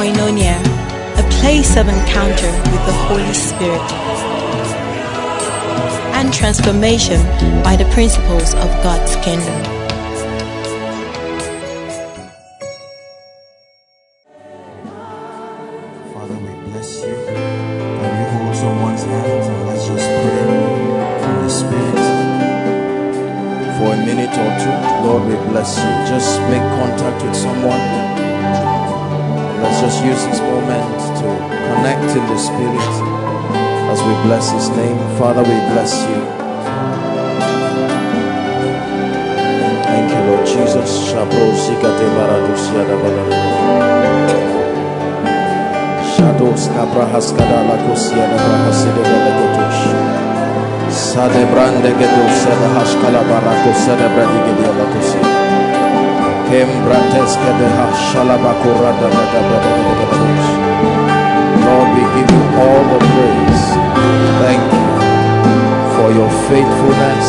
Koinonia, a place of encounter with the Holy Spirit and transformation by the principles of God's kingdom. Bless His name. Father, we bless you. Thank you, Lord Jesus. Shadows Cabrahas Cadala Cosia de Brahaside Velegotush. Sade Brande Gedu Sede Hashkala Barako Sede Bradigidia Latusi. Kembrates Kedeha Shalabakura Lord, we give you all the praise. For your faithfulness,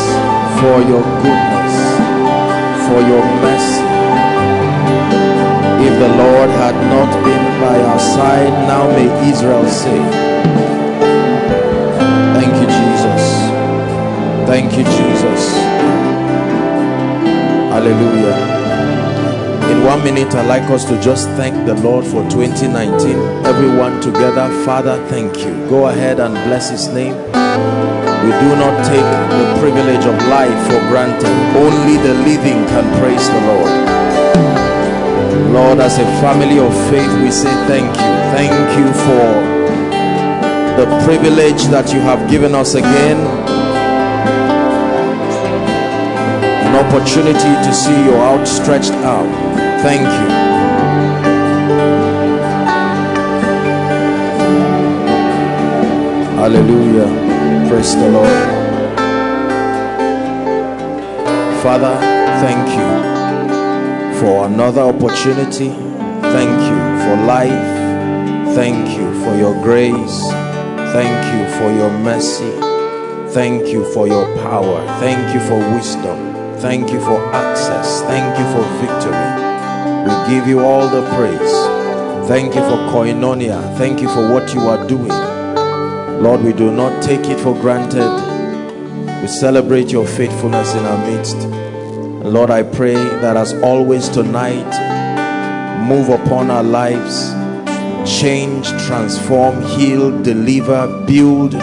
for your goodness, for your mercy. If the Lord had not been by our side, now may Israel say, Thank you, Jesus. Thank you, Jesus. Hallelujah. In one minute, I'd like us to just thank the Lord for 2019. Everyone together, Father, thank you. Go ahead and bless His name. We do not take the privilege of life for granted. Only the living can praise the Lord. Lord, as a family of faith, we say thank you. Thank you for the privilege that you have given us again. An opportunity to see your outstretched arm. Thank you. Hallelujah. Praise the Lord. Father, thank you for another opportunity. Thank you for life. Thank you for your grace. Thank you for your mercy. Thank you for your power. Thank you for wisdom. Thank you for access. Thank you for victory. We give you all the praise. Thank you for koinonia. Thank you for what you are doing. Lord, we do not take it for granted. We celebrate your faithfulness in our midst. Lord, I pray that as always tonight, move upon our lives, change, transform, heal, deliver, build,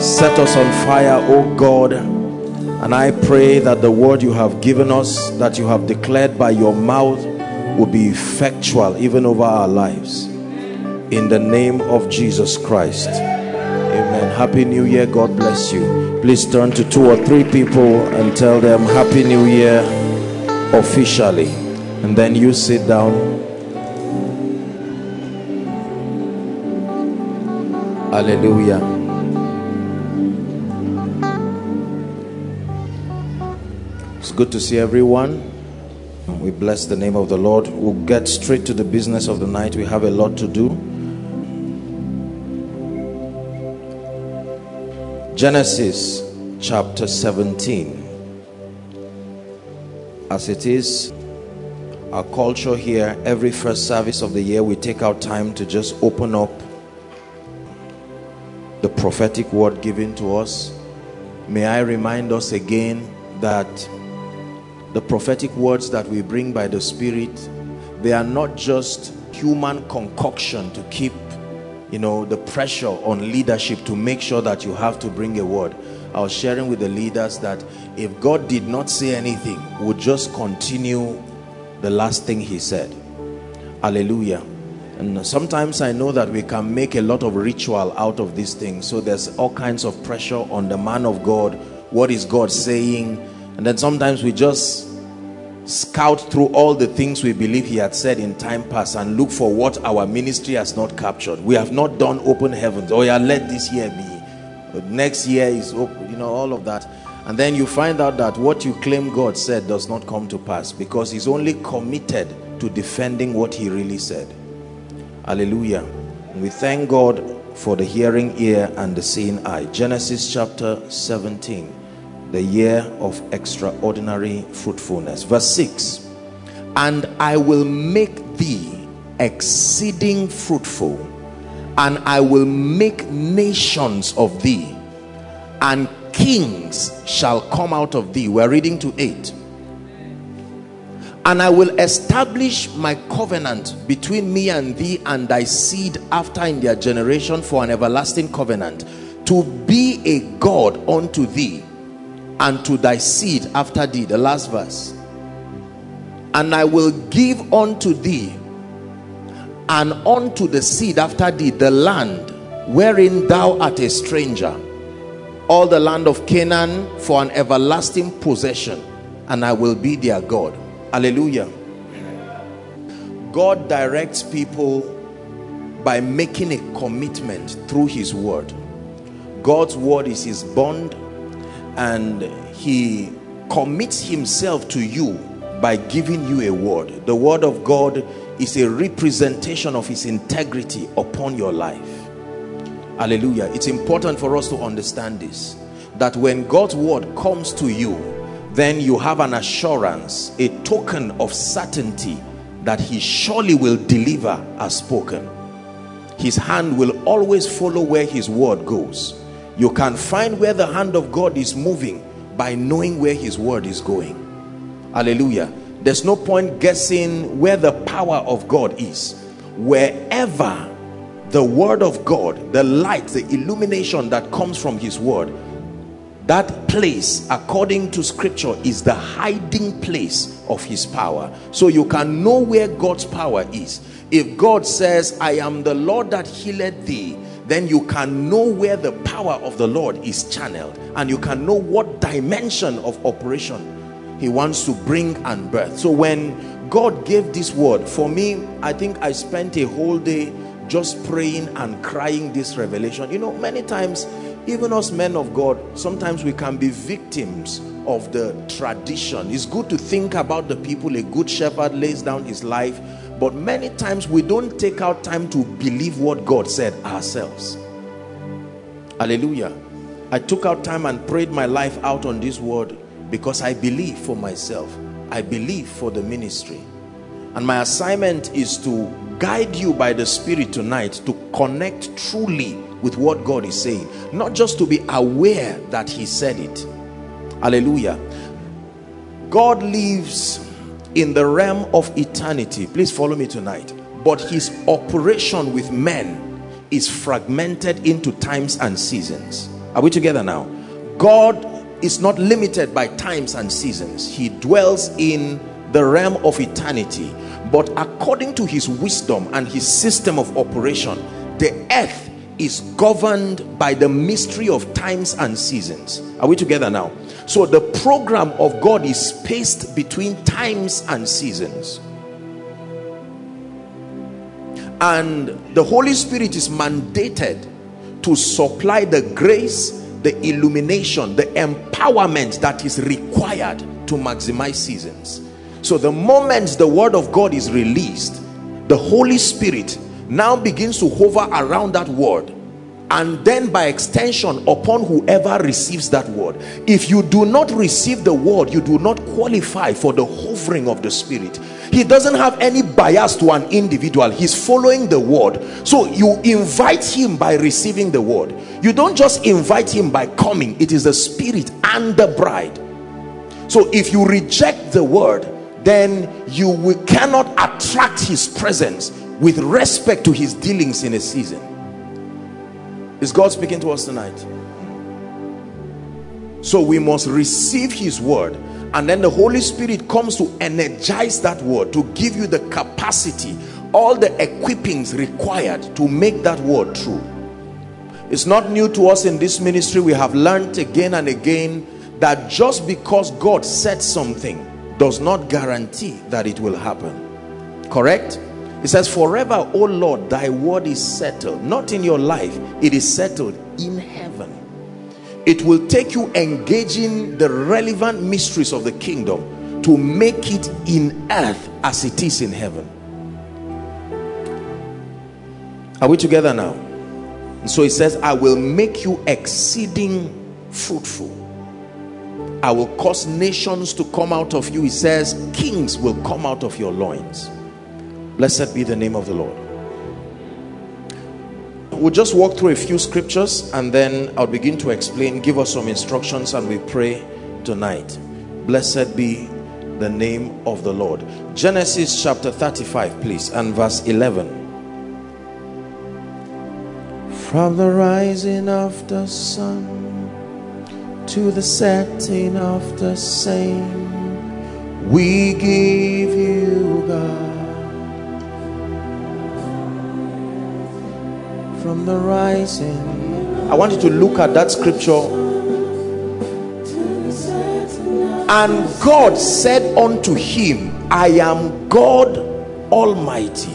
set us on fire, oh God. And I pray that the word you have given us, that you have declared by your mouth, will be effectual even over our lives. In the name of Jesus Christ. Happy New Year. God bless you. Please turn to two or three people and tell them Happy New Year officially. And then you sit down. Hallelujah. It's good to see everyone. We bless the name of the Lord. We'll get straight to the business of the night. We have a lot to do. Genesis chapter 17. As it is our culture here, every first service of the year, we take our time to just open up the prophetic word given to us. May I remind us again that the prophetic words that we bring by the Spirit, they are not just human concoction to keep you know the pressure on leadership to make sure that you have to bring a word. I was sharing with the leaders that if god did not say anything we would just continue the last thing he said. Hallelujah. And sometimes i know that we can make a lot of ritual out of these things so there's all kinds of pressure on the man of god what is god saying? And then sometimes we just scout through all the things we believe he had said in time past and look for what our ministry has not captured. We have not done open heavens. Oh yeah let this year be. But next year is open you know all of that. And then you find out that what you claim god said does not come to pass because he's only committed to defending what he really said. Hallelujah. And we thank god for the hearing ear and the seeing eye. Genesis chapter 17 the year of extraordinary fruitfulness. Verse 6 And I will make thee exceeding fruitful, and I will make nations of thee, and kings shall come out of thee. We're reading to 8. And I will establish my covenant between me and thee and thy seed after in their generation for an everlasting covenant, to be a God unto thee and to thy seed after thee. The last verse. And I will give unto thee and unto the seed after thee the land wherein thou art a stranger all the land of Canaan for an everlasting possession and I will be their God hallelujah God directs people by making a commitment through his word God's word is his bond and he commits himself to you by giving you a word. The word of God is a representation of his integrity upon your life. Hallelujah. It's important for us to understand this that when God's word comes to you then you have an assurance a token of certainty that he surely will deliver as spoken. His hand will always follow where his word goes you can find where the hand of God is moving by knowing where his word is going. Hallelujah. There's no point guessing where the power of God is. Wherever the word of God the light the illumination that comes from his word that place according to scripture is the hiding place of his power. So you can know where God's power is. If God says I am the Lord that healed thee then you can know where the power of the Lord is channeled and you can know what dimension of operation he wants to bring and birth. So when god gave this word for me i think i spent a whole day just praying and crying this revelation. You know many times even us men of god sometimes we can be victims of the tradition. It's good to think about the people a good shepherd lays down his life but many times we don't take out time to believe what god said ourselves. Hallelujah. I took out time and prayed my life out on this word because I believe for myself. I believe for the ministry. And my assignment is to guide you by the spirit tonight to connect truly with what God is saying. Not just to be aware that he said it. Hallelujah. God lives in the realm of eternity. Please follow me tonight. But his operation with men is fragmented into times and seasons. Are we together now? God is not limited by times and seasons. He dwells in the realm of eternity. But according to his wisdom and his system of operation the earth is governed by the mystery of times and seasons. Are we together now so the program of God is spaced between times and seasons and the Holy Spirit is mandated to supply the grace the illumination, the empowerment that is required to maximize seasons. So the moment the word of God is released, the Holy Spirit now begins to hover around that word and then by extension upon whoever receives that word. If you do not receive the word you do not qualify for the hovering of the spirit. He doesn't have any bias to an individual. He's following the word. So you invite him by receiving the word. You don't just invite him by coming. It is the spirit and the bride. So if you reject the word then you will, cannot attract his presence with respect to his dealings in a season is God speaking to us tonight? So we must receive his word and then the Holy Spirit comes to energize that word to give you the capacity all the equippings required to make that word true. It's not new to us in this ministry. We have learned again and again that just because God said something does not guarantee that it will happen. Correct it says forever O Lord thy word is settled. Not in your life it is settled in heaven. It will take you engaging the relevant mysteries of the kingdom to make it in earth as it is in heaven. Are we together now? And so he says i will make you exceeding fruitful. I will cause nations to come out of you. He says kings will come out of your loins Blessed be the name of the Lord. We'll just walk through a few scriptures and then I'll begin to explain, give us some instructions, and we pray tonight. Blessed be the name of the Lord. Genesis chapter 35, please, and verse 11. From the rising of the sun to the setting of the same, we give you God. From the rising, I want you to look at that scripture And God said unto him, I am God Almighty.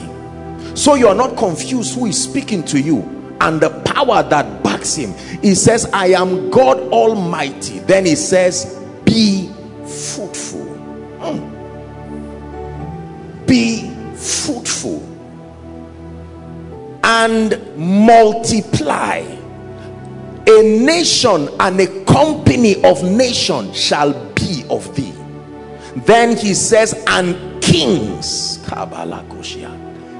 So you are not confused who is speaking to you and the power that backs him. He says, I am God Almighty. Then he says, Be fruitful. Hmm. Be fruitful and multiply. A nation and a company of nations shall be of thee. Then he says, and kings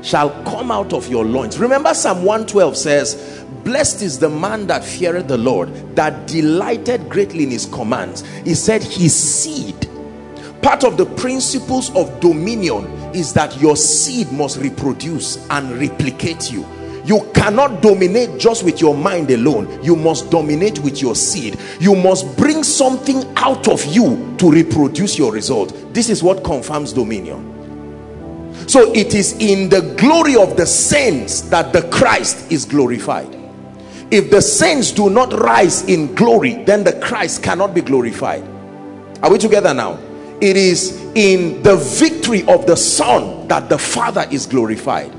shall come out of your loins. Remember, Psalm 112 says, Blessed is the man that feareth the Lord, that delighted greatly in his commands. He said, His seed. Part of the principles of dominion is that your seed must reproduce and replicate you you cannot dominate just with your mind alone. You must dominate with your seed. You must bring something out of you to reproduce your result. This is what confirms dominion. So it is in the glory of the saints that the christ is glorified. If the saints do not rise in glory then the christ cannot be glorified. Are we together now? It is in the victory of the son that the father is glorified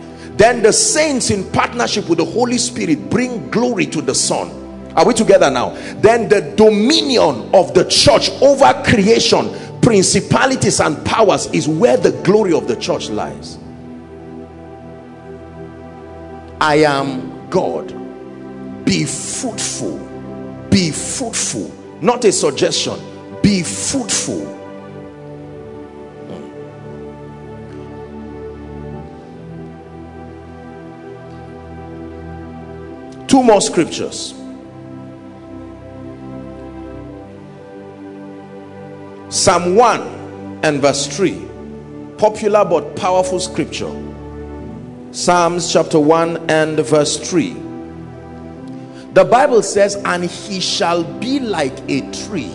then the saints in partnership with the Holy Spirit bring glory to the Son. Are we together now? Then the dominion of the church over creation, principalities and powers is where the glory of the church lies. I am God. Be fruitful. Be fruitful. Not a suggestion. Be fruitful two more scriptures. Psalm 1 and verse 3 popular but powerful scripture. Psalms chapter 1 and verse 3 the Bible says and he shall be like a tree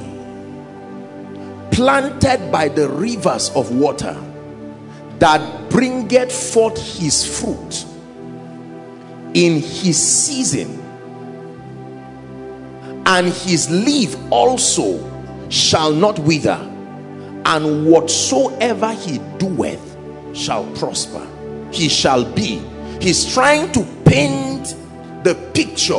planted by the rivers of water that bringeth forth his fruit in his season. And his leaf also shall not wither. And whatsoever he doeth shall prosper. He shall be. He's trying to paint the picture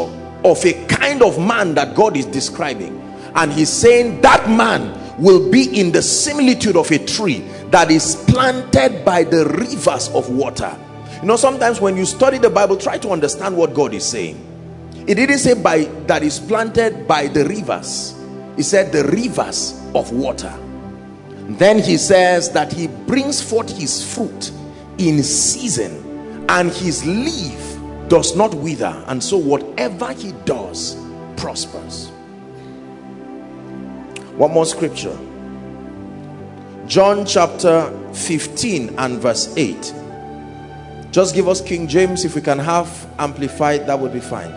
of a kind of man that God is describing. And he's saying that man will be in the similitude of a tree that is planted by the rivers of water you know sometimes when you study the bible try to understand what god is saying. It didn't say by that is planted by the rivers. He said the rivers of water. Then he says that he brings forth his fruit in season and his leaf does not wither. And so whatever he does prospers. One more scripture. John chapter 15 and verse 8 just give us King James. If we can have amplified, that would be fine.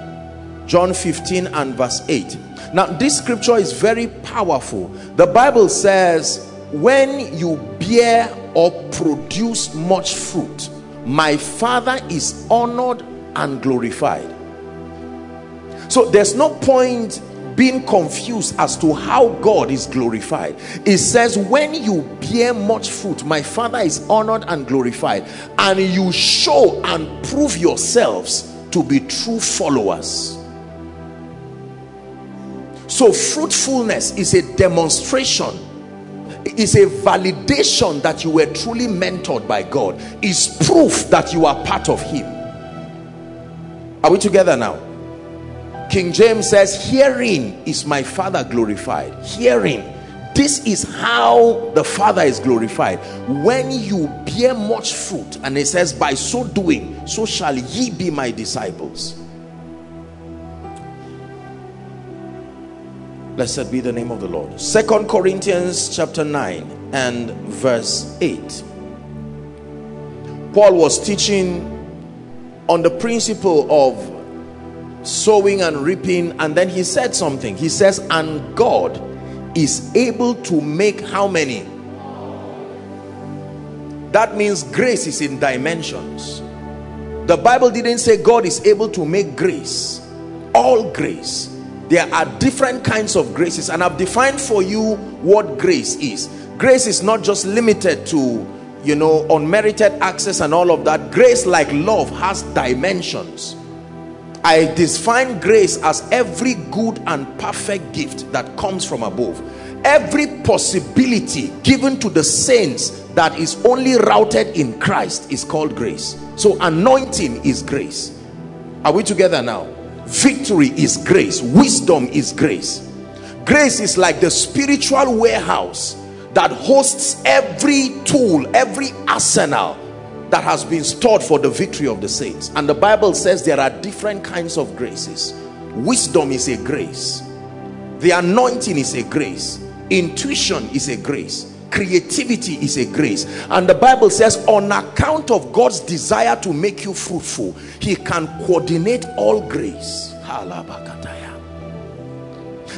John 15 and verse 8. Now, this scripture is very powerful. The Bible says, when you bear or produce much fruit, my Father is honored and glorified. So there's no point being confused as to how God is glorified. It says, when you bear much fruit, my Father is honored and glorified, and you show and prove yourselves to be true followers. So, fruitfulness is a demonstration, is a validation that you were truly mentored by God, is proof that you are part of Him. Are we together now? King James says, Hearing is my Father glorified. Hearing, this is how the father is glorified. When you bear much fruit and it says by so doing so shall ye be my disciples. Blessed be the name of the lord. Second corinthians chapter 9 and verse 8 paul was teaching on the principle of sowing and reaping and then he said something. He says and god is able to make how many? That means grace is in dimensions. The bible didn't say god is able to make grace. All grace. There are different kinds of graces and i've defined for you what grace is. Grace is not just limited to you know unmerited access and all of that. Grace like love has dimensions I define grace as every good and perfect gift that comes from above. Every possibility given to the saints that is only rooted in Christ is called grace. So anointing is grace. Are we together now? Victory is grace. Wisdom is grace. Grace is like the spiritual warehouse that hosts every tool, every arsenal that has been stored for the victory of the saints. And the bible says there are different kinds of graces. Wisdom is a grace. The anointing is a grace. Intuition is a grace. Creativity is a grace. And the bible says on account of god's desire to make you fruitful he can coordinate all grace.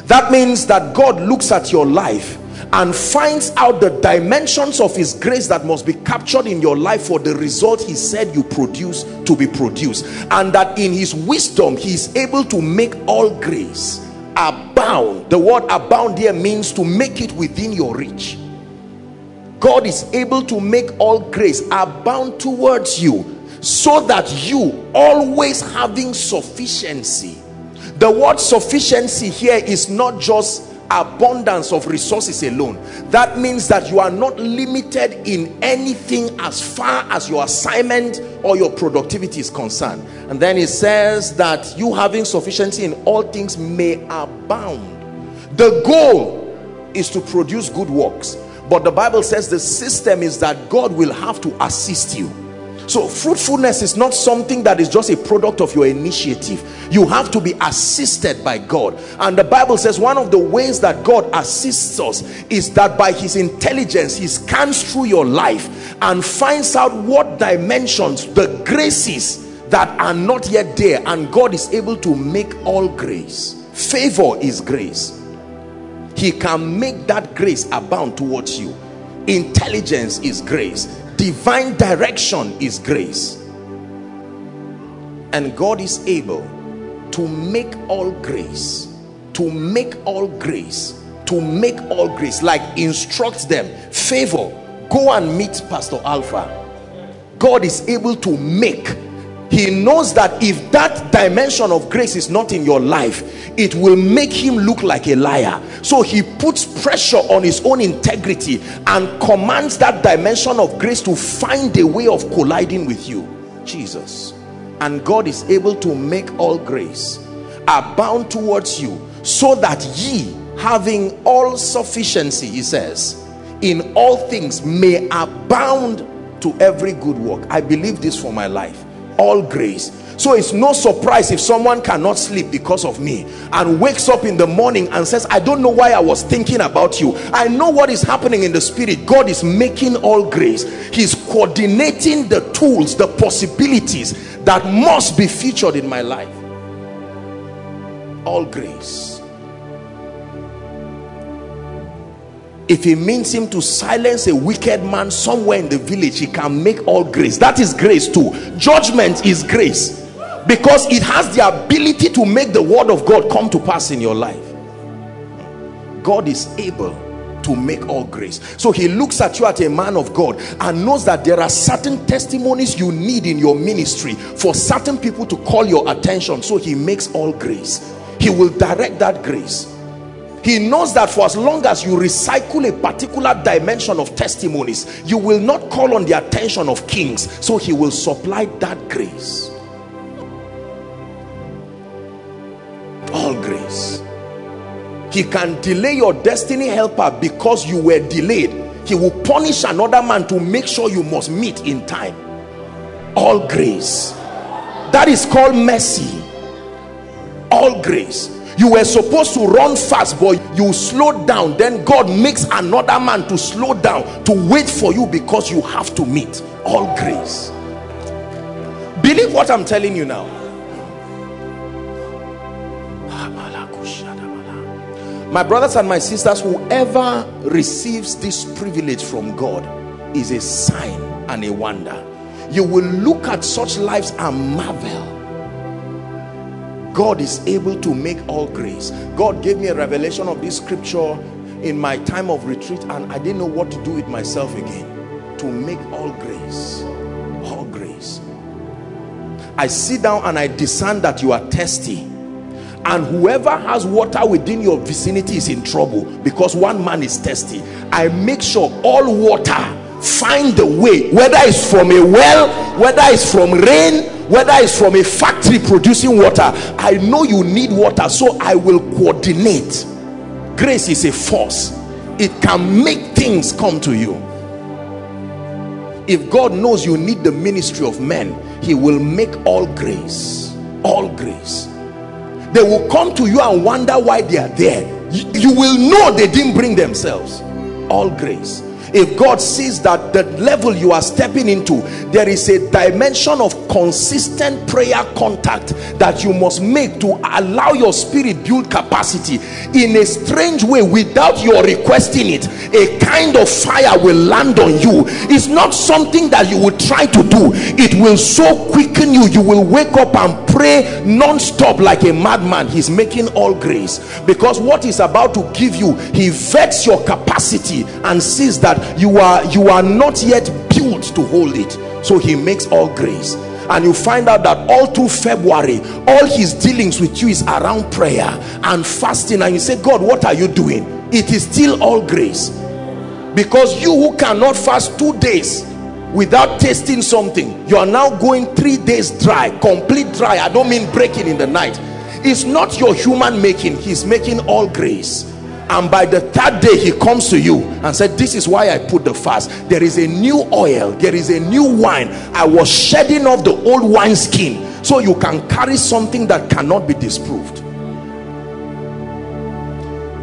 That means that god looks at your life and finds out the dimensions of his grace that must be captured in your life for the result he said you produce to be produced. And that in his wisdom he is able to make all grace abound. The word abound here means to make it within your reach. God is able to make all grace abound towards you so that you always having sufficiency. The word sufficiency here is not just abundance of resources alone. That means that you are not limited in anything as far as your assignment or your productivity is concerned. And then it says that you having sufficiency in all things may abound. The goal is to produce good works. But the bible says the system is that god will have to assist you so fruitfulness is not something that is just a product of your initiative. You have to be assisted by God. And the Bible says one of the ways that God assists us is that by his intelligence, he scans through your life and finds out what dimensions, the graces that are not yet there. And God is able to make all grace. Favor is grace. He can make that grace abound towards you. Intelligence is grace divine direction is grace. And God is able to make all grace to make all grace to make all grace. Like instruct them favor go and meet pastor alpha. God is able to make. He knows that if that dimension of grace is not in your life it will make him look like a liar. So he puts pressure on his own integrity and commands that dimension of grace to find a way of colliding with you. Jesus. And god is able to make all grace abound towards you so that ye having all sufficiency he says in all things may abound to every good work. I believe this for my life. All grace so it's no surprise if someone cannot sleep because of me and wakes up in the morning and says i don't know why i was thinking about you. I know what is happening in the spirit. God is making all grace. He's coordinating the tools the possibilities that must be featured in my life. All grace. If he means him to silence a wicked man somewhere in the village he can make all grace. That is grace too. Judgment is grace because it has the ability to make the word of god come to pass in your life. God is able to make all grace. So he looks at you as a man of god and knows that there are certain testimonies you need in your ministry for certain people to call your attention. So he makes all grace. He will direct that grace. He knows that for as long as you recycle a particular dimension of testimonies you will not call on the attention of kings. So he will supply that grace all grace. He can delay your destiny helper because you were delayed. He will punish another man to make sure you must meet in time. All grace. That is called mercy. All grace. You were supposed to run fast but you slowed down. Then god makes another man to slow down to wait for you because you have to meet. All grace. Believe what i'm telling you now my brothers and my sisters whoever receives this privilege from god is a sign and a wonder you will look at such lives and marvel God is able to make all grace. God gave me a revelation of this scripture in my time of retreat and I didn't know what to do with myself again. To make all grace. All grace. I sit down and I discern that you are thirsty and whoever has water within your vicinity is in trouble because one man is thirsty. I make sure all water find the way whether it's from a well whether it's from rain whether it's from a factory producing water. I know you need water so i will coordinate. Grace is a force. It can make things come to you. If god knows you need the ministry of men he will make all grace all grace they will come to you and wonder why they are there. You, will know they didn't bring themselves. All grace if God sees that the level you are stepping into there is a dimension of consistent prayer contact that you must make to allow your spirit build capacity. In a strange way without your requesting it a kind of fire will land on you. It's not something that you will try to do. It will so quicken you you will wake up and pray non-stop like a madman. He's making all grace. Because what he's about to give you he vets your capacity and sees that you are you are not yet built to hold it. So he makes all grace. And you find out that all through February all his dealings with you is around prayer and fasting. And you say God what are you doing? It is still all grace. Because you who cannot fast two days without tasting something you are now going three days dry complete dry. I don't mean breaking in the night. It's not your human making. He's making all grace and by the third day he comes to you and said this is why i put the fast. There is a new oil. There is a new wine. I was shedding off the old wine skin so you can carry something that cannot be disproved.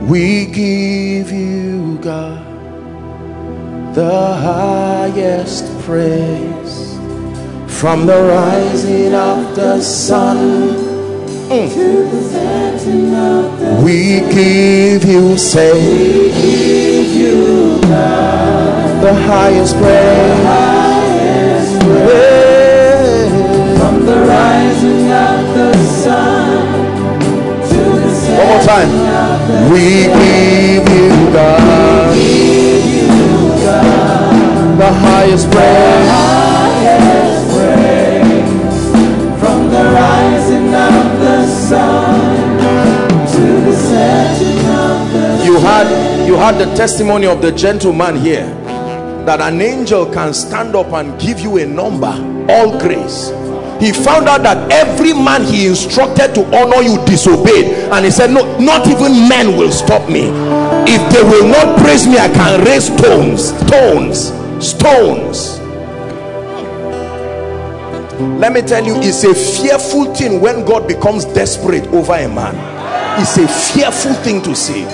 We give you god the highest praise. From the rising of the sun Mm. We give you say we give you the highest praise, from the rising of the sun to the setting One more time. We give you God, the highest praise. Had you had the testimony of the gentleman here that an angel can stand up and give you a number all grace. He found out that every man he instructed to honor you disobeyed. And he said no not even men will stop me. If they will not praise me i can raise stones stones stones. Let me tell you it's a fearful thing when god becomes desperate over a man. It's a fearful thing to see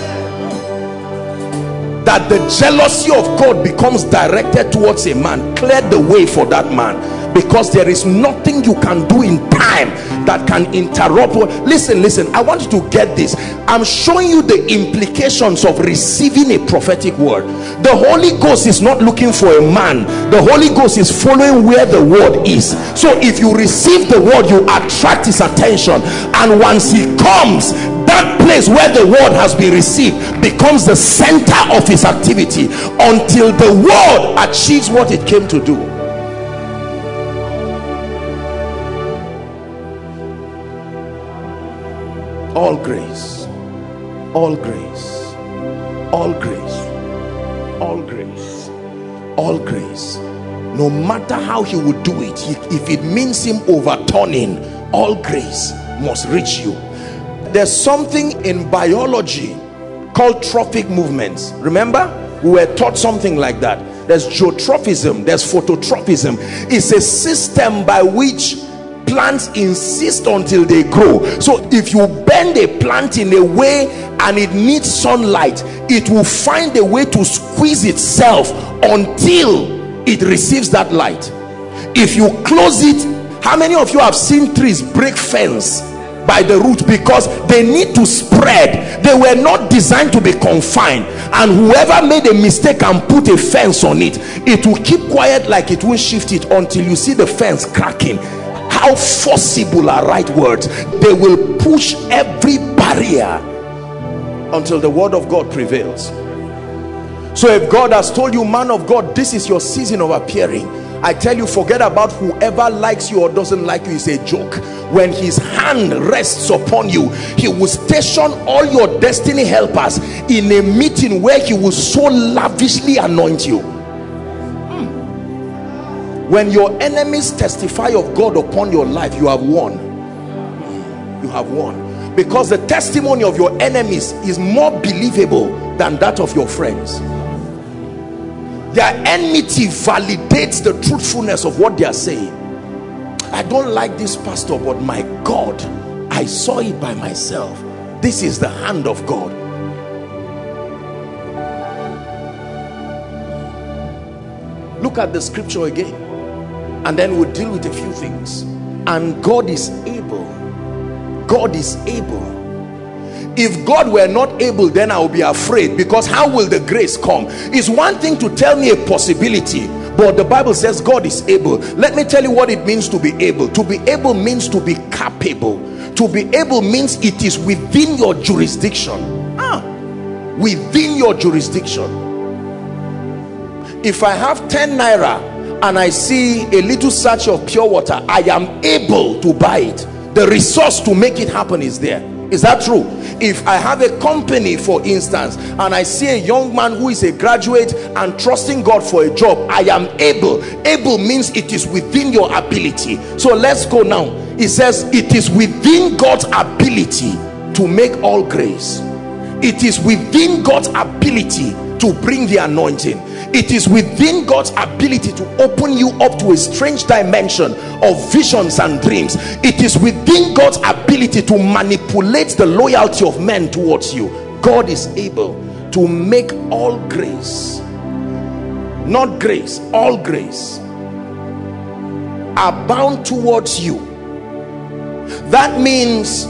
that the jealousy of God becomes directed towards a man clear the way for that man. Because there is nothing you can do in time that can interrupt listen listen I want you to get this. I'm showing you the implications of receiving a prophetic word. The Holy Ghost is not looking for a man. The Holy Ghost is following where the word is. So if you receive the word you attract his attention. And once he comes place where the word has been received becomes the center of his activity until the word achieves what it came to do. All grace all grace all grace all grace all grace. No matter how he would do it if it means him overturning all grace must reach you there's something in biology called tropic movements. Remember? We were taught something like that. There's geotropism there's phototropism it's a system by which plants insist until they grow. So if you bend a plant in a way and it needs sunlight it will find a way to squeeze itself until it receives that light. If you close it how many of you have seen trees break fence by the root because they need to spread. They were not designed to be confined. And whoever made a mistake and put a fence on it it will keep quiet like it won't shift it until you see the fence cracking. How forcible are right words. They will push every barrier until the word of God prevails. So if God has told you man of God this is your season of appearing I tell you forget about whoever likes you or doesn't like you. Is a joke. When his hand rests upon you he will station all your destiny helpers in a meeting where he will so lavishly anoint you. Hmm. when your enemies testify of God upon your life you have won. You have won. Because the testimony of your enemies is more believable than that of your friends their enmity validates the truthfulness of what they are saying. I don't like this pastor but my god i saw it by myself. This is the hand of god. Look at the scripture again and then we'll deal with a few things. And god is able god is able if God were not able then I will be afraid because how will the grace come? It's one thing to tell me a possibility but the Bible says God is able. Let me tell you what it means to be able. To be able means to be capable. To be able means it is within your jurisdiction. Ah, within your jurisdiction. If I have 10 naira and I see a little sachet of pure water I am able to buy it. The resource to make it happen is there. Is that true if i have a company for instance and i see a young man who is a graduate and trusting god for a job i am able. Able means it is within your ability. So let's go now. It says it is within god's ability to make all grace. It is within god's ability to bring the anointing it is within God's ability to open you up to a strange dimension of visions and dreams. It is within God's ability to manipulate the loyalty of men towards you. God is able to make all grace not grace all grace abound towards you. That means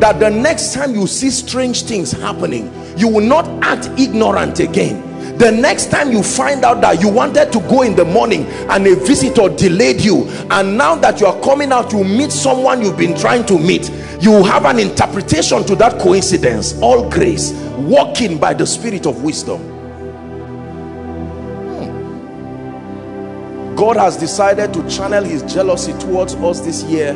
that the next time you see strange things happening you will not act ignorant again the next time you find out that you wanted to go in the morning and a visitor delayed you and now that you are coming out you meet someone you've been trying to meet you have an interpretation to that coincidence. All grace walking by the spirit of wisdom. Hmm. God has decided to channel his jealousy towards us this year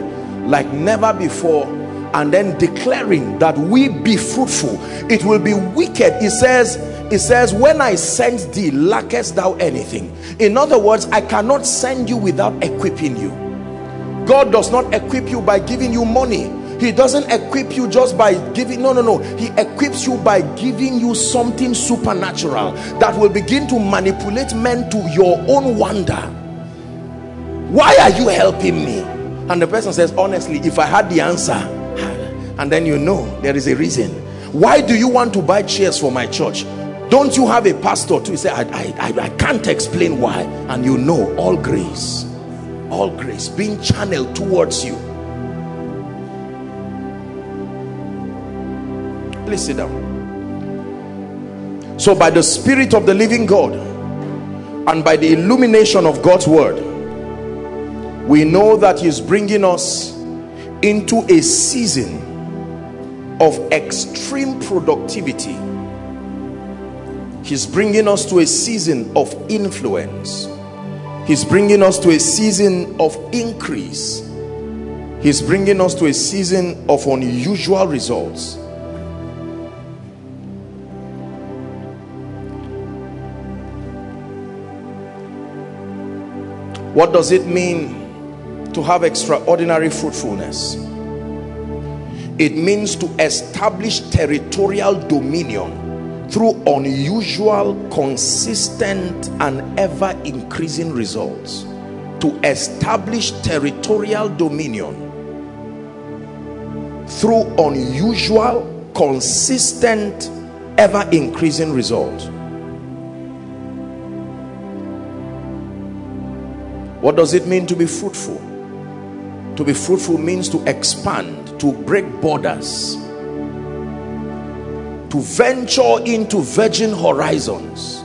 like never before and then declaring that we be fruitful. It will be wicked. He says it says when i send thee lackest thou anything? In other words i cannot send you without equipping you. God does not equip you by giving you money. He doesn't equip you just by giving no no no. He equips you by giving you something supernatural that will begin to manipulate men to your own wonder. Why are you helping me? And the person says honestly if i had the answer and then you know there is a reason. Why do you want to buy chairs for my church don't you have a pastor too? to say I, I, I can't explain why and you know all grace all grace being channeled towards you please sit down so by the spirit of the living God and by the illumination of God's word we know that he's bringing us into a season of extreme productivity he's bringing us to a season of influence. He's bringing us to a season of increase. He's bringing us to a season of unusual results. What does it mean to have extraordinary fruitfulness? It means to establish territorial dominion through unusual, consistent, and ever increasing results to establish territorial dominion through unusual, consistent, ever increasing results. What does it mean to be fruitful? To be fruitful means to expand, to break borders, to venture into virgin horizons,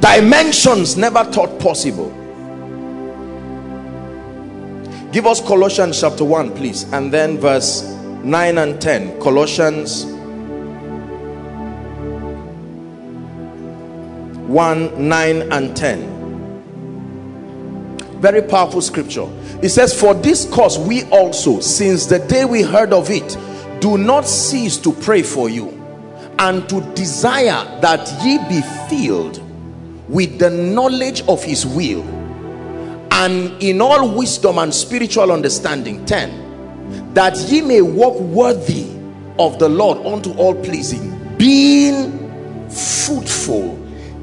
dimensions never thought possible. Give us Colossians chapter 1, please, and then verse 9 and 10. Colossians 1 9 and 10 very powerful scripture it says for this cause we also since the day we heard of it do not cease to pray for you and to desire that ye be filled with the knowledge of his will and in all wisdom and spiritual understanding. 10 that ye may walk worthy of the lord unto all pleasing being fruitful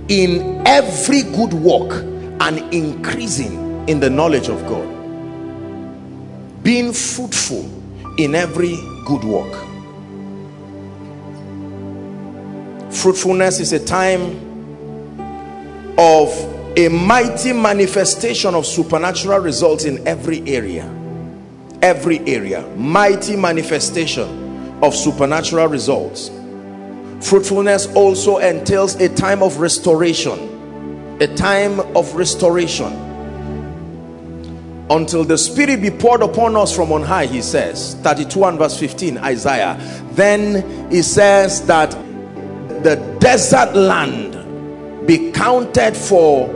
in every good work and increasing in the knowledge of god. Being fruitful in every good work fruitfulness is a time of a mighty manifestation of supernatural results in every area. Every area. Mighty manifestation of supernatural results. Fruitfulness also entails a time of restoration. A time of restoration. Until the spirit be poured upon us from on high he says. 32 and verse 15 isaiah. Then he says that the desert land be counted for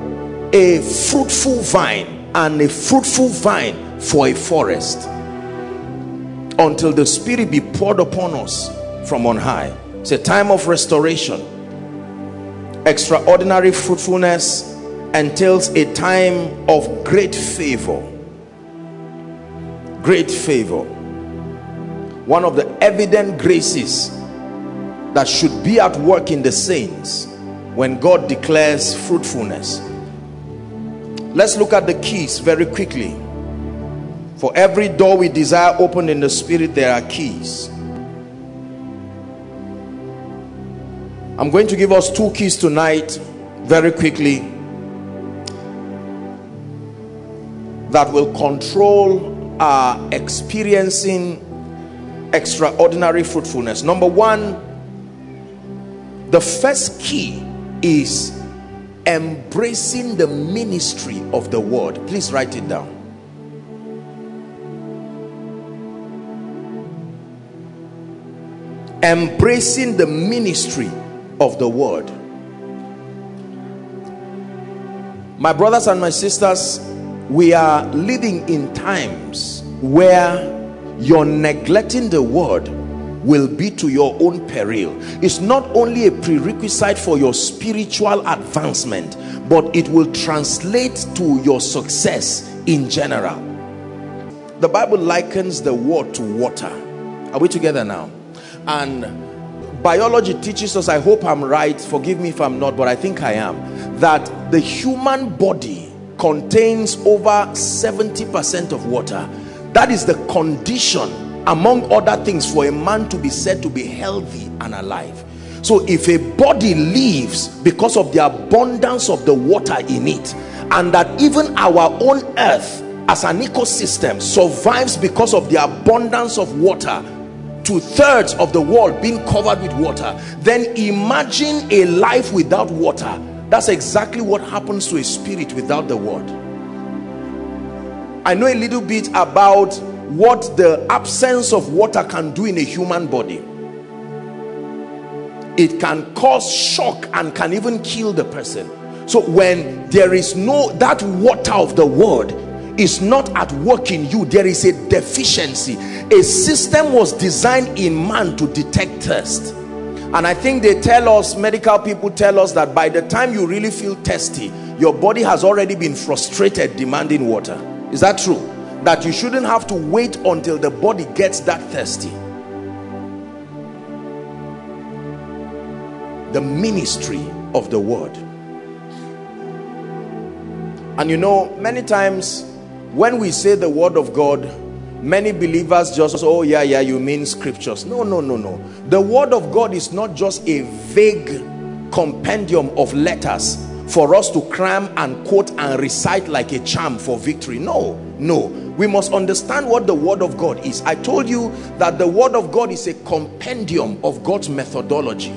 a fruitful vine and a fruitful vine for a forest until the spirit be poured upon us from on high. It's a time of restoration. Extraordinary fruitfulness entails a time of great favor. Great favor. One of the evident graces that should be at work in the saints when God declares fruitfulness. Let's look at the keys very quickly. For every door we desire opened in the spirit there are keys. I'm going to give us two keys tonight very quickly that will control our experiencing extraordinary fruitfulness. Number one the first key is embracing the ministry of the word. Please write it down. Embracing the ministry of the word. My brothers and my sisters we are living in times where you're neglecting the word will be to your own peril. It's not only a prerequisite for your spiritual advancement but it will translate to your success in general. The bible likens the word to water. Are we together now? And biology teaches us i hope i'm right forgive me if i'm not but i think i am that the human body contains over 70 percent of water. That is the condition among other things for a man to be said to be healthy and alive. So if a body lives because of the abundance of the water in it and that even our own earth as an ecosystem survives because of the abundance of water two-thirds of the world being covered with water then imagine a life without water. That's exactly what happens to a spirit without the word. I know a little bit about what the absence of water can do in a human body. It can cause shock and can even kill the person. So when there is no that water of the word is not at work in you there is a deficiency. A system was designed in man to detect thirst. And i think they tell us medical people tell us that by the time you really feel thirsty your body has already been frustrated demanding water. Is that true that you shouldn't have to wait until the body gets that thirsty. The ministry of the word. And you know many times when we say the word of God many believers just oh yeah yeah you mean scriptures. No no no no. The word of God is not just a vague compendium of letters for us to cram and quote and recite like a charm for victory. No no we must understand what the word of God is. I told you that the word of God is a compendium of God's methodology.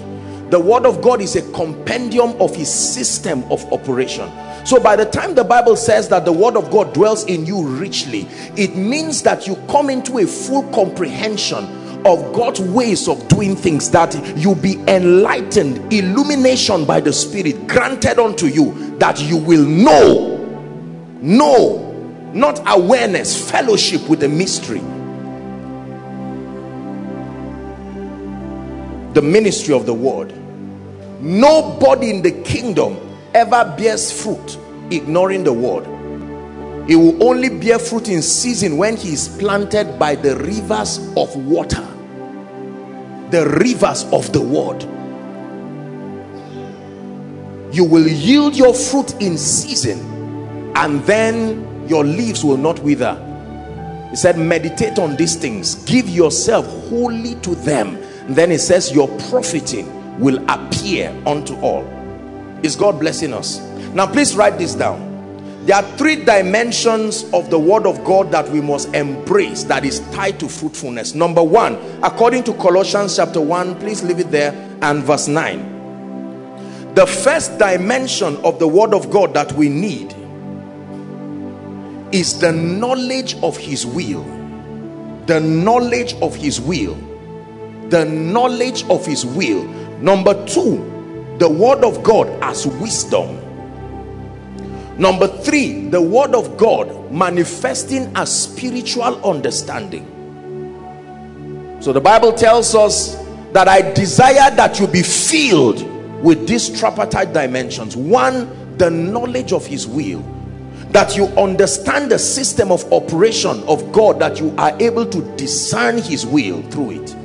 The word of God is a compendium of his system of operation. So by the time the Bible says that the word of God dwells in you richly it means that you come into a full comprehension of God's ways of doing things that you be enlightened illumination by the spirit granted unto you that you will know know not awareness fellowship with the mystery. The ministry of the word. Nobody in the kingdom ever bears fruit ignoring the word. He will only bear fruit in season when he is planted by the rivers of water. The rivers of the word. You will yield your fruit in season and then your leaves will not wither. He said meditate on these things. Give yourself wholly to them. And then he says your profiting will appear unto all. Is God blessing us? Now please write this down. There are three dimensions of the word of God that we must embrace that is tied to fruitfulness. Number one, according to Colossians chapter 1, please leave it there, and verse 9. The first dimension of the word of God that we need is the knowledge of his will. The knowledge of his will. The knowledge of his will. Number two, the word of God as wisdom Number three, the word of God manifesting a spiritual understanding. So the Bible tells us that I desire that you be filled with these tripartite dimensions. One, the knowledge of his will. That you understand the system of operation of God, that you are able to discern his will through it.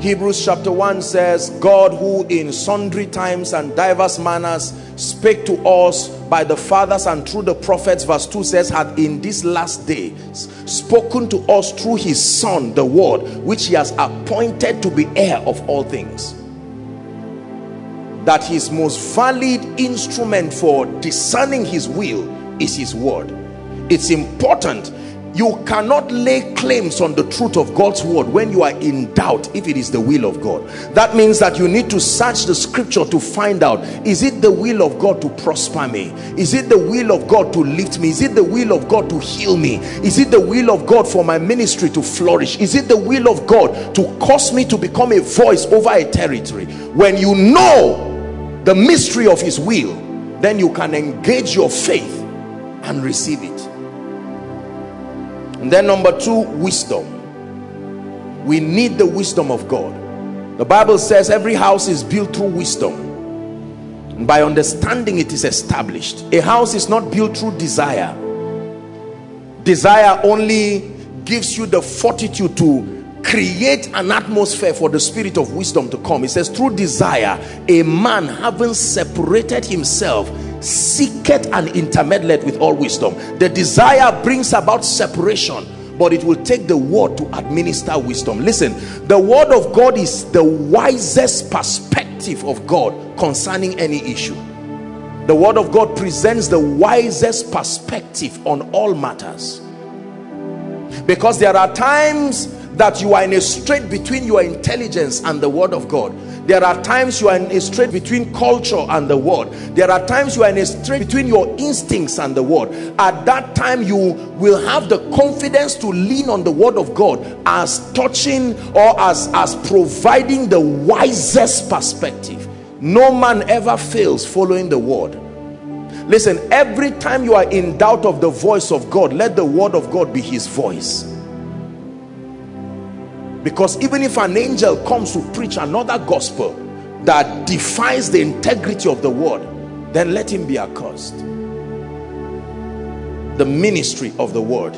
Hebrews chapter 1 says, God who in sundry times and diverse manners spake to us by the fathers and through the prophets, verse 2 says, had in this last day spoken to us through his son, the word, which he has appointed to be heir of all things. That his most valid instrument for discerning his will is his word. It's important you cannot lay claims on the truth of God's word when you are in doubt if it is the will of God. That means that you need to search the scripture to find out is it the will of God to prosper me? Is it the will of God to lift me? Is it the will of God to heal me? Is it the will of God for my ministry to flourish? Is it the will of God to cause me to become a voice over a territory? When you know the mystery of his will, then you can engage your faith and receive it. And then number two wisdom. We need the wisdom of God. The Bible says every house is built through wisdom. And by understanding it is established. A house is not built through desire. Desire only gives you the fortitude to create an atmosphere for the spirit of wisdom to come. It says through desire a man having separated himself seeketh and intermeddleth with all wisdom. The desire brings about separation but it will take the word to administer wisdom. Listen the word of god is the wisest perspective of god concerning any issue. The word of god presents the wisest perspective on all matters. Because there are times that you are in a strait between your intelligence and the word of God. There are times you are in a strait between culture and the word. There are times you are in a strait between your instincts and the word. At that time, you will have the confidence to lean on the word of God as touching or as, as providing the wisest perspective. No man ever fails following the word. Listen, every time you are in doubt of the voice of God, let the word of God be his voice because even if an angel comes to preach another gospel that defies the integrity of the word then let him be accursed. The ministry of the word.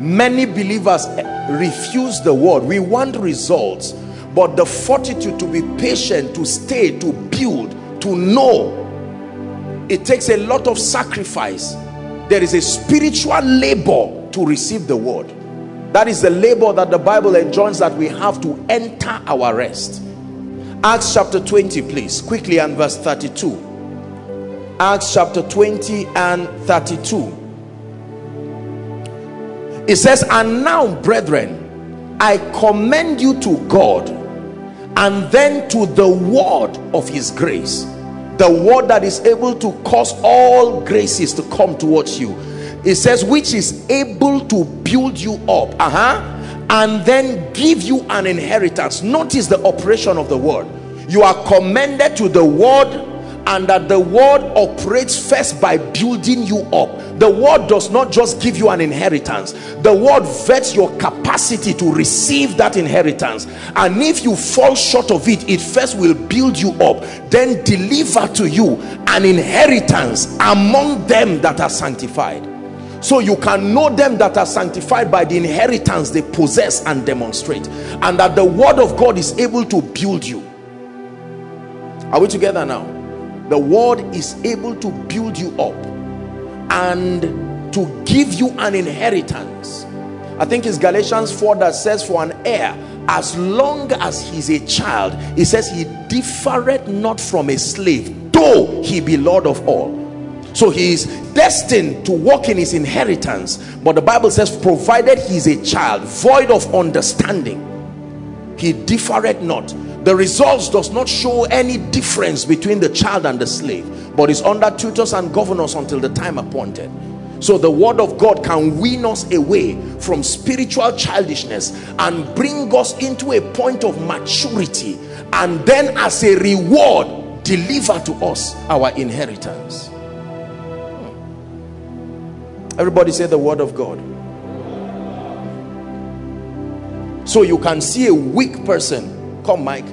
Many believers eh, refuse the word. We want results but the fortitude to be patient to stay to build to know it takes a lot of sacrifice. There is a spiritual labor to receive the word that is the labor that the bible enjoins that we have to enter our rest. Acts chapter 20 please quickly and verse 32 acts chapter 20 and 32 it says and now brethren i commend you to god and then to the word of his grace the word that is able to cause all graces to come towards you it says which is able to build you up uh-huh and then give you an inheritance. Notice the operation of the word. You are commended to the word and that the word operates first by building you up. The word does not just give you an inheritance. The word vets your capacity to receive that inheritance. And if you fall short of it it first will build you up then deliver to you an inheritance among them that are sanctified so you can know them that are sanctified by the inheritance they possess and demonstrate and that the word of God is able to build you. Are we together now? The word is able to build you up and to give you an inheritance. I think it's Galatians 4 that says for an heir as long as he's a child he says he differeth not from a slave though he be Lord of all so he is destined to walk in his inheritance. But the Bible says provided he is a child void of understanding he differeth not. The results does not show any difference between the child and the slave but is under tutors and governors until the time appointed. So the word of God can wean us away from spiritual childishness and bring us into a point of maturity and then as a reward deliver to us our inheritance everybody say the word of God. So you can see a weak person. Come Mike.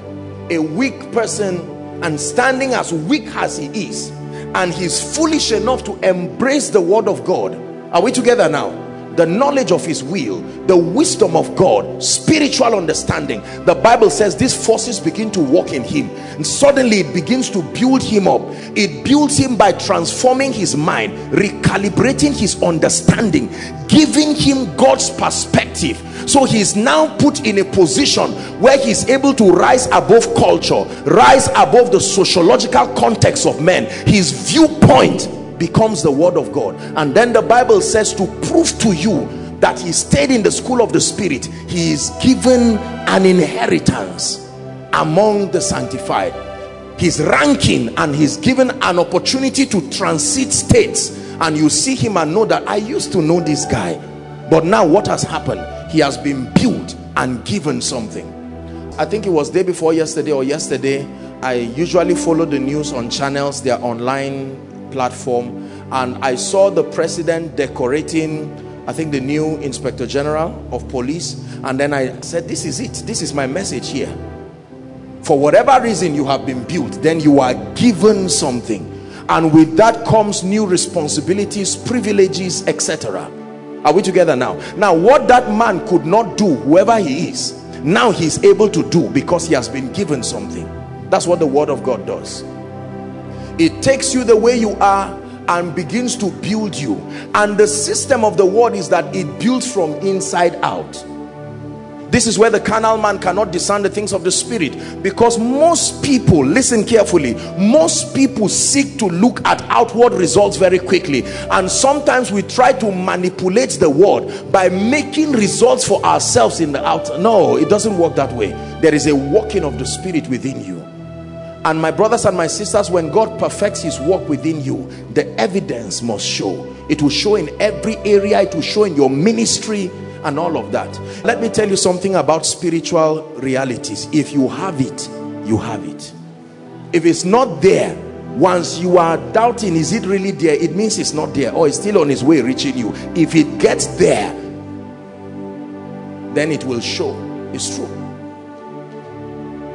A weak person and standing as weak as he is and he's foolish enough to embrace the word of God. Are we together now the knowledge of his will the wisdom of God spiritual understanding. The Bible says these forces begin to work in him. And suddenly it begins to build him up. It builds him by transforming his mind recalibrating his understanding giving him God's perspective. So he's now put in a position where he's able to rise above culture rise above the sociological context of men. His viewpoint becomes the word of God. And then the Bible says to prove to you that he stayed in the school of the spirit he is given an inheritance among the sanctified. He's ranking and he's given an opportunity to transit states. And you see him and know that I used to know this guy but now what has happened? He has been built and given something. I think it was day before yesterday or yesterday I usually follow the news on channels. They are online platform and I saw the president decorating I think the new inspector general of police and then I said this is it. This is my message here. For whatever reason you have been built then you are given something. And with that comes new responsibilities privileges etc are we together now? Now what that man could not do whoever he is now he's able to do because he has been given something. That's what the word of God does it takes you the way you are and begins to build you. And the system of the word is that it builds from inside out. This is where the carnal man cannot discern the things of the spirit. Because most people listen carefully most people seek to look at outward results very quickly. And sometimes we try to manipulate the word by making results for ourselves in the out. No it doesn't work that way. There is a working of the spirit within you and my brothers and my sisters when God perfects his work within you the evidence must show. It will show in every area it will show in your ministry and all of that. Let me tell you something about spiritual realities. If you have it you have it. If it's not there once you are doubting is it really there? It means it's not there or it's still on its way reaching you. If it gets there then it will show. It's true.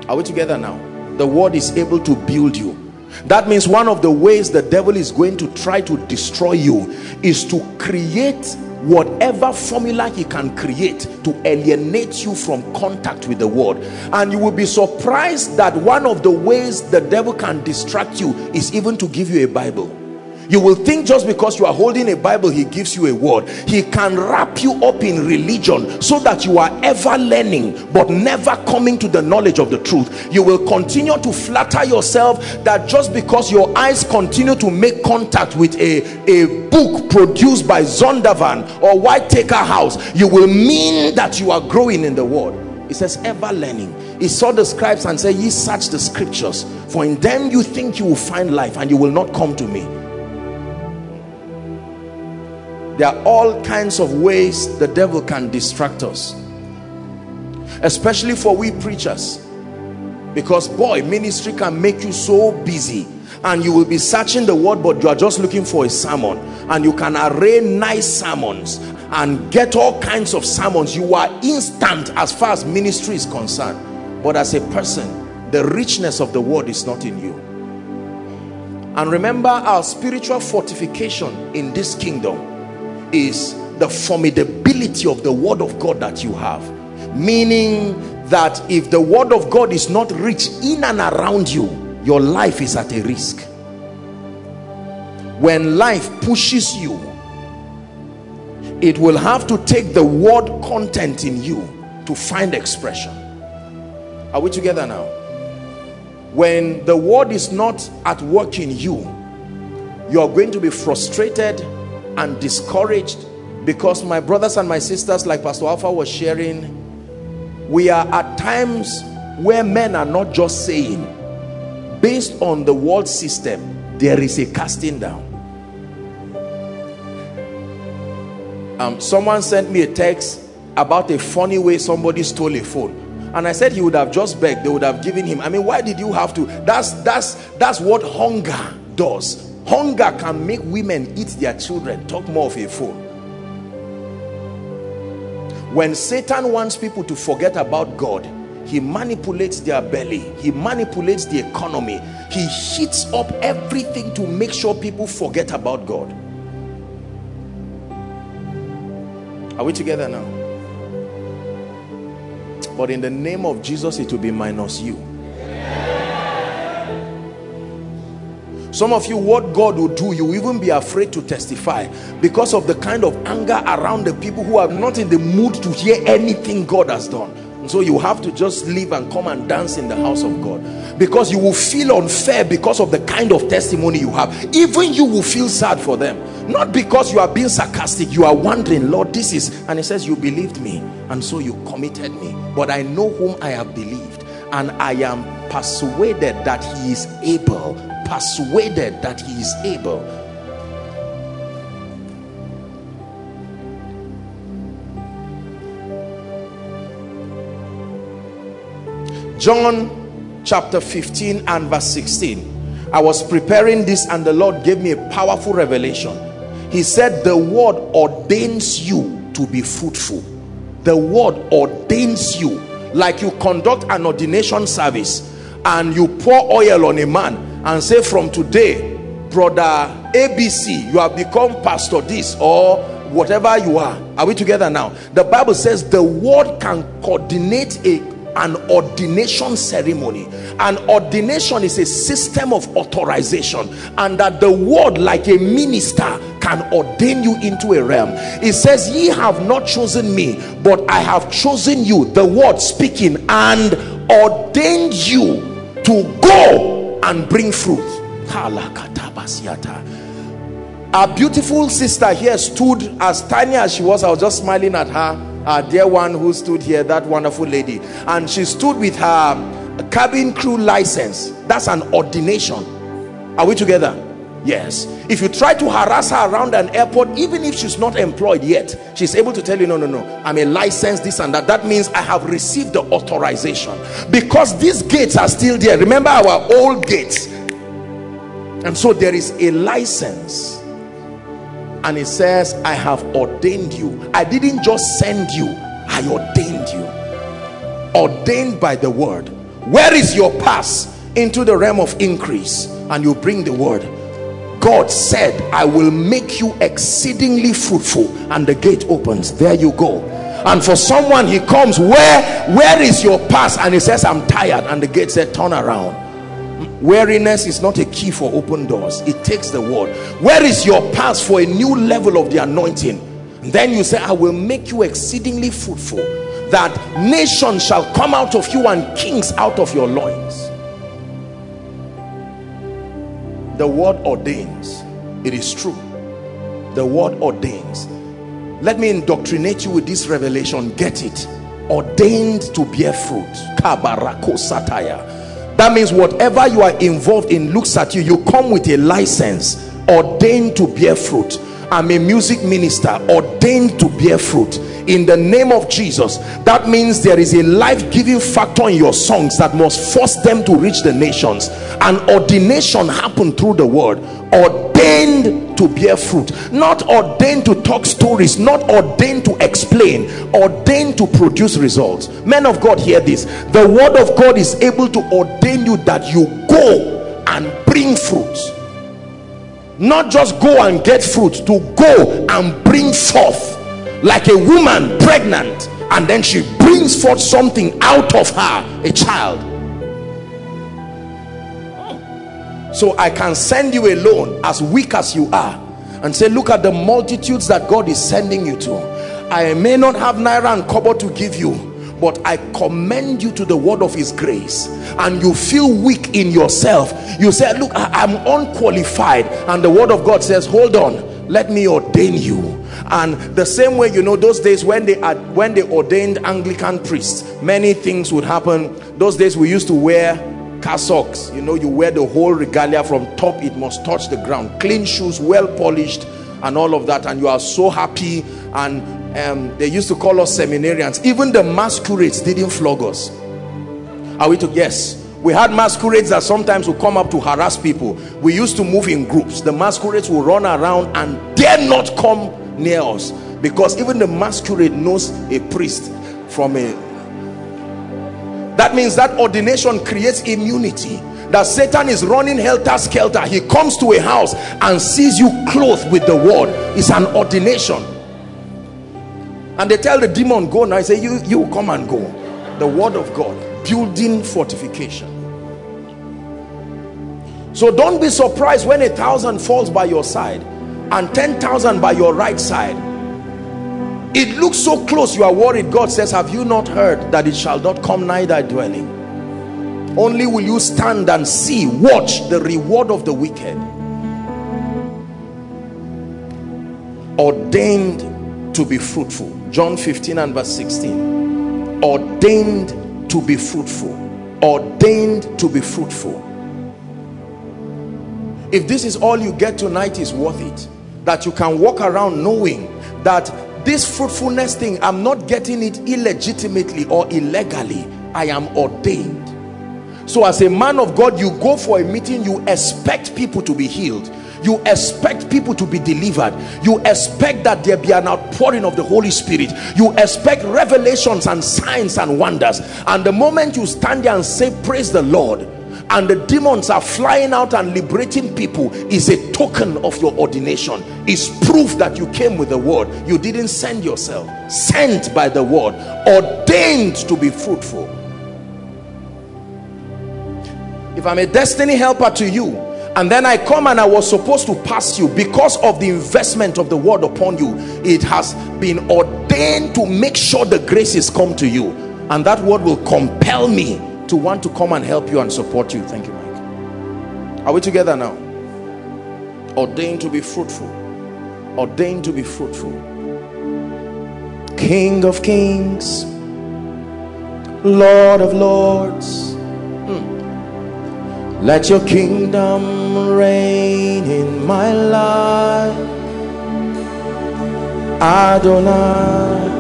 Are we together now the word is able to build you. That means one of the ways the devil is going to try to destroy you is to create whatever formula he can create to alienate you from contact with the word and you will be surprised that one of the ways the devil can distract you is even to give you a bible you will think just because you are holding a bible he gives you a word. He can wrap you up in religion so that you are ever learning but never coming to the knowledge of the truth. You will continue to flatter yourself that just because your eyes continue to make contact with a a book produced by zondervan or whitaker house you will mean that you are growing in the word. It says ever learning. He saw the scribes and said ye search the scriptures for in them you think you will find life and you will not come to me there are all kinds of ways the devil can distract us especially for we preachers. Because boy ministry can make you so busy and you will be searching the word but you are just looking for a sermon and you can array nice sermons and get all kinds of sermons. You are instant as far as ministry is concerned. But as a person the richness of the word is not in you. And remember our spiritual fortification in this kingdom is the formidability of the word of God that you have. Meaning that if the word of God is not rich in and around you your life is at a risk. When life pushes you it will have to take the word content in you to find expression. Are we together now? When the word is not at work in you you are going to be frustrated and discouraged because my brothers and my sisters like pastor alpha was sharing we are at times where men are not just saying based on the world system there is a casting down. Um, someone sent me a text about a funny way somebody stole a phone. And I said he would have just begged they would have given him. I mean why did you have to that's that's that's what hunger does Hunger can make women eat their children. Talk more of a fool. When Satan wants people to forget about God, he manipulates their belly. He manipulates the economy. He heats up everything to make sure people forget about God. Are we together now? But in the name of Jesus, it will be minus you. Some of you, what God will do, you will even be afraid to testify because of the kind of anger around the people who are not in the mood to hear anything God has done. And so you have to just leave and come and dance in the house of God because you will feel unfair because of the kind of testimony you have. Even you will feel sad for them. Not because you are being sarcastic, you are wondering, Lord, this is, and he says, You believed me, and so you committed me. But I know whom I have believed, and I am persuaded that he is able persuaded that he is able. John chapter 15 and verse 16 I was preparing this and the Lord gave me a powerful revelation. He said the word ordains you to be fruitful. The word ordains you. Like you conduct an ordination service and you pour oil on a man and say from today brother abc you have become pastor this or whatever you are. Are we together now? The bible says the word can coordinate a an ordination ceremony. An ordination is a system of authorization and that the word like a minister can ordain you into a realm. It says ye have not chosen me but i have chosen you the word speaking and ordained you to go and bring fruit. Our beautiful sister here stood as tiny as she was. I was just smiling at her our dear one who stood here that wonderful lady. And she stood with her cabin crew license. That's an ordination. Are we together yes. If you try to harass her around an airport even if she's not employed yet she's able to tell you no no no. I'm a license this and that. That means i have received the authorization. Because these gates are still there. Remember our old gates? And so there is a license. And it says i have ordained you. I didn't just send you. I ordained you. Ordained by the word. Where is your pass? Into the realm of increase. And you bring the word God said I will make you exceedingly fruitful and the gate opens. There you go. And for someone he comes where where is your pass and he says I'm tired. And the gate said turn around. Weariness is not a key for open doors. It takes the word. Where is your pass for a new level of the anointing? Then you say I will make you exceedingly fruitful that nations shall come out of you and kings out of your loins the word ordains. It is true. The word ordains. Let me indoctrinate you with this revelation. Get it. Ordained to bear fruit. That means whatever you are involved in looks at you you come with a license ordained to bear fruit i'm a music minister ordained to bear fruit. In the name of Jesus that means there is a life-giving factor in your songs that must force them to reach the nations. And ordination happened through the word ordained to bear fruit. Not ordained to talk stories not ordained to explain ordained to produce results. Men of God hear this. The word of God is able to ordain you that you go and bring fruit not just go and get fruit to go and bring forth like a woman pregnant and then she brings forth something out of her a child. So i can send you alone as weak as you are and say look at the multitudes that god is sending you to. I may not have naira and kobo to give you but i commend you to the word of his grace. And you feel weak in yourself. You say look I, i'm unqualified. And the word of god says hold on. Let me ordain you. And the same way you know those days when they had when they ordained anglican priests many things would happen. Those days we used to wear cassocks you know you wear the whole regalia from top it must touch the ground. Clean shoes well polished and all of that. And you are so happy. And um, they used to call us seminarians. Even the masquerades didn't flog us. Are we to guess? we had masquerades that sometimes would come up to harass people. We used to move in groups. The masquerades will run around and dare not come near us. Because even the masquerade knows a priest from a that means that ordination creates immunity. That satan is running helter-skelter he comes to a house and sees you clothed with the word. It's an ordination and they tell the demon go now. I say you you come and go. The word of god building fortification. So don't be surprised when a thousand falls by your side and 10,000 by your right side. It looks so close you are worried. God says have you not heard that it shall not come nigh thy dwelling? Only will you stand and see watch the reward of the wicked. Ordained to be fruitful John 15 and verse 16 ordained to be fruitful. Ordained to be fruitful. If this is all you get tonight is worth it. That you can walk around knowing that this fruitfulness thing i'm not getting it illegitimately or illegally. I am ordained. So as a man of god you go for a meeting you expect people to be healed you expect people to be delivered. You expect that there be an outpouring of the holy spirit. You expect revelations and signs and wonders. And the moment you stand there and say praise the lord and the demons are flying out and liberating people is a token of your ordination. Is proof that you came with the word. You didn't send yourself. Sent by the word. Ordained to be fruitful. If i'm a destiny helper to you and then I come and I was supposed to pass you. Because of the investment of the word upon you it has been ordained to make sure the graces come to you. And that word will compel me to want to come and help you and support you. Thank you Mike. Are we together now? Ordained to be fruitful. Ordained to be fruitful. King of kings Lord of lords. Let your kingdom reign in my life Adonai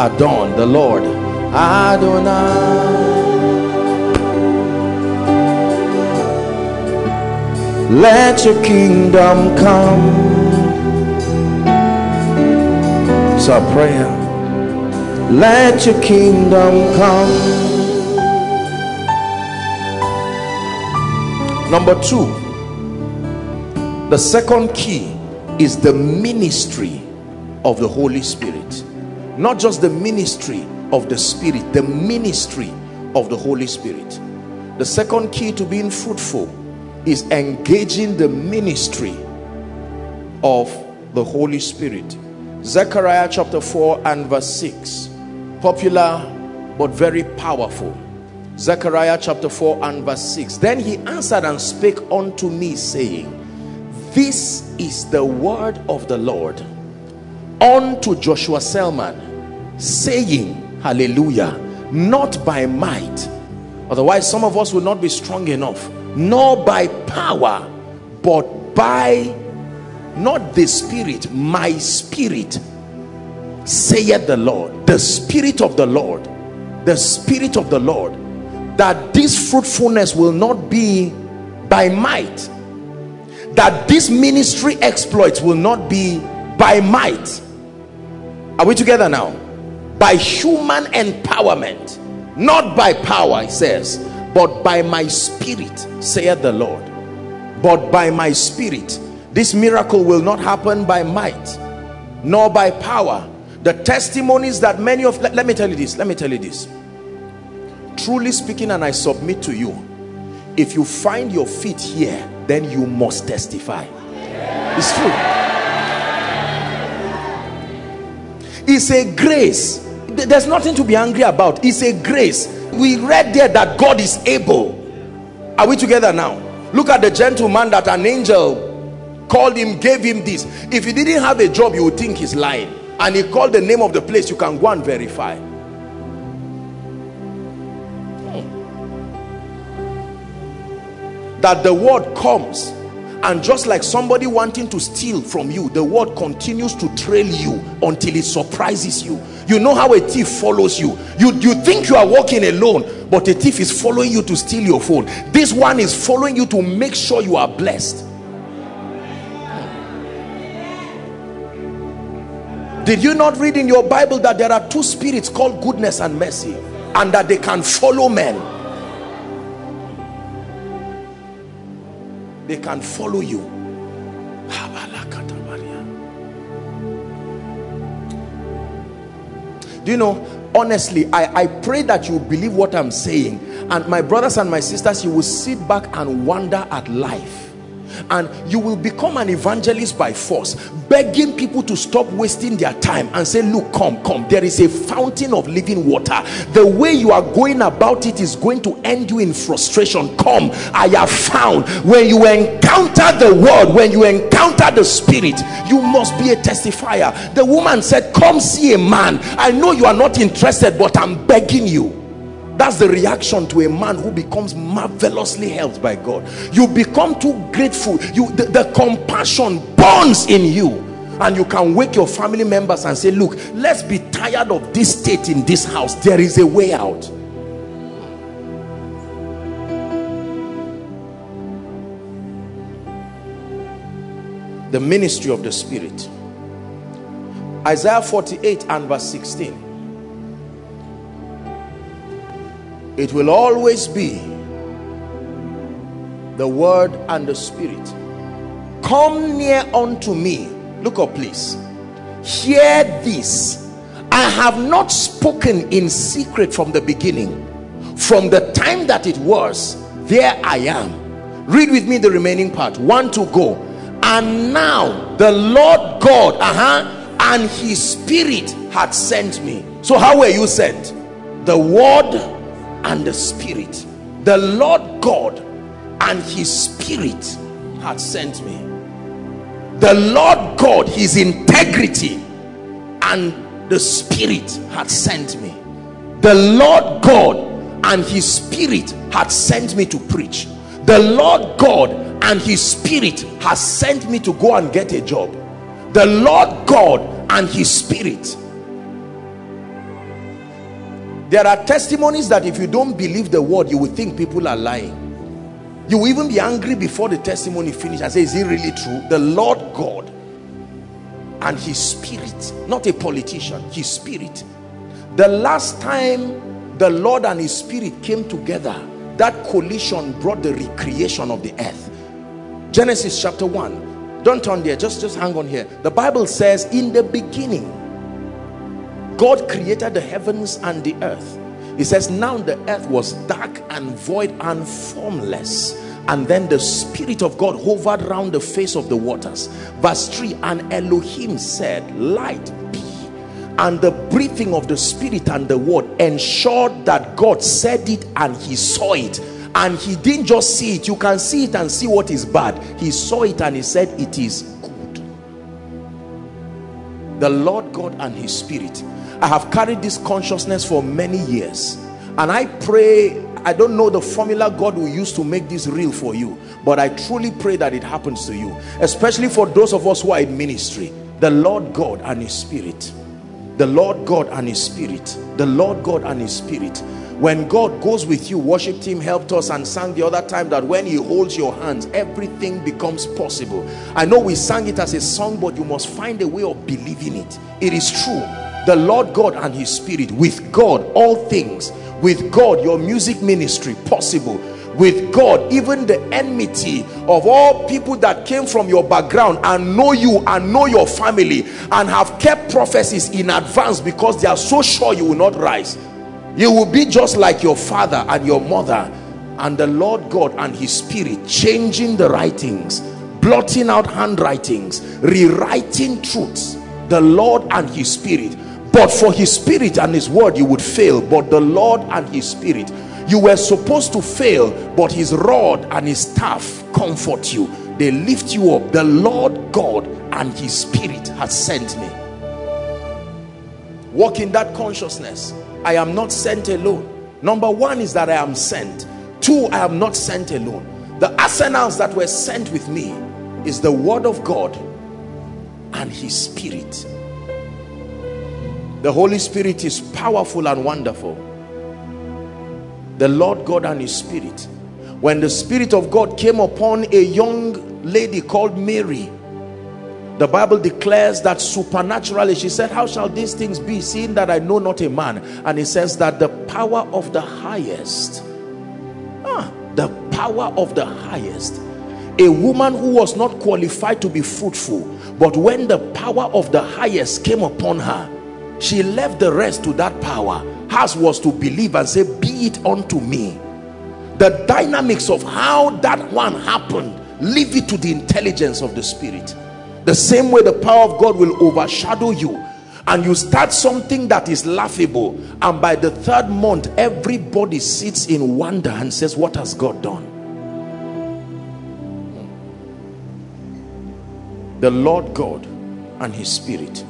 Adon, the Lord. Adonai. Let your kingdom come. It's our prayer. Let your kingdom come. Number two, the second key is the ministry of the Holy Spirit. Not just the ministry of the Spirit, the ministry of the Holy Spirit. The second key to being fruitful is engaging the ministry of the Holy Spirit. Zechariah chapter 4 and verse 6. Popular but very powerful. Zechariah chapter 4 and verse 6. Then he answered and spake unto me, saying, This is the word of the Lord unto Joshua Selman, saying, Hallelujah, not by might. Otherwise, some of us will not be strong enough, nor by power, but by not the spirit, my spirit, saith the Lord. The spirit of the Lord, the spirit of the Lord, that this fruitfulness will not be by might, that this ministry exploits will not be by might. Are we together now? By human empowerment, not by power, he says, but by my spirit, saith the Lord. But by my spirit, this miracle will not happen by might nor by power the testimonies that many of let, let, me tell you this let me tell you this. Truly speaking and i submit to you if you find your feet here then you must testify. It's true. It's a grace. There's nothing to be angry about. It's a grace. We read there that god is able. Are we together now? Look at the gentleman that an angel called him gave him this. If he didn't have a job you would think he's lying and he called the name of the place. You can go and verify. That the word comes and just like somebody wanting to steal from you the word continues to trail you until it surprises you. You know how a thief follows you. You you think you are walking alone but a thief is following you to steal your phone. This one is following you to make sure you are blessed did you not read in your bible that there are two spirits called goodness and mercy and that they can follow men? They can follow you. Do you know honestly I, I pray that you believe what i'm saying. And my brothers and my sisters you will sit back and wonder at life and you will become an evangelist by force begging people to stop wasting their time and say look come come. There is a fountain of living water. The way you are going about it is going to end you in frustration. Come i have found. When you encounter the word when you encounter the spirit you must be a testifier. The woman said come see a man. I know you are not interested but i'm begging you that's the reaction to a man who becomes marvelously helped by God. You become too grateful. You the, the compassion burns in you. And you can wake your family members and say look let's be tired of this state in this house. There is a way out. The ministry of the spirit. Isaiah 48 and verse 16 it will always be the word and the spirit. Come near unto me. Look up please. Hear this. I have not spoken in secret from the beginning. From the time that it was there i am. Read with me the remaining part. One to go. And now the lord god uh-huh and his spirit had sent me. So how were you sent? The word and the spirit. The lord god and his spirit had sent me. The lord god his integrity and the spirit had sent me. The lord god and his spirit had sent me to preach. The lord god and his spirit has sent me to go and get a job. The lord god and his spirit there are testimonies that if you don't believe the word you will think people are lying. You will even be angry before the testimony finishes and say is it really true? The lord god and his spirit not a politician his spirit. The last time the lord and his spirit came together that collision brought the recreation of the earth. Genesis chapter 1 don't turn there. Just just hang on here. The bible says in the beginning god created the heavens and the earth. He says now the earth was dark and void and formless and then the spirit of god hovered round the face of the waters. Verse 3 and elohim said light be and the breathing of the spirit and the word ensured that god said it and he saw it. And he didn't just see it. You can see it and see what is bad. He saw it and he said it is good. The lord god and his spirit i have carried this consciousness for many years and i pray I don't know the formula God will use to make this real for you, but I truly pray that it happens to you, especially for those of us who are in ministry. The Lord God and His Spirit, the Lord God and His Spirit, the Lord God and His Spirit. When God goes with you, worship team helped us and sang the other time that when He holds your hands, everything becomes possible. I know we sang it as a song, but you must find a way of believing it. It is true. The Lord God and His Spirit, with God, all things with God your music ministry possible with God even the enmity of all people that came from your background and know you and know your family and have kept prophecies in advance because they are so sure you will not rise. You will be just like your father and your mother and the Lord God and his spirit changing the writings blotting out handwritings rewriting truths. The Lord and his spirit but for his spirit and his word you would fail. But the lord and his spirit. You were supposed to fail but his rod and his staff comfort you. They lift you up. The lord god and his spirit has sent me. Walk in that consciousness. I am not sent alone. Number one is that i am sent. Two i am not sent alone. The arsenals that were sent with me is the word of god and his spirit the Holy Spirit is powerful and wonderful. The Lord God and his spirit. When the spirit of God came upon a young lady called Mary, the Bible declares that supernaturally she said, how shall these things be seeing that I know not a man? And it says that the power of the highest, ah, the power of the highest, a woman who was not qualified to be fruitful, but when the power of the highest came upon her, she left the rest to that power hers was to believe and say be it unto me. The dynamics of how that one happened leave it to the intelligence of the spirit. The same way the power of God will overshadow you and you start something that is laughable and by the third month everybody sits in wonder and says what has God done? The Lord God and his spirit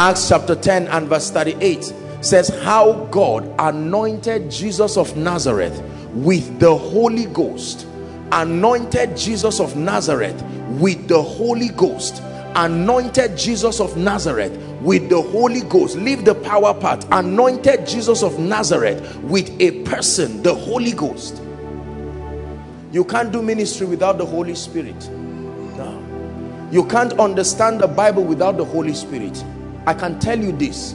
Acts chapter 10 and verse 38 says how God anointed Jesus of Nazareth with the Holy Ghost. Anointed Jesus of Nazareth with the Holy Ghost. Anointed Jesus of Nazareth with the Holy Ghost. Leave the power part. Anointed Jesus of Nazareth with a person the Holy Ghost. You can't do ministry without the Holy Spirit. No. you can't understand the Bible without the Holy Spirit I can tell you this.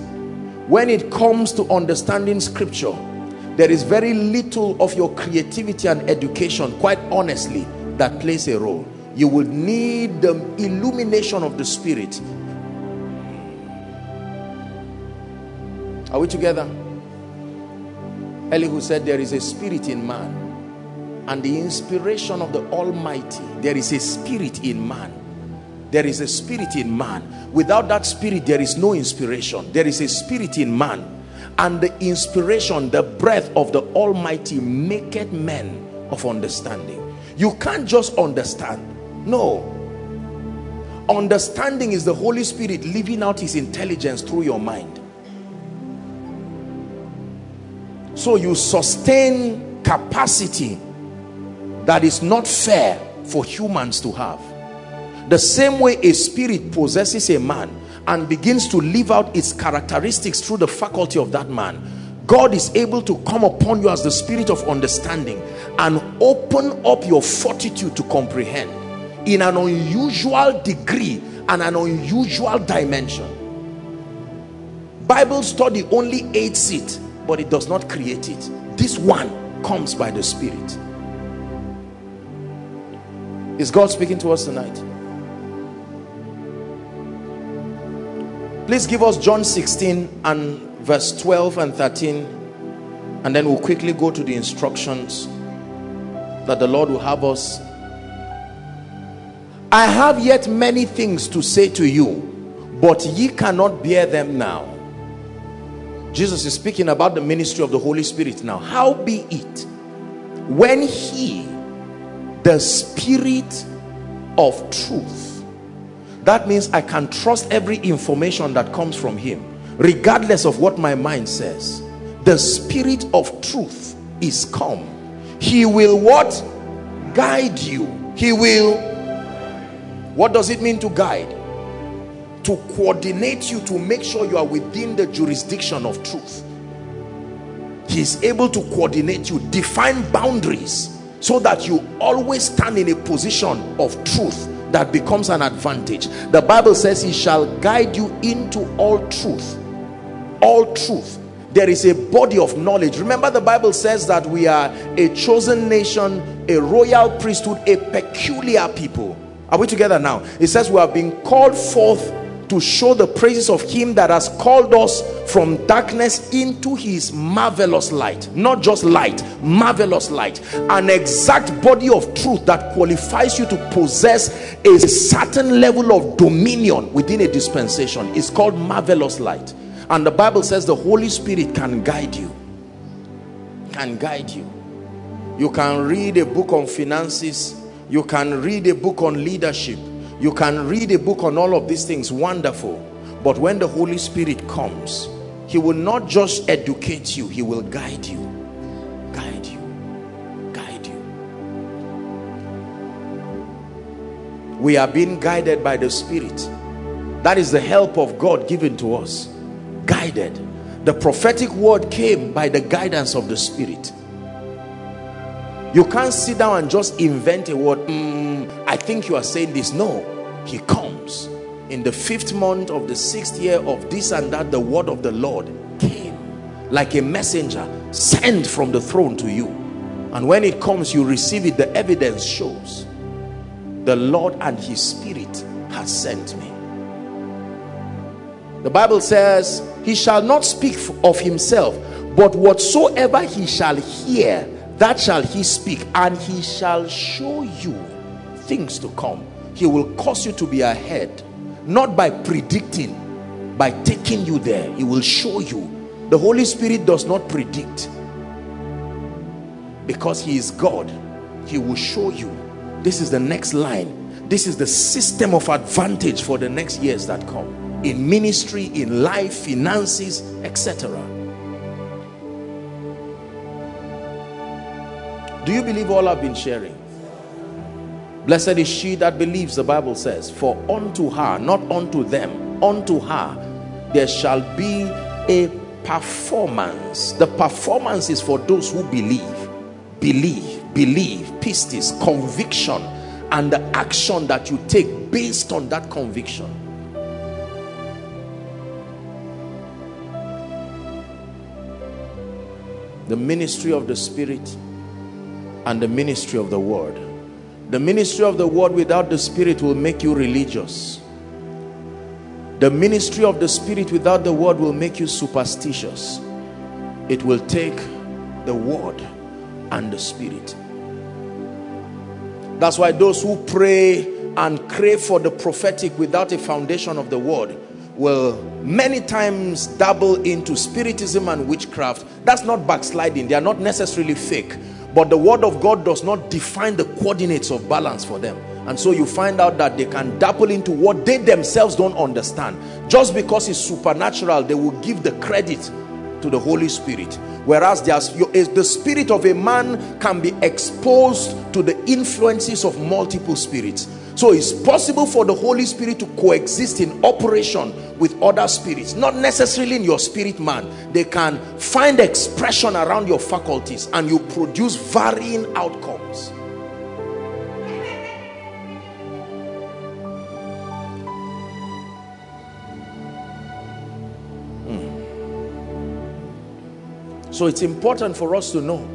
When it comes to understanding scripture there is very little of your creativity and education quite honestly that plays a role. You will need the illumination of the spirit. Are we together? Elihu said there is a spirit in man and the inspiration of the almighty. There is a spirit in man there is a spirit in man. Without that spirit there is no inspiration. There is a spirit in man. And the inspiration the breath of the almighty maketh men of understanding. You can't just understand. No. Understanding is the holy spirit living out his intelligence through your mind. So you sustain capacity that is not fair for humans to have the same way a spirit possesses a man and begins to live out its characteristics through the faculty of that man God is able to come upon you as the spirit of understanding and open up your fortitude to comprehend in an unusual degree and an unusual dimension Bible study only aids it but it does not create it this one comes by the Spirit. Is God speaking to us tonight? Please give us John 16 and verse 12 and 13 and then we'll quickly go to the instructions that the Lord will have us. I have yet many things to say to you, but ye cannot bear them now. Jesus is speaking about the ministry of the Holy Spirit now. How be it when he, the Spirit of truth, that means I can trust every information that comes from him, regardless of what my mind says. The Spirit of truth is come. He will what? Guide you. He will. What does it mean to guide? to coordinate you to make sure you are within the jurisdiction of truth He is able to coordinate you define boundaries so that you always stand in a position of truth that becomes an advantage. The bible says he shall guide you into all truth. All truth. There is a body of knowledge. Remember the bible says that we are a chosen nation a royal priesthood a peculiar people. Are we together now? It says we are being called forth to show the praises of him that has called us from darkness into his marvelous light. Not just light marvelous light. An exact body of truth that qualifies you to possess a certain level of dominion within a dispensation. Is called marvelous light. And the bible says the holy spirit can guide you. Can guide you. You can read a book on finances. You can read a book on leadership you can read a book on all of these things wonderful. But when the Holy Spirit comes he will not just educate you he will guide you. Guide you. Guide you. We are being guided by the Spirit. That is the help of God given to us. Guided. The prophetic word came by the guidance of the Spirit you can't sit down and just invent a word mm, I think you are saying this. No he comes. In the fifth month of the sixth year of this and that the word of the Lord came like a messenger sent from the throne to you. And when it comes you receive it. The evidence shows the Lord and his spirit has sent me. The Bible says he shall not speak of himself but whatsoever he shall hear that shall he speak and he shall show you things to come. He will cause you to be ahead not by predicting by taking you there. He will show you. The Holy Spirit does not predict. Because he is God he will show you. This is the next line. This is the system of advantage for the next years that come. In ministry in life finances etc do you believe all I've been sharing Blessed is she that believes, the Bible says, for unto her, not unto them, unto her, there shall be a performance. The performance is for those who believe, believe, believe, pistis, conviction, and the action that you take based on that conviction. The ministry of the Spirit and the ministry of the Word the ministry of the word without the spirit will make you religious. The ministry of the spirit without the word will make you superstitious. It will take the word and the spirit. That's why those who pray and crave for the prophetic without a foundation of the word will many times dabble into spiritism and witchcraft. That's not backsliding. They are not necessarily fake but the word of God does not define the coordinates of balance for them. And so you find out that they can dabble into what they themselves don't understand. Just because it's supernatural they will give the credit to the Holy Spirit. Whereas the spirit of a man can be exposed to the influences of multiple spirits so it's possible for the Holy Spirit to coexist in operation with other spirits, not necessarily in your spirit man. They can find expression around your faculties and you produce varying outcomes. Hmm. So it's important for us to know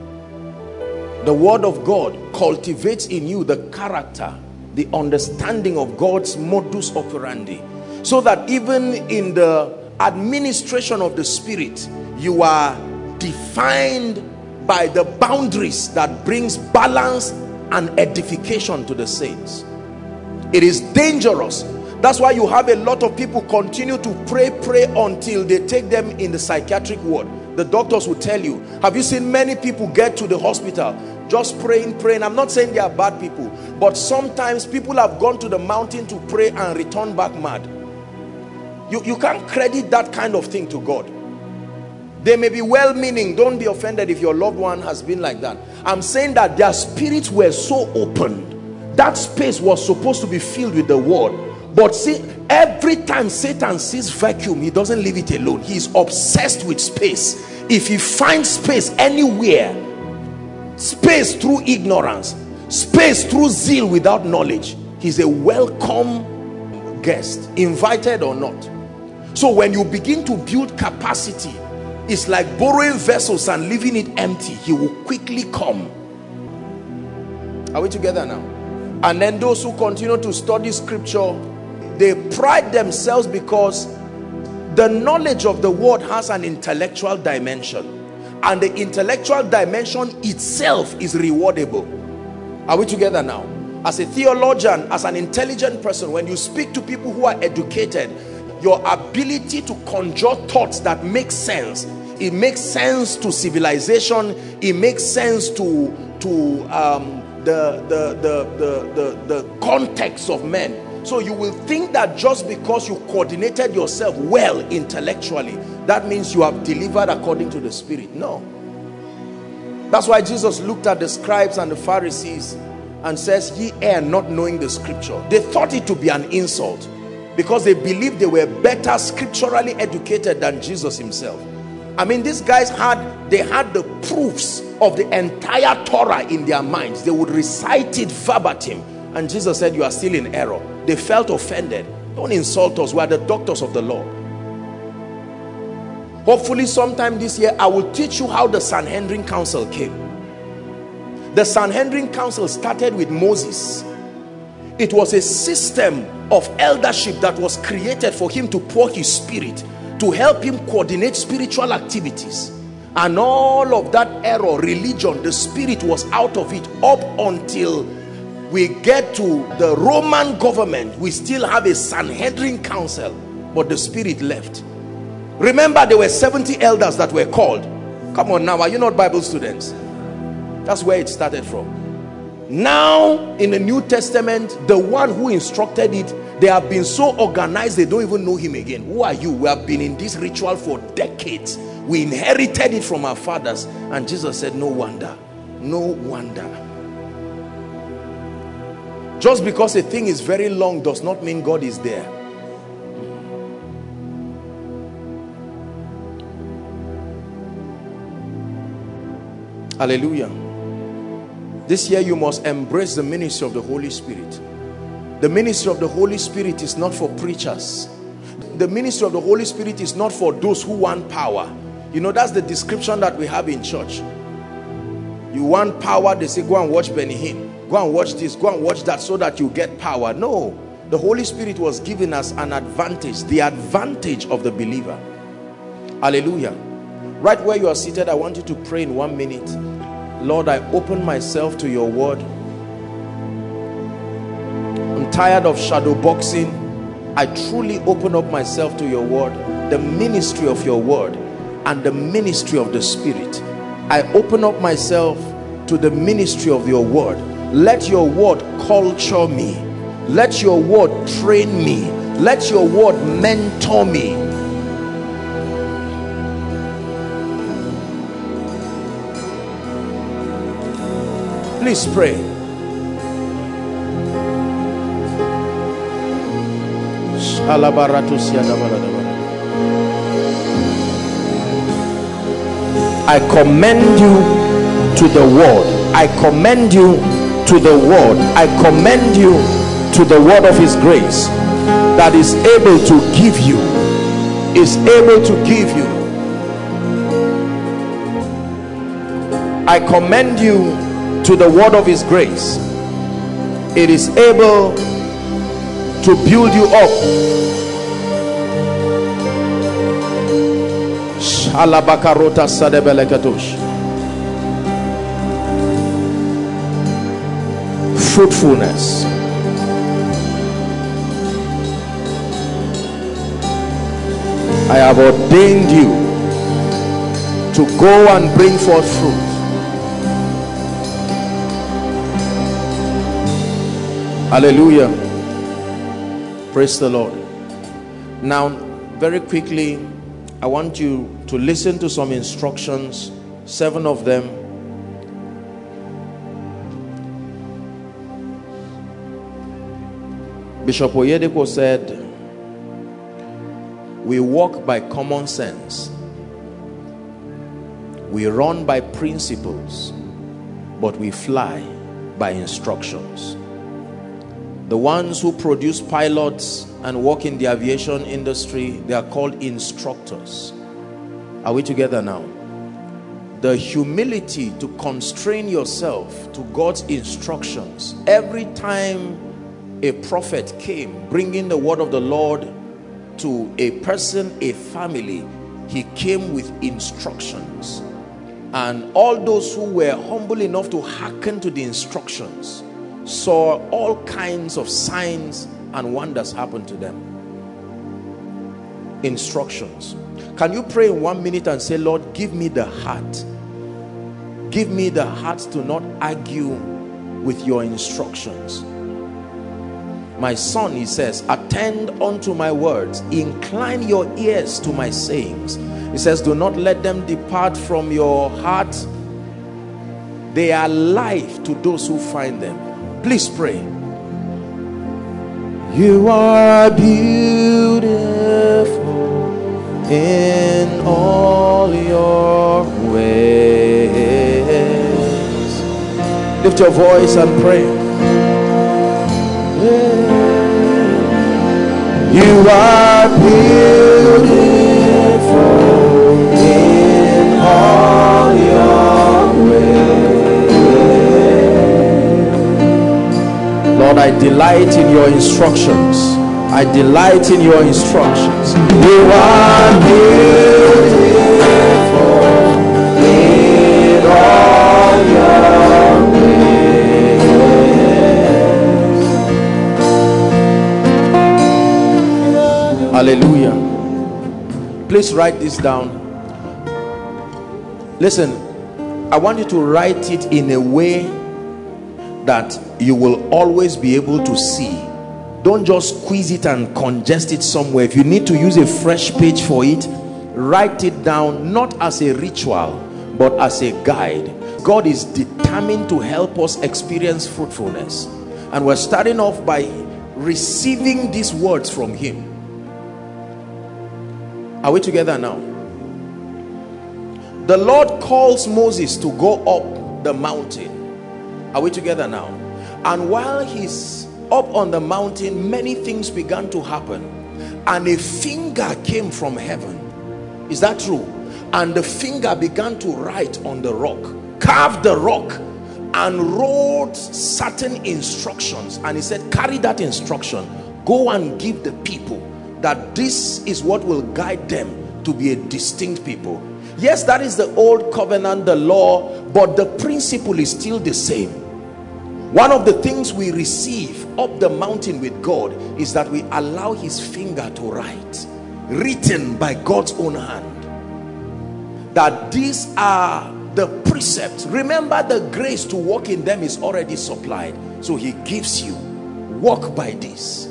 The word of God cultivates in you the character, the understanding of God's modus operandi. So that even in the administration of the spirit, you are defined by the boundaries that brings balance and edification to the saints. It is dangerous that's why you have a lot of people continue to pray, pray until they take them in the psychiatric ward. The doctors will tell you, have you seen many people get to the hospital just praying, praying? I'm not saying they are bad people, but sometimes people have gone to the mountain to pray and return back mad. You, you can't credit that kind of thing to God. They may be well-meaning. Don't be offended if your loved one has been like that. I'm saying that their spirits were so open. That space was supposed to be filled with the word but see, every time Satan sees vacuum, he doesn't leave it alone. He's obsessed with space. If he finds space anywhere, space through ignorance, space through zeal without knowledge, he's a welcome guest, invited or not. So when you begin to build capacity, it's like borrowing vessels and leaving it empty. He will quickly come. Are we together now? And then those who continue to study scripture they pride themselves because the knowledge of the word has an intellectual dimension and the intellectual dimension itself is rewardable. Are we together now? As a theologian as an intelligent person when you speak to people who are educated your ability to conjure thoughts that make sense it makes sense to civilization it makes sense to to um, the, the, the, the, the, the context of men. So you will think that just because you coordinated yourself well intellectually, that means you have delivered according to the Spirit. No. That's why Jesus looked at the scribes and the Pharisees and says, ye err not knowing the scripture. They thought it to be an insult because they believed they were better scripturally educated than Jesus himself. I mean, these guys had, they had the proofs of the entire Torah in their minds. They would recite it verbatim. And Jesus said, you are still in error they felt offended don't insult us we are the doctors of the law hopefully sometime this year i will teach you how the sanhedrin council came. The sanhedrin council started with moses. It was a system of eldership that was created for him to pour his spirit to help him coordinate spiritual activities. And all of that error religion the spirit was out of it up until we get to the Roman government, we still have a Sanhedrin council, but the spirit left. Remember, there were 70 elders that were called. Come on now, are you not Bible students? That's where it started from. Now, in the New Testament, the one who instructed it, they have been so organized, they don't even know him again. Who are you? We have been in this ritual for decades. We inherited it from our fathers. And Jesus said, no wonder, no wonder just because a thing is very long does not mean God is there. Hallelujah. This year you must embrace the ministry of the Holy Spirit. The ministry of the Holy Spirit is not for preachers. The ministry of the Holy Spirit is not for those who want power. You know, that's the description that we have in church. You want power, they say, go and watch Benny Hinn go and watch this go and watch that so that you get power no the Holy Spirit was giving us an advantage the advantage of the believer hallelujah right where you are seated I want you to pray in one minute. Lord I open myself to your word. I'm tired of shadow boxing. I truly open up myself to your word the ministry of your word and the ministry of the spirit. I open up myself to the ministry of your word. Let your word culture me. Let your word train me. Let your word mentor me please pray. I commend you to the word. I commend you to the word. I commend you to the word of his grace that is able to give you is able to give you. I commend you to the word of his grace it is able to build you up. Fruitfulness. I have ordained you to go and bring forth fruit hallelujah. Praise the lord. Now very quickly i want you to listen to some instructions seven of them. Bishop oyedepo said we walk by common sense. We run by principles but we fly by instructions the ones who produce pilots and work in the aviation industry, they are called instructors. Are we together now? The humility to constrain yourself to God's instructions. Every time a prophet came bringing the word of the Lord to a person, a family, he came with instructions. And all those who were humble enough to hearken to the instructions saw all kinds of signs and wonders happen to them. Instructions. Can you pray in one minute and say, Lord, give me the heart. Give me the heart to not argue with your instructions. My son, he says, attend unto my words, incline your ears to my sayings. He says, do not let them depart from your heart. They are life to those who find them Please pray. You are beautiful in all your ways. Lift your voice and pray. You are beautiful in all your Lord, I delight in your instructions. I delight in your instructions. You are beautiful in all your ways. Hallelujah. Please write this down. Listen, I want you to write it in a way that you will always be able to see. Don't just squeeze it and congest it somewhere. If you need to use a fresh page for it write it down not as a ritual but as a guide. God is determined to help us experience fruitfulness. And we're starting off by receiving these words from him. Are we together now? The lord calls moses to go up the mountain are we together now? And while he's up on the mountain, many things began to happen. And a finger came from heaven. Is that true? And the finger began to write on the rock, carved the rock, and wrote certain instructions. And he said, Carry that instruction, go and give the people that this is what will guide them to be a distinct people. Yes, that is the old covenant, the law, but the principle is still the same. One of the things we receive up the mountain with God is that we allow his finger to write written by God's own hand that these are the precepts. Remember the grace to walk in them is already supplied so he gives you. Walk by this.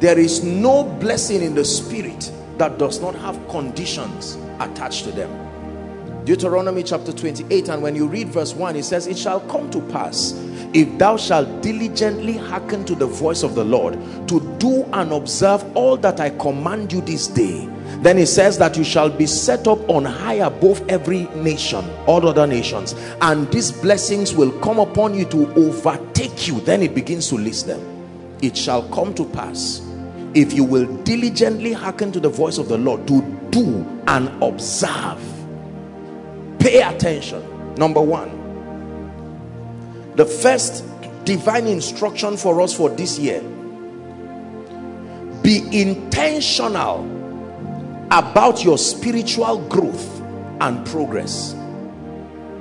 There is no blessing in the spirit that does not have conditions attached to them. Deuteronomy chapter 28 and when you read verse 1 it says it shall come to pass if thou shalt diligently hearken to the voice of the Lord to do and observe all that I command you this day. Then it says that you shall be set up on high above every nation all other nations and these blessings will come upon you to overtake you. Then it begins to list them. It shall come to pass if you will diligently hearken to the voice of the Lord to do and observe. Pay attention. Number one the first divine instruction for us for this year be intentional about your spiritual growth and progress.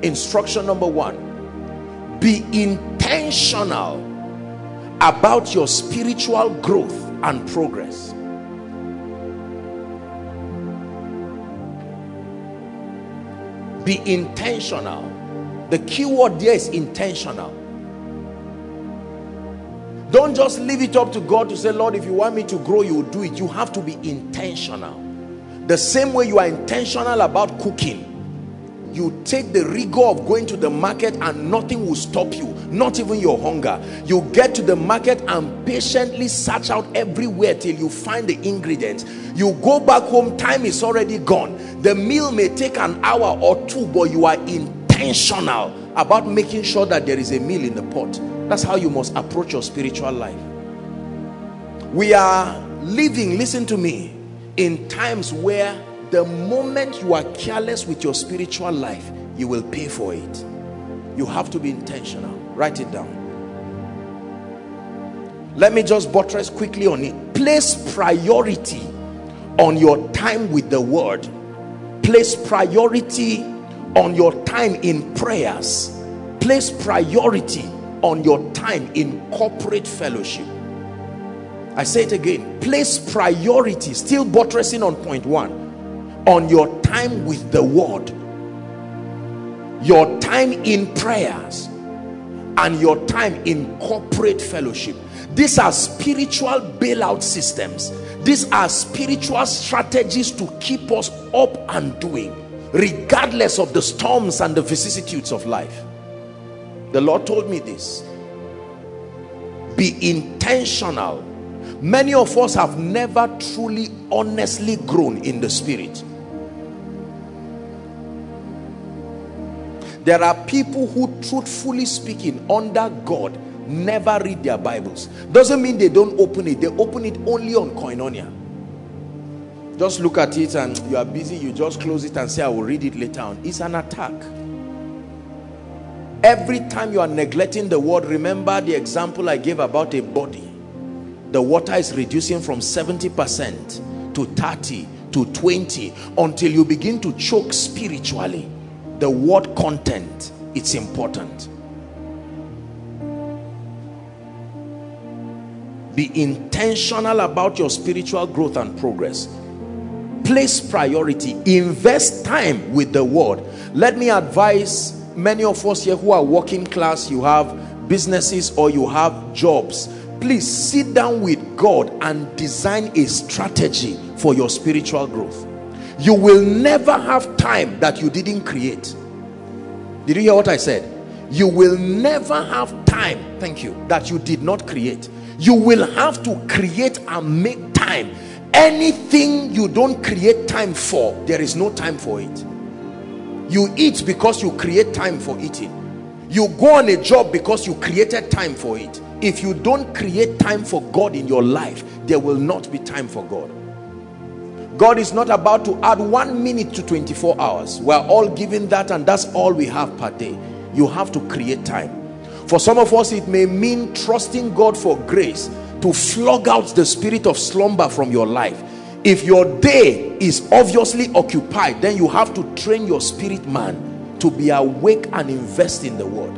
Instruction number one be intentional about your spiritual growth and progress be intentional. The key word there is intentional. Don't just leave it up to God to say Lord if you want me to grow you do it. You have to be intentional. The same way you are intentional about cooking you take the rigor of going to the market and nothing will stop you not even your hunger. You get to the market and patiently search out everywhere till you find the ingredients. You go back home time is already gone. The meal may take an hour or two but you are intentional about making sure that there is a meal in the pot. That's how you must approach your spiritual life. We are living listen to me in times where the moment you are careless with your spiritual life you will pay for it. You have to be intentional. Write it down. Let me just buttress quickly on it. Place priority on your time with the word. Place priority on your time in prayers. Place priority on your time in corporate fellowship. I say it again. Place priority. Still buttressing on point one on your time with the word your time in prayers and your time in corporate fellowship. These are spiritual bailout systems. These are spiritual strategies to keep us up and doing regardless of the storms and the vicissitudes of life. The lord told me this. Be intentional. Many of us have never truly honestly grown in the spirit There are people who truthfully speaking under God never read their Bibles. Doesn't mean they don't open it. They open it only on Koinonia. Just look at it and you are busy. You just close it and say, I will read it later on. It's an attack. Every time you are neglecting the word, remember the example I gave about a body. The water is reducing from 70% to 30 to 20 until you begin to choke spiritually the word content it's important. Be intentional about your spiritual growth and progress. Place priority. Invest time with the word. Let me advise many of us here who are working class you have businesses or you have jobs. Please sit down with God and design a strategy for your spiritual growth you will never have time that you didn't create. Did you hear what I said? You will never have time thank you that you did not create. You will have to create and make time. Anything you don't create time for there is no time for it. You eat because you create time for eating. You go on a job because you created time for it. If you don't create time for God in your life there will not be time for God God is not about to add one minute to 24 hours. We're all given that and that's all we have per day. You have to create time. For some of us, it may mean trusting God for grace to flog out the spirit of slumber from your life. If your day is obviously occupied, then you have to train your spirit man to be awake and invest in the word.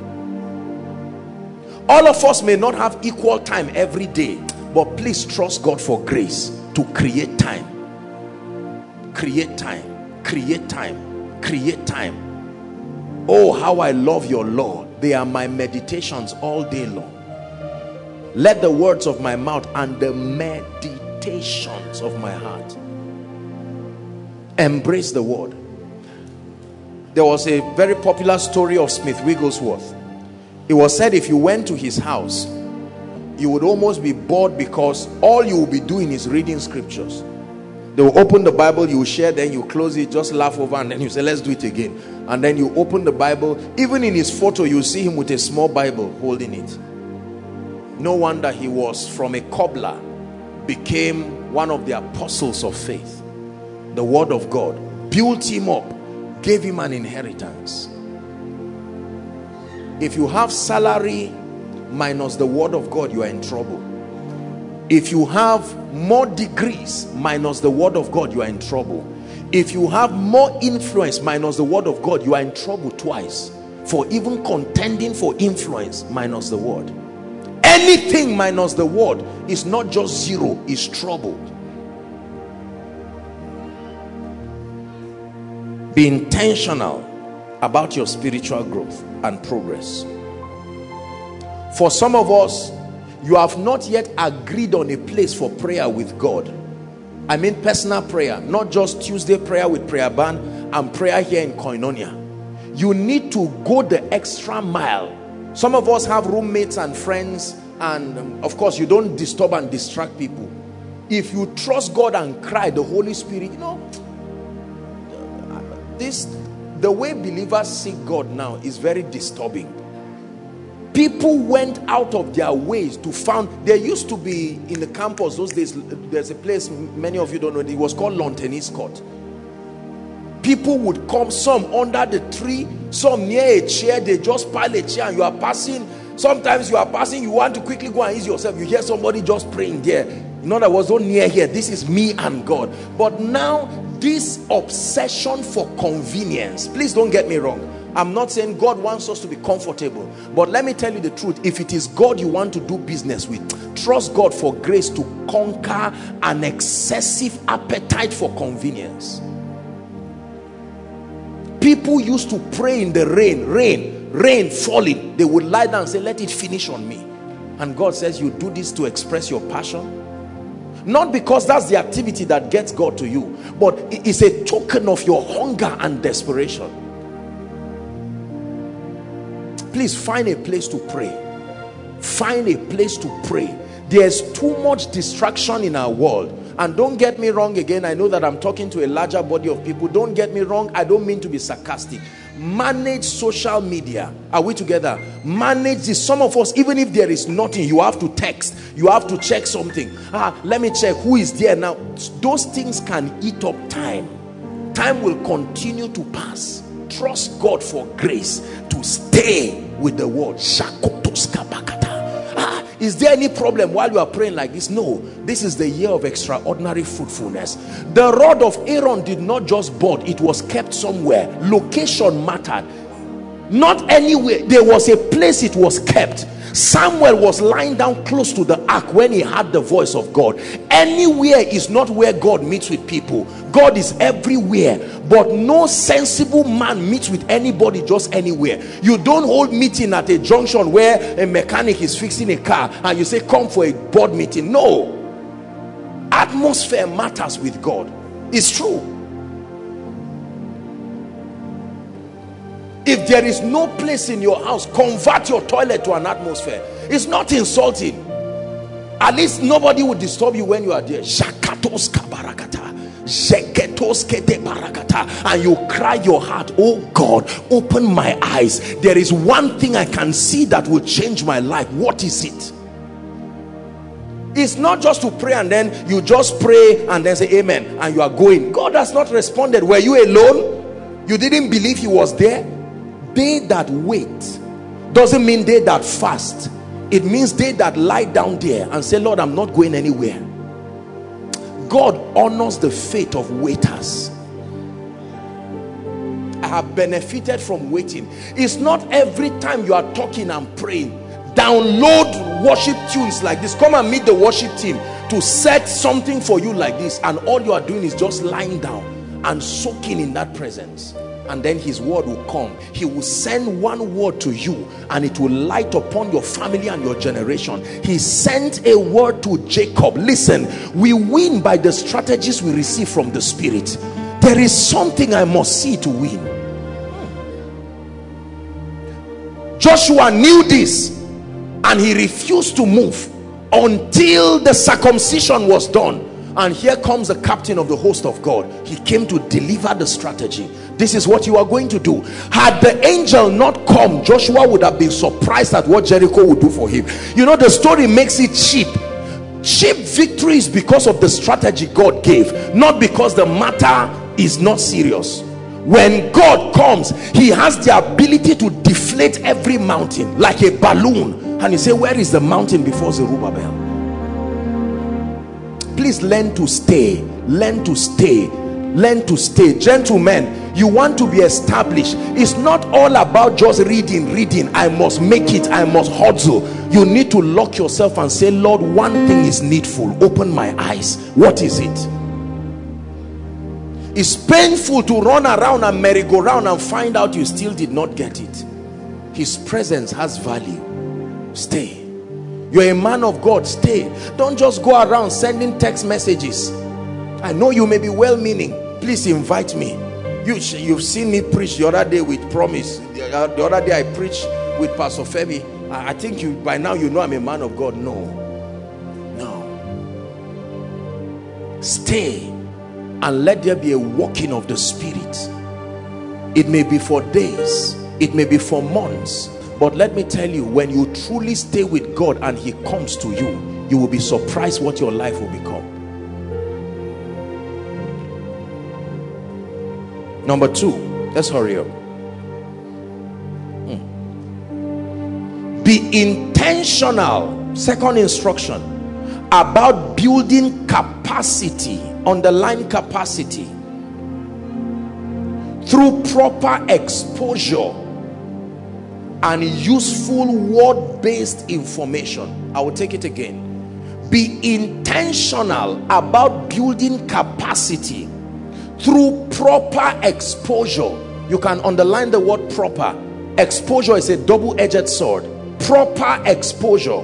All of us may not have equal time every day, but please trust God for grace to create time create time create time create time. Oh how i love your lord. They are my meditations all day long. Let the words of my mouth and the meditations of my heart embrace the word. There was a very popular story of smith wigglesworth. It was said if you went to his house you would almost be bored because all you will be doing is reading scriptures they will open the bible you share then you close it just laugh over and then you say let's do it again. And then you open the bible even in his photo you see him with a small bible holding it. No wonder he was from a cobbler became one of the apostles of faith. The word of god built him up gave him an inheritance. If you have salary minus the word of God you are in trouble if you have more degrees minus the word of God you are in trouble. If you have more influence minus the word of God you are in trouble twice. For even contending for influence minus the word. Anything minus the word is not just zero is trouble. Be intentional about your spiritual growth and progress. For some of us you have not yet agreed on a place for prayer with God. I mean personal prayer not just Tuesday prayer with prayer band and prayer here in Koinonia. You need to go the extra mile. Some of us have roommates and friends and um, of course you don't disturb and distract people. If you trust God and cry the Holy Spirit you know this the way believers seek God now is very disturbing people went out of their ways to found there used to be in the campus those days there's a place many of you don't know it was called lawn tennis court people would come some under the tree some near a chair they just pile a chair and you are passing sometimes you are passing you want to quickly go and ease yourself you hear somebody just praying there. In other words don't near here this is me and god. But now this obsession for convenience please don't get me wrong I'm not saying God wants us to be comfortable but let me tell you the truth. If it is God you want to do business with trust God for grace to conquer an excessive appetite for convenience. People used to pray in the rain rain rain falling. They would lie down and say let it finish on me. And God says you do this to express your passion? Not because that's the activity that gets God to you but it's a token of your hunger and desperation please find a place to pray. Find a place to pray. There's too much distraction in our world. And don't get me wrong again i know that i'm talking to a larger body of people. Don't get me wrong i don't mean to be sarcastic. Manage social media. Are we together? Manage this. Some of us even if there is nothing you have to text. You have to check something. Ah let me check who is there now. Those things can eat up time. Time will continue to pass. Trust god for grace to stay with the word ah, is there any problem while you are praying like this? No. This is the year of extraordinary fruitfulness. The rod of aaron did not just bud it was kept somewhere. Location mattered. Not anywhere. There was a place it was kept Samuel was lying down close to the ark when he heard the voice of God. Anywhere is not where God meets with people. God is everywhere, but no sensible man meets with anybody just anywhere. You don't hold meeting at a junction where a mechanic is fixing a car and you say, Come for a board meeting. No, atmosphere matters with God. It's true. If there is no place in your house convert your toilet to an atmosphere. It's not insulting. At least nobody will disturb you when you are there. And you cry your heart oh god open my eyes. There is one thing i can see that will change my life. What is it? It's not just to pray and then you just pray and then say amen and you are going. God has not responded. Were you alone? You didn't believe he was there they that wait doesn't mean they that fast. It means they that lie down there and say lord i'm not going anywhere. God honors the faith of waiters. I have benefited from waiting. It's not every time you are talking and praying download worship tunes like this. Come and meet the worship team to set something for you like this and all you are doing is just lying down and soaking in that presence and then his word will come. He will send one word to you and it will light upon your family and your generation. He sent a word to jacob. Listen we win by the strategies we receive from the spirit. There is something i must see to win. Joshua knew this and he refused to move until the circumcision was done. And here comes the captain of the host of God. He came to deliver the strategy this is what you are going to do. Had the angel not come Joshua would have been surprised at what Jericho would do for him. You know the story makes it cheap. Cheap victory is because of the strategy God gave not because the matter is not serious. When God comes he has the ability to deflate every mountain like a balloon. And he say where is the mountain before Zerubbabel? Please learn to stay learn to stay learn to stay. Gentlemen you want to be established it's not all about just reading reading. I must make it i must hustle. You need to lock yourself and say lord one thing is needful. Open my eyes. What is it? It's painful to run around and merry-go-round and find out you still did not get it. His presence has value. Stay. You're a man of God. Stay. Don't just go around sending text messages. I know you may be well-meaning. Please invite me you you've seen me preach the other day with promise. The, uh, the other day I preached with Pastor Femi. I, I think you by now you know I'm a man of God. No. No. Stay and let there be a walking of the spirit. It may be for days it may be for months but let me tell you when you truly stay with God and he comes to you you will be surprised what your life will become number two let's hurry up. Hmm. be intentional second instruction about building capacity underline capacity through proper exposure and useful word-based information. I will take it again. Be intentional about building capacity through proper exposure. You can underline the word proper. Exposure is a double-edged sword. Proper exposure.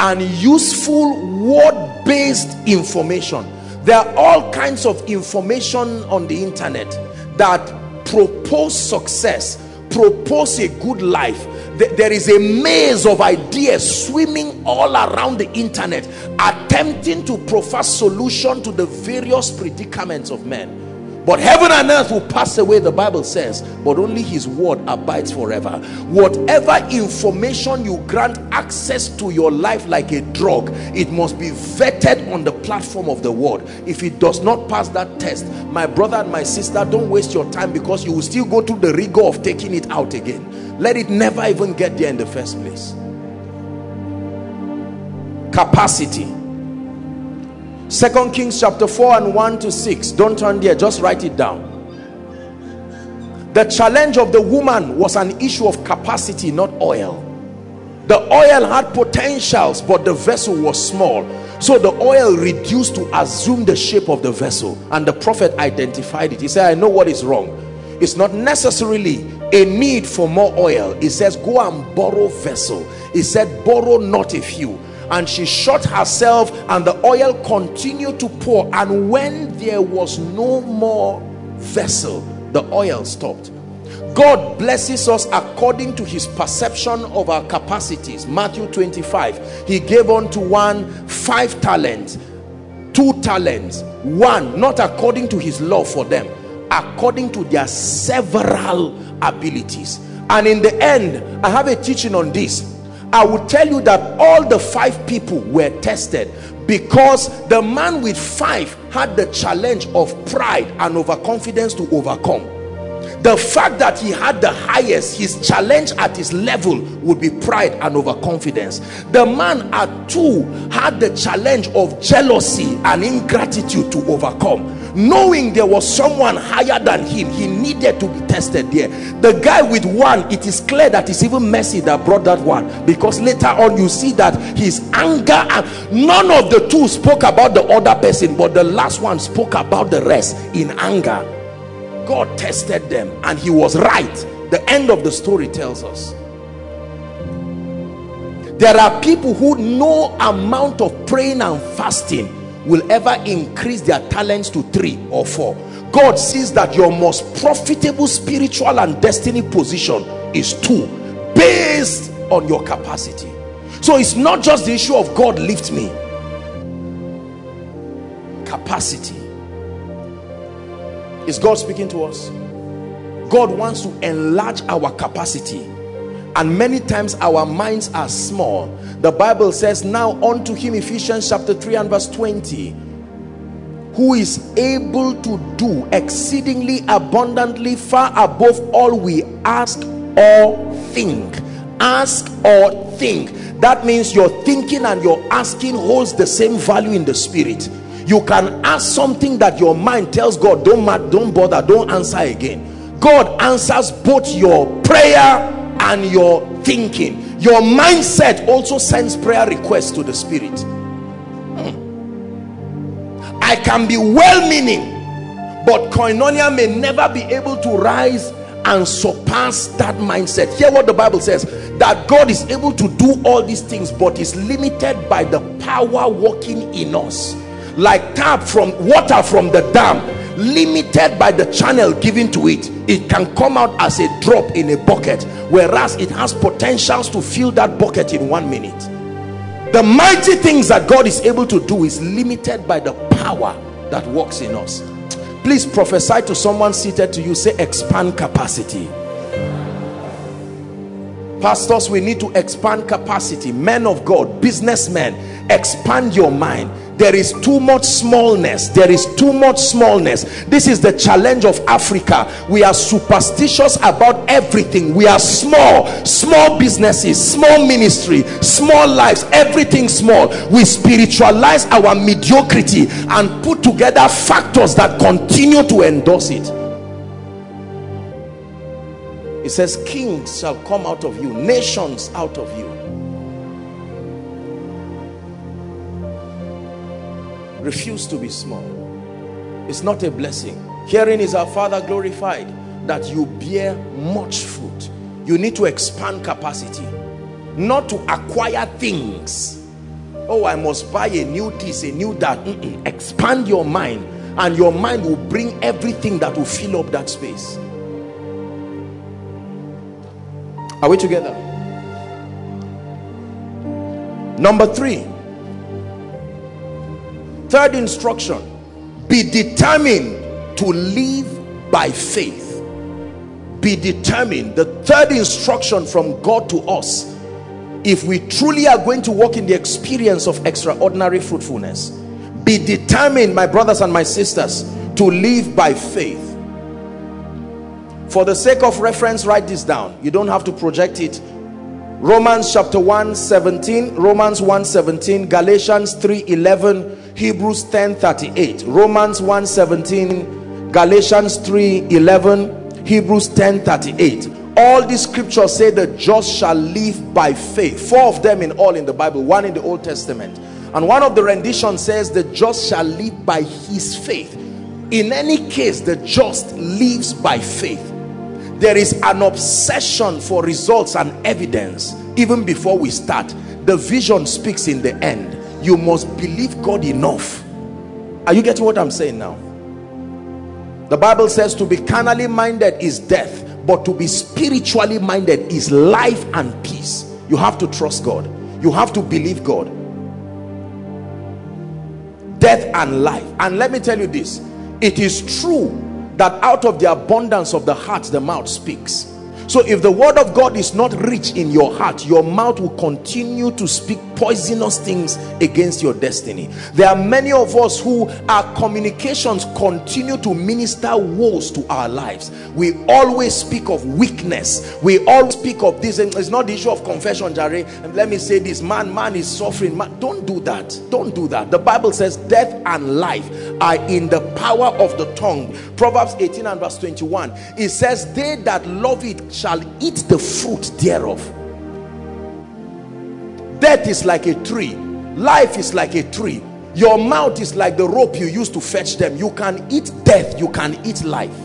And useful word-based information. There are all kinds of information on the internet that propose success propose a good life there is a maze of ideas swimming all around the internet attempting to profess solution to the various predicaments of men but heaven and earth will pass away the bible says but only his word abides forever. Whatever information you grant access to your life like a drug it must be vetted on the platform of the word. If it does not pass that test my brother and my sister don't waste your time because you will still go through the rigor of taking it out again. Let it never even get there in the first place. Capacity second kings chapter 4 and 1 to 6 don't turn there just write it down. The challenge of the woman was an issue of capacity not oil. The oil had potentials but the vessel was small. So the oil reduced to assume the shape of the vessel and the prophet identified it. He said i know what is wrong. It's not necessarily a need for more oil. It says go and borrow vessel. He said borrow not a few and she shot herself and the oil continued to pour. And when there was no more vessel the oil stopped. God blesses us according to his perception of our capacities. Matthew 25 he gave unto one five talents two talents one not according to his love for them according to their several abilities. And in the end I have a teaching on this I will tell you that all the five people were tested because the man with five had the challenge of pride and overconfidence to overcome. The fact that he had the highest his challenge at his level would be pride and overconfidence. The man at two had the challenge of jealousy and ingratitude to overcome knowing there was someone higher than him he needed to be tested there. The guy with one it is clear that it's even mercy that brought that one. Because later on you see that his anger and none of the two spoke about the other person but the last one spoke about the rest in anger. God tested them and he was right. The end of the story tells us. There are people who no amount of praying and fasting will ever increase their talents to three or four. God sees that your most profitable spiritual and destiny position is two based on your capacity. So it's not just the issue of God lift me. Capacity. Is God speaking to us? God wants to enlarge our capacity and many times our minds are small. The bible says now unto him ephesians chapter 3 and verse 20 who is able to do exceedingly abundantly far above all we ask or think. Ask or think. That means your thinking and your asking holds the same value in the spirit. You can ask something that your mind tells god don't don't bother don't answer again. God answers both your prayer and your thinking. Your mindset also sends prayer requests to the spirit. Hmm. i can be well-meaning but koinonia may never be able to rise and surpass that mindset. Hear what the bible says that god is able to do all these things but is limited by the power working in us like tap from water from the dam limited by the channel given to it it can come out as a drop in a bucket whereas it has potentials to fill that bucket in one minute. The mighty things that god is able to do is limited by the power that works in us. Please prophesy to someone seated to you say expand capacity. Pastors we need to expand capacity. Men of god businessmen expand your mind there is too much smallness. There is too much smallness. This is the challenge of africa. We are superstitious about everything. We are small. Small businesses small ministry small lives everything small. We spiritualize our mediocrity and put together factors that continue to endorse it. It says kings shall come out of you nations out of you refuse to be small. It's not a blessing. Herein is our father glorified that you bear much fruit. You need to expand capacity not to acquire things. Oh i must buy a new this a new that. Mm -mm. expand your mind and your mind will bring everything that will fill up that space. Are we together? Number three third instruction be determined to live by faith. Be determined. The third instruction from god to us if we truly are going to walk in the experience of extraordinary fruitfulness be determined my brothers and my sisters to live by faith. For the sake of reference write this down. You don't have to project it. Romans chapter 1 17 Romans 1 17 Galatians 3 11 Hebrews 10 38 Romans 1 17 Galatians 3 11 Hebrews 10 38 all these scriptures say the just shall live by faith. Four of them in all in the Bible one in the Old Testament. And one of the renditions says the just shall live by his faith. In any case the just lives by faith. There is an obsession for results and evidence even before we start. The vision speaks in the end you must believe God enough. Are you getting what I'm saying now? The Bible says to be carnally minded is death but to be spiritually minded is life and peace. You have to trust God. You have to believe God. Death and life. And let me tell you this. It is true that out of the abundance of the heart the mouth speaks so if the word of God is not rich in your heart, your mouth will continue to speak poisonous things against your destiny. There are many of us who our communications continue to minister woes to our lives. We always speak of weakness. We all speak of this. And it's not the issue of confession, Jerry. And let me say this, man, man is suffering. Man, don't do that. Don't do that. The Bible says death and life are in the power of the tongue. Proverbs 18 and verse 21. It says, they that love it shall eat the fruit thereof. Death is like a tree. Life is like a tree. Your mouth is like the rope you use to fetch them. You can eat death. You can eat life.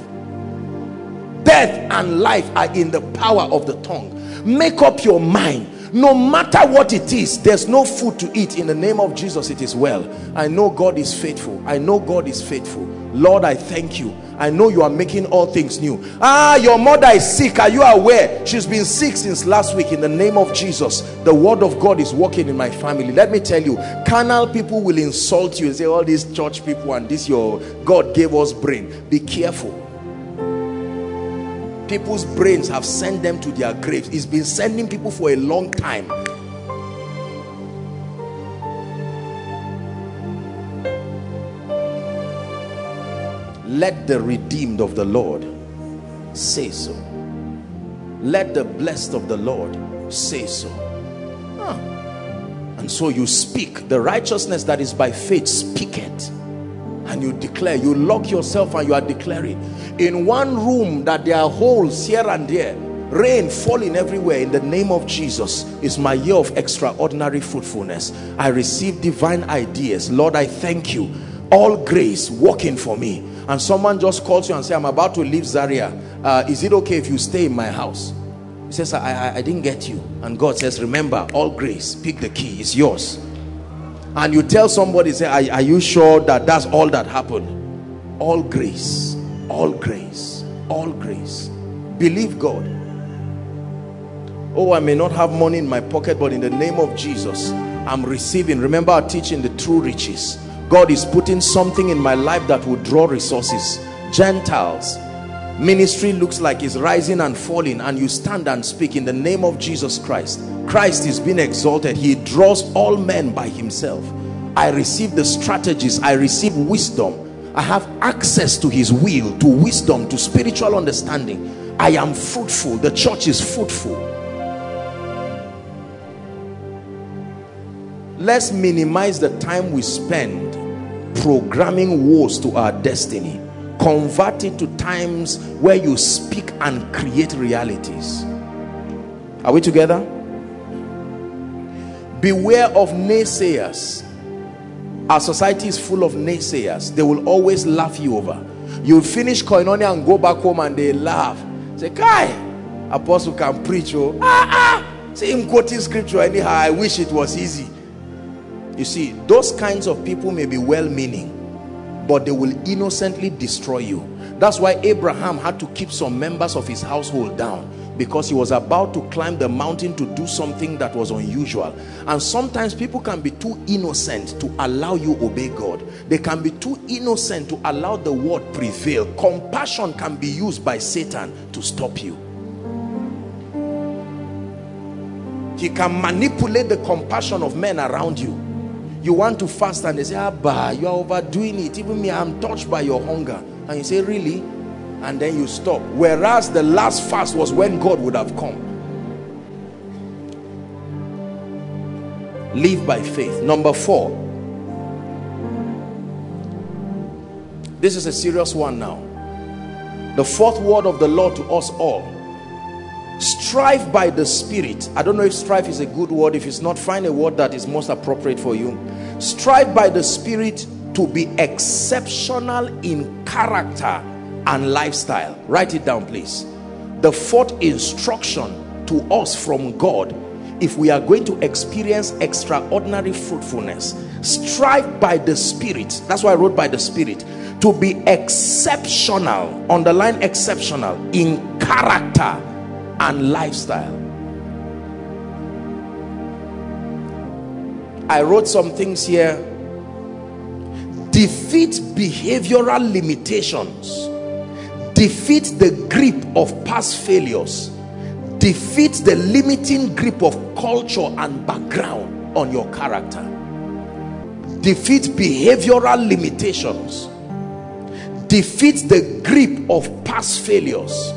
Death and life are in the power of the tongue. Make up your mind. No matter what it is there's no food to eat. In the name of jesus it is well. I know god is faithful. I know god is faithful lord i thank you. I know you are making all things new. Ah your mother is sick. Are you aware? She's been sick since last week. In the name of jesus the word of god is working in my family. Let me tell you carnal people will insult you and say all these church people and this your god gave us brain. Be careful. People's brains have sent them to their graves. It's been sending people for a long time let the redeemed of the Lord say so. Let the blessed of the Lord say so. Huh. And so you speak the righteousness that is by faith, speak it. And you declare, you lock yourself and you are declaring. In one room that there are holes here and there, rain falling everywhere in the name of Jesus is my year of extraordinary fruitfulness. I receive divine ideas. Lord, I thank you. All grace working for me. And someone just calls you and say, I'm about to leave Zaria. Uh, is it okay if you stay in my house? He says, I, I, I didn't get you. And God says, remember, all grace, pick the key, it's yours. And you tell somebody, say, are, are you sure that that's all that happened? All grace, all grace, all grace. Believe God. Oh, I may not have money in my pocket, but in the name of Jesus, I'm receiving. Remember our teaching, the true riches. God is putting something in my life that will draw resources. Gentiles, ministry looks like it's rising and falling and you stand and speak in the name of Jesus Christ. Christ is being exalted. He draws all men by himself. I receive the strategies. I receive wisdom. I have access to his will to wisdom to spiritual understanding. I am fruitful. The church is fruitful. Let's minimize the time we spend programming woes to our destiny convert it to times where you speak and create realities. Are we together? Beware of naysayers. Our society is full of naysayers. They will always laugh you over. You'll finish koinonia and go back home and they laugh. Say guy apostle can preach oh. Ah ah. See him quoting scripture anyhow i wish it was easy you see those kinds of people may be well-meaning but they will innocently destroy you. That's why Abraham had to keep some members of his household down because he was about to climb the mountain to do something that was unusual. And sometimes people can be too innocent to allow you obey God. They can be too innocent to allow the word prevail. Compassion can be used by Satan to stop you. He can manipulate the compassion of men around you you want to fast and they say ah, Abba you are overdoing it. Even me I'm touched by your hunger. And you say really? And then you stop. Whereas the last fast was when God would have come. Live by faith. Number four. This is a serious one now. The fourth word of the Lord to us all strive by the spirit. I don't know if strive is a good word. If it's not find a word that is most appropriate for you. Strive by the spirit to be exceptional in character and lifestyle. Write it down please. The fourth instruction to us from god if we are going to experience extraordinary fruitfulness strive by the spirit. That's why i wrote by the spirit. To be exceptional underline exceptional in character and lifestyle. I wrote some things here. Defeat behavioral limitations. Defeat the grip of past failures. Defeat the limiting grip of culture and background on your character. Defeat behavioral limitations. Defeat the grip of past failures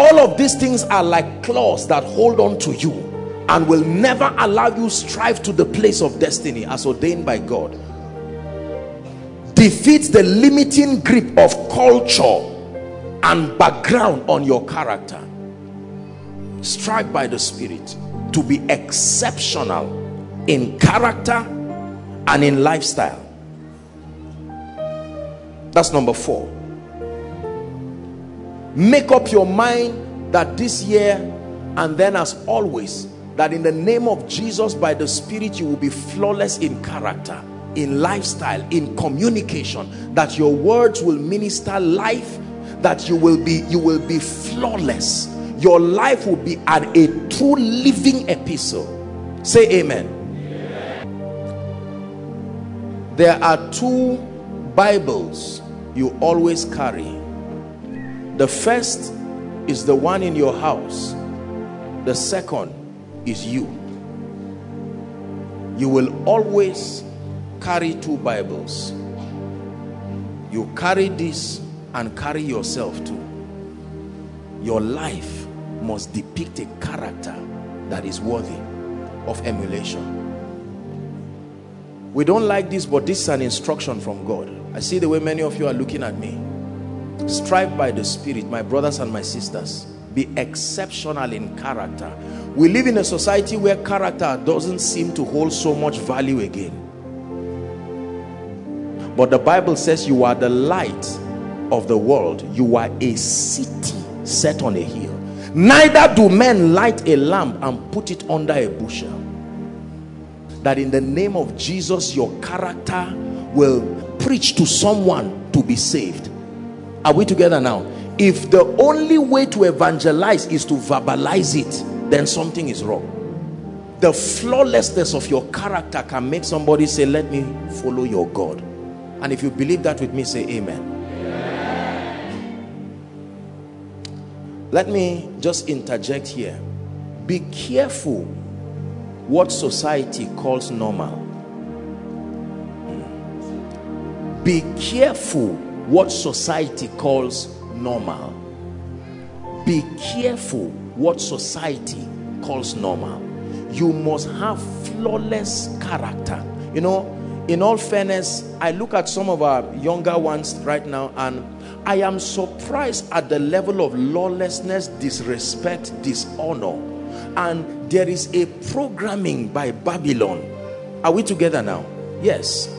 all of these things are like claws that hold on to you and will never allow you strive to the place of destiny as ordained by God. Defeat the limiting grip of culture and background on your character. Strive by the spirit to be exceptional in character and in lifestyle. That's number four make up your mind that this year and then as always that in the name of Jesus by the spirit you will be flawless in character in lifestyle in communication that your words will minister life that you will be you will be flawless. Your life will be an, a true living epistle. Say amen. amen. There are two bibles you always carry the first is the one in your house. The second is you. You will always carry two Bibles. You carry this and carry yourself too. Your life must depict a character that is worthy of emulation. We don't like this, but this is an instruction from God. I see the way many of you are looking at me. Strive by the Spirit, my brothers and my sisters. Be exceptional in character. We live in a society where character doesn't seem to hold so much value again. But the Bible says you are the light of the world. You are a city set on a hill. Neither do men light a lamp and put it under a bushel. That in the name of Jesus, your character will preach to someone to be saved. Are we together now? If the only way to evangelize is to verbalize it, then something is wrong. The flawlessness of your character can make somebody say, let me follow your God. And if you believe that with me, say amen. Let me just interject here. Be careful what society calls normal. Be careful what society calls normal. Be careful what society calls normal. You must have flawless character. You know, in all fairness, I look at some of our younger ones right now and I am surprised at the level of lawlessness, disrespect, dishonor. And there is a programming by Babylon. Are we together now? Yes.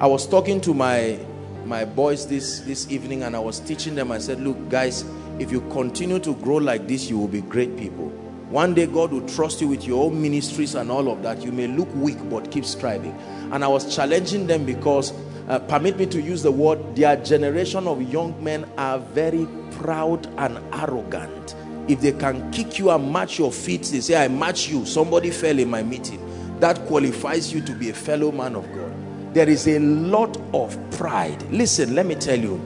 I was talking to my my boys this this evening and I was teaching them I said look guys if you continue to grow like this you will be great people. One day God will trust you with your own ministries and all of that. You may look weak but keep striving. And I was challenging them because uh, permit me to use the word their generation of young men are very proud and arrogant. If they can kick you and match your feet they say I match you somebody fell in my meeting. That qualifies you to be a fellow man of God there is a lot of pride. Listen let me tell you.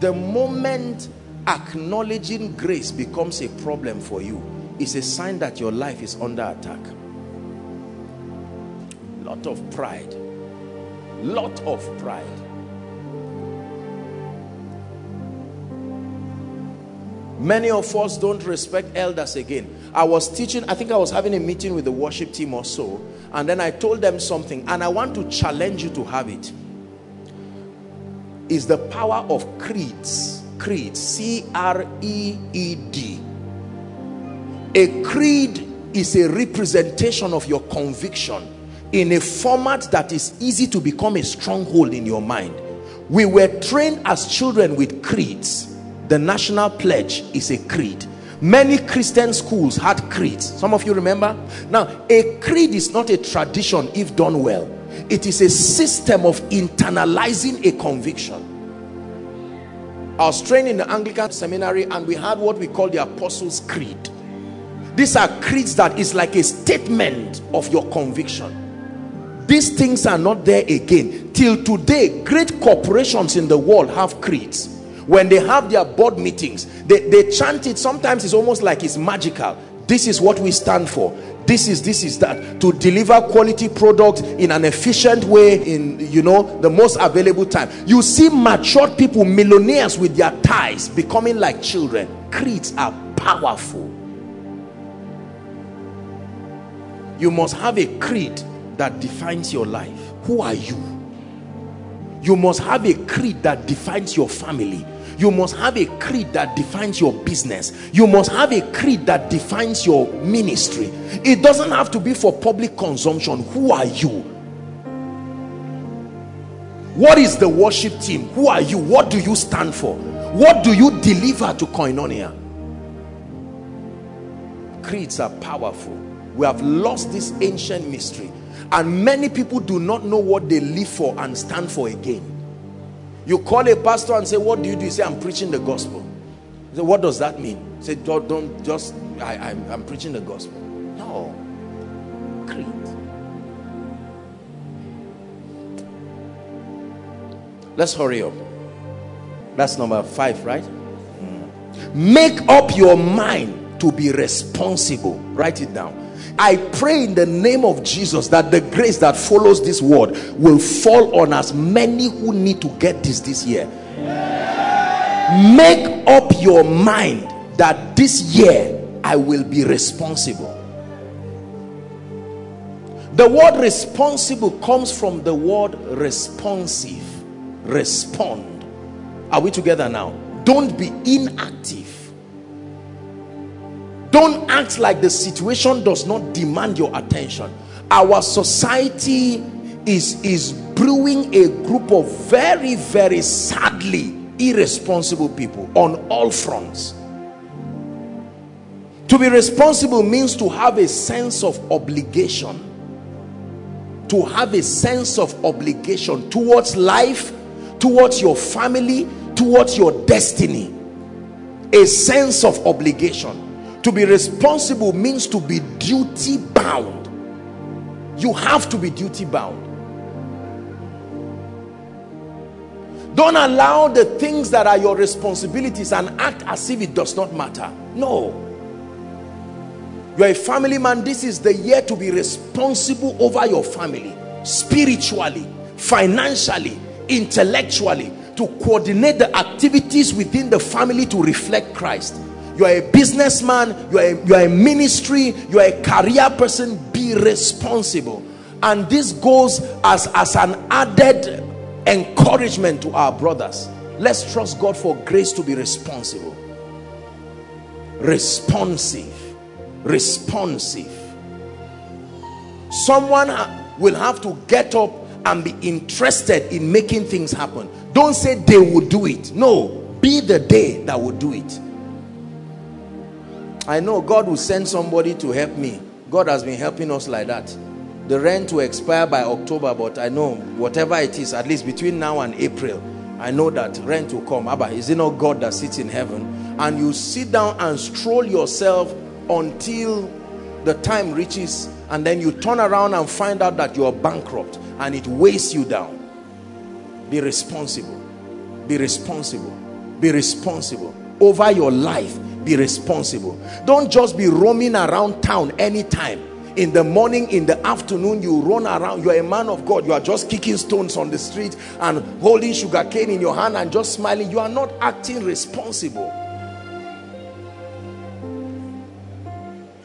The moment acknowledging grace becomes a problem for you is a sign that your life is under attack. Lot of pride. Lot of pride. Many of us don't respect elders again. I was teaching i think i was having a meeting with the worship team or so and then i told them something and i want to challenge you to have it is the power of creeds creed c-r-e-e-d a creed is a representation of your conviction in a format that is easy to become a stronghold in your mind. We were trained as children with creeds. The national pledge is a creed. Many Christian schools had creeds. Some of you remember? Now, a creed is not a tradition if done well. It is a system of internalizing a conviction. I was trained in the Anglican seminary and we had what we call the Apostles' Creed. These are creeds that is like a statement of your conviction these things are not there again till today great corporations in the world have creeds when they have their board meetings they, they chant it. Sometimes it's almost like it's magical. This is what we stand for. This is this is that. To deliver quality products in an efficient way in you know the most available time. You see matured people millionaires with their ties becoming like children. Creeds are powerful. You must have a creed that defines your life. Who are you? You must have a creed that defines your family you must have a creed that defines your business. You must have a creed that defines your ministry. It doesn't have to be for public consumption. Who are you? What is the worship team? Who are you? What do you stand for? What do you deliver to koinonia? Creeds are powerful. We have lost this ancient mystery and many people do not know what they live for and stand for again you call a pastor and say what do you do? You say i'm preaching the gospel. Say what does that mean? Say don't, don't just I, I'm, I'm preaching the gospel. No. Creed. Let's hurry up. That's number five right? Mm. make up your mind to be responsible. Write it down I pray in the name of Jesus that the grace that follows this word will fall on as many who need to get this this year. Make up your mind that this year I will be responsible. The word responsible comes from the word responsive. Respond. Are we together now? Don't be inactive. Don't act like the situation does not demand your attention. Our society is, is brewing a group of very, very sadly irresponsible people on all fronts. To be responsible means to have a sense of obligation. To have a sense of obligation towards life, towards your family, towards your destiny. A sense of obligation to be responsible means to be duty bound. You have to be duty bound. Don't allow the things that are your responsibilities and act as if it does not matter. No. You're a family man. This is the year to be responsible over your family. Spiritually, financially, intellectually. To coordinate the activities within the family to reflect Christ you are a businessman you are a, you are a ministry you are a career person be responsible. And this goes as as an added encouragement to our brothers. Let's trust god for grace to be responsible. Responsive. Responsive. Someone will have to get up and be interested in making things happen. Don't say they will do it. No. Be the day that will do it I know God will send somebody to help me. God has been helping us like that. The rent will expire by October, but I know whatever it is, at least between now and April, I know that rent will come. Abba, is it not God that sits in heaven? And you sit down and stroll yourself until the time reaches, and then you turn around and find out that you are bankrupt and it weighs you down. Be responsible. Be responsible. Be responsible over your life be responsible. Don't just be roaming around town anytime. In the morning in the afternoon you run around. You're a man of god. You are just kicking stones on the street and holding sugar cane in your hand and just smiling. You are not acting responsible.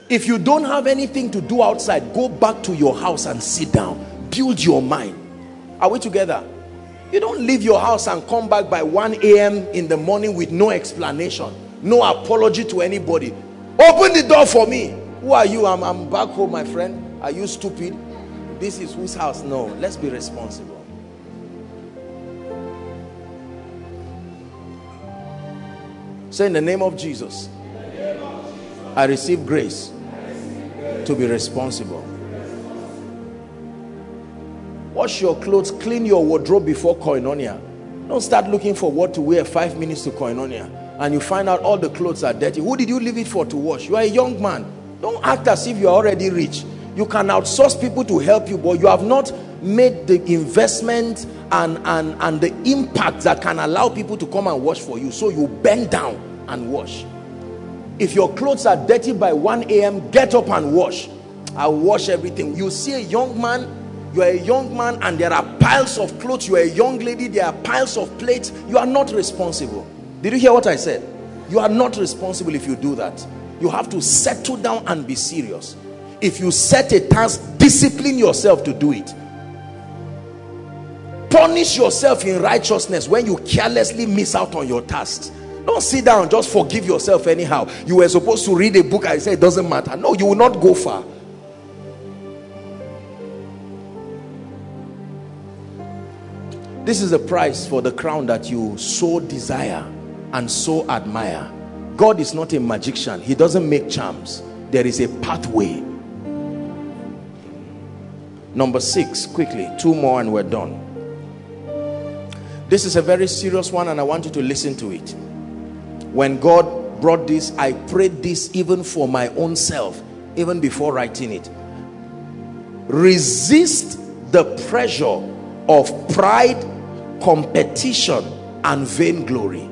If you don't have anything to do outside go back to your house and sit down. Build your mind. Are we together? You don't leave your house and come back by 1 a.m in the morning with no explanation no apology to anybody. Open the door for me. Who are you? I'm, I'm back home my friend. Are you stupid? This is whose house no let's be responsible. Say in the name of jesus i receive grace to be responsible. Wash your clothes clean your wardrobe before koinonia. Don't start looking for what to wear five minutes to koinonia and you find out all the clothes are dirty who did you leave it for to wash? You are a young man. Don't act as if you're already rich. You can outsource people to help you but you have not made the investment and and and the impact that can allow people to come and wash for you. So you bend down and wash. If your clothes are dirty by 1 a.m get up and wash. I'll wash everything. You see a young man you are a young man and there are piles of clothes. You are a young lady there are piles of plates. You are not responsible did you hear what I said? You are not responsible if you do that. You have to settle down and be serious. If you set a task, discipline yourself to do it. Punish yourself in righteousness when you carelessly miss out on your tasks. Don't sit down just forgive yourself anyhow. You were supposed to read a book I say it doesn't matter. No, you will not go far. This is the price for the crown that you so desire and so admire. God is not a magician. He doesn't make charms. There is a pathway. Number six, quickly, two more and we're done. This is a very serious one and I want you to listen to it. When God brought this, I prayed this even for my own self, even before writing it. Resist the pressure of pride, competition, and vainglory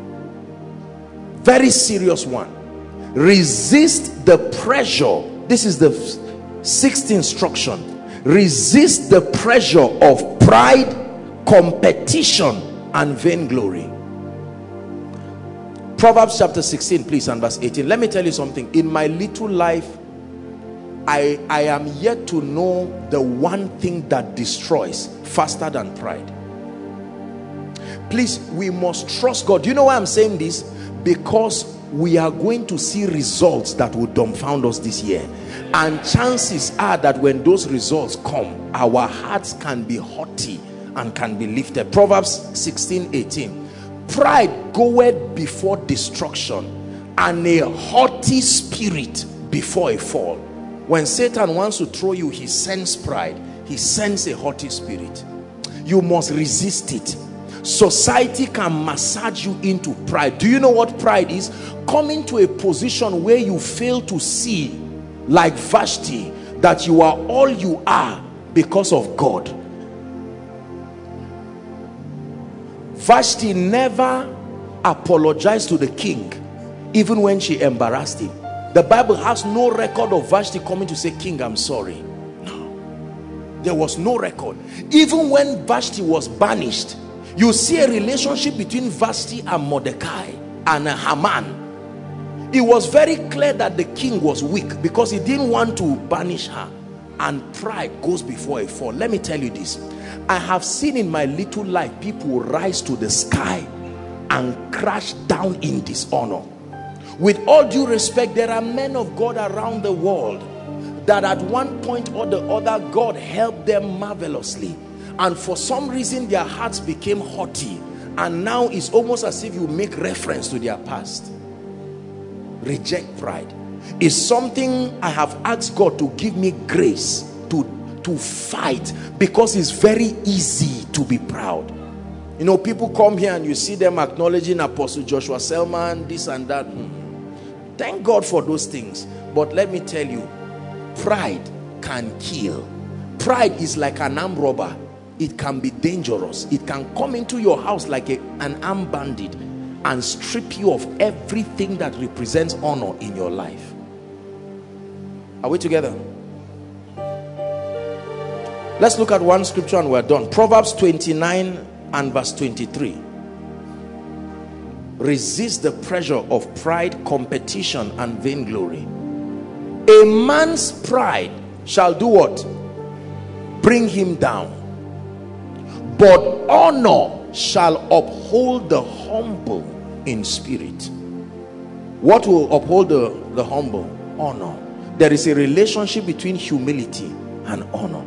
very serious one resist the pressure this is the Sixth instruction resist the pressure of pride, competition, and vainglory. Proverbs chapter 16, please, and verse 18. Let me tell you something. In my little life, I, I am yet to know the one thing that destroys faster than pride. Please, we must trust God. You know why I'm saying this? Because we are going to see results that will dumbfound us this year. And chances are that when those results come our hearts can be haughty and can be lifted. Proverbs 16 18 pride goeth before destruction and a haughty spirit before a fall. When satan wants to throw you he sends pride. He sends a haughty spirit. You must resist it society can massage you into pride. Do you know what pride is? Coming to a position where you fail to see like Vashti that you are all you are because of God. Vashti never apologized to the king even when she embarrassed him. The Bible has no record of Vashti coming to say king I'm sorry. No. There was no record. Even when Vashti was banished you see a relationship between Vashti and Mordecai and Haman. It was very clear that the king was weak because he didn't want to banish her. And pride goes before a fall. Let me tell you this. I have seen in my little life people rise to the sky and crash down in dishonor. With all due respect there are men of God around the world that at one point or the other God helped them marvelously and for some reason their hearts became haughty. And now it's almost as if you make reference to their past. Reject pride. Is something I have asked God to give me grace to to fight because it's very easy to be proud. You know people come here and you see them acknowledging Apostle Joshua Selman this and that. Hmm. thank God for those things. But let me tell you pride can kill. Pride is like an armed robber it can be dangerous. It can come into your house like a, an armed bandit and strip you of everything that represents honor in your life. Are we together? Let's look at one scripture and we're done. Proverbs 29 and verse 23 resist the pressure of pride competition and vainglory. A man's pride shall do what? Bring him down but honor shall uphold the humble in spirit. What will uphold the the humble? Honor. There is a relationship between humility and honor.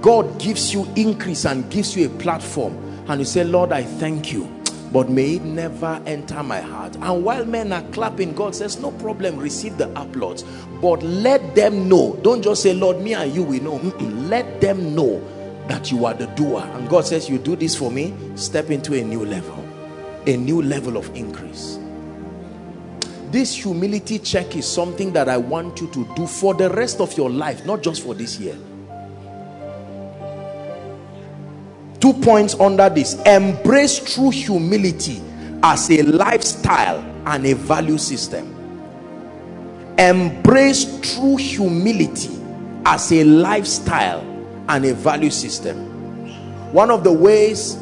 God gives you increase and gives you a platform and you say lord i thank you but may it never enter my heart. And while men are clapping god says no problem receive the applause but let them know. Don't just say lord me and you we know. Let them know that you are the doer. And God says you do this for me step into a new level a new level of increase. This humility check is something that I want you to do for the rest of your life not just for this year. Two points under this. Embrace true humility as a lifestyle and a value system. Embrace true humility as a lifestyle and a value system. One of the ways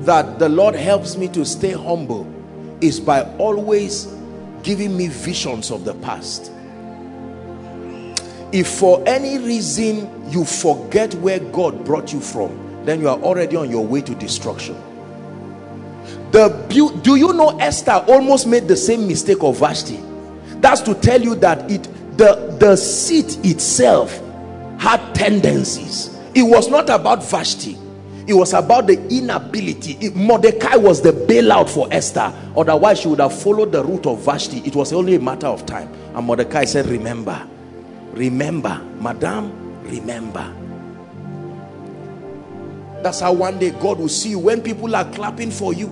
that the Lord helps me to stay humble is by always giving me visions of the past. If for any reason you forget where God brought you from then you are already on your way to destruction. The do you know Esther almost made the same mistake of Vashti? That's to tell you that it the the seat itself had tendencies. It was not about Vashti. It was about the inability. It, Mordecai was the bailout for Esther. Otherwise she would have followed the route of Vashti. It was only a matter of time. And Mordecai said remember remember madam remember. That's how one day God will see you when people are clapping for you.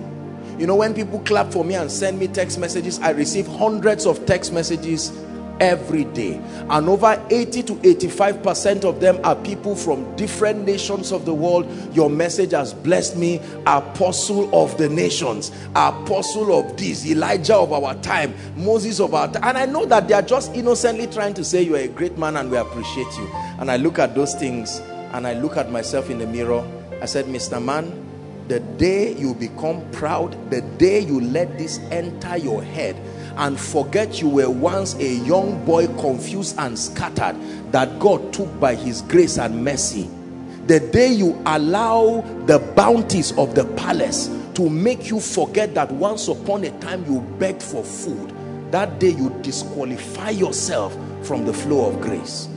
You know when people clap for me and send me text messages I receive hundreds of text messages every day. And over 80 to 85 percent of them are people from different nations of the world. Your message has blessed me apostle of the nations apostle of this elijah of our time moses of our time and i know that they are just innocently trying to say you are a great man and we appreciate you. And i look at those things and i look at myself in the mirror. I said mr man the day you become proud the day you let this enter your head and forget you were once a young boy confused and scattered that God took by his grace and mercy. The day you allow the bounties of the palace to make you forget that once upon a time you begged for food that day you disqualify yourself from the flow of grace.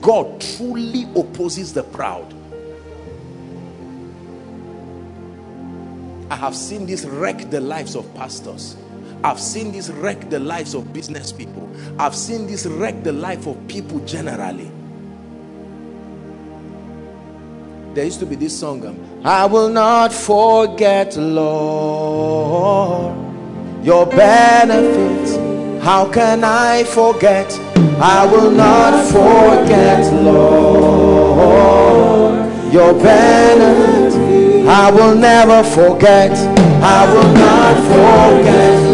God truly opposes the proud. I have seen this wreck the lives of pastors I've seen this wreck the lives of business people. I've seen this wreck the life of people generally. There used to be this song, um, I will not forget, Lord, your benefits. How can I forget? I will not forget, Lord, your benefits. I will never forget. I will not forget.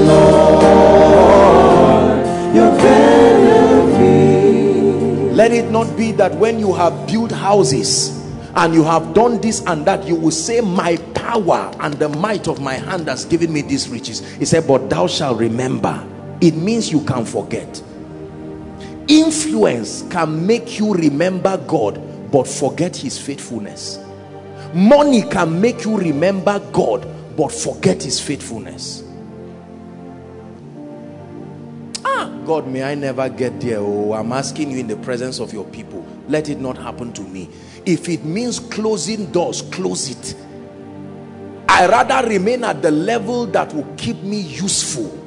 Let it not be that when you have built houses and you have done this and that, you will say, My power and the might of my hand has given me these riches. He said, But thou shalt remember. It means you can forget. Influence can make you remember God but forget his faithfulness. Money can make you remember God but forget his faithfulness. Ah, God, may I never get there. Oh, I'm asking you in the presence of your people. Let it not happen to me. If it means closing doors, close it. I rather remain at the level that will keep me useful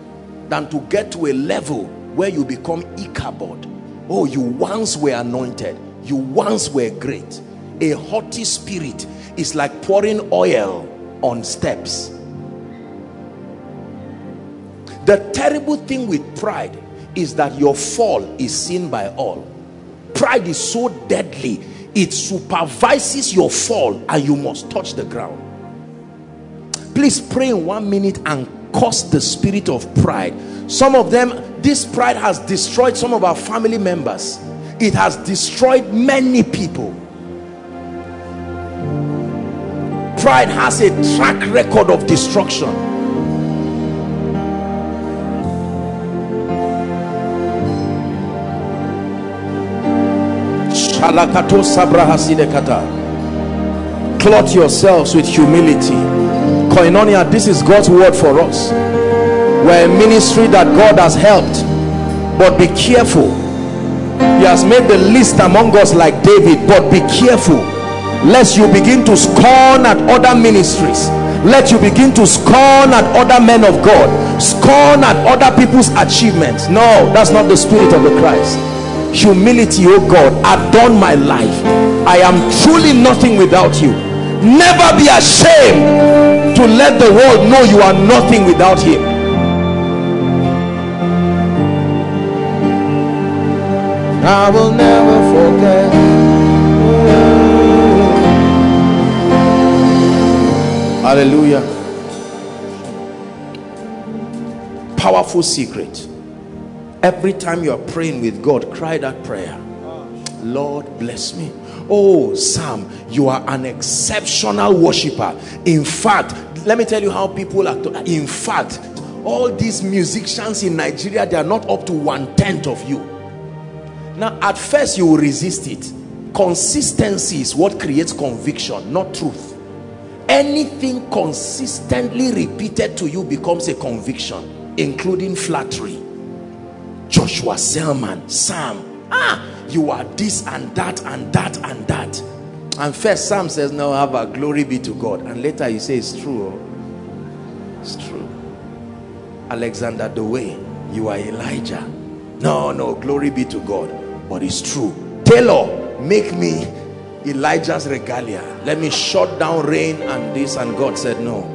than to get to a level where you become Ichabod. Oh, you once were anointed. You once were great. A haughty spirit is like pouring oil on steps. The terrible thing with pride is that your fall is seen by all. Pride is so deadly it supervises your fall and you must touch the ground. Please pray in one minute and curse the spirit of pride. Some of them this pride has destroyed some of our family members. It has destroyed many people pride has a track record of destruction Clothe yourselves with humility. Koinonia, this is God's word for us. We're a ministry that God has helped. But be careful. He has made the list among us like David. But be careful. Lest you begin to scorn at other ministries. Let you begin to scorn at other men of God. Scorn at other people's achievements. No, that's not the spirit of the Christ humility oh god adorn my life i am truly nothing without you never be ashamed to let the world know you are nothing without him i will never forget hallelujah. Powerful secret. Every time you are praying with God cry that prayer. Lord bless me. Oh Sam you are an exceptional worshiper. In fact let me tell you how people are in fact all these musicians in Nigeria they are not up to one-tenth of you. Now at first you will resist it. Consistency is what creates conviction not truth anything consistently repeated to you becomes a conviction including flattery Joshua Selman, Sam. Ah, you are this and that and that and that. And first Sam says, no, have a glory be to God. And later you say, it's true. Oh. It's true. Alexander the way you are Elijah. No, no, glory be to God. But it's true. tailor, make me Elijah's regalia. Let me shut down rain and this. And God said, no.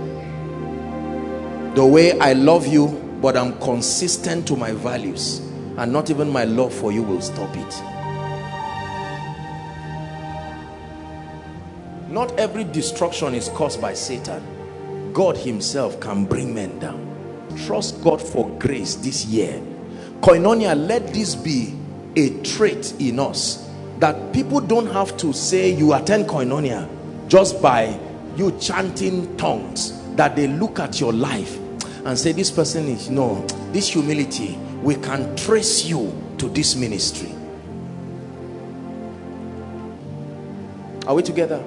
The way I love you but I'm consistent to my values and not even my love for you will stop it not every destruction is caused by Satan God himself can bring men down trust God for grace this year koinonia let this be a trait in us that people don't have to say you attend koinonia just by you chanting tongues that they look at your life and say this person is no this humility we can trace you to this ministry. Are we together?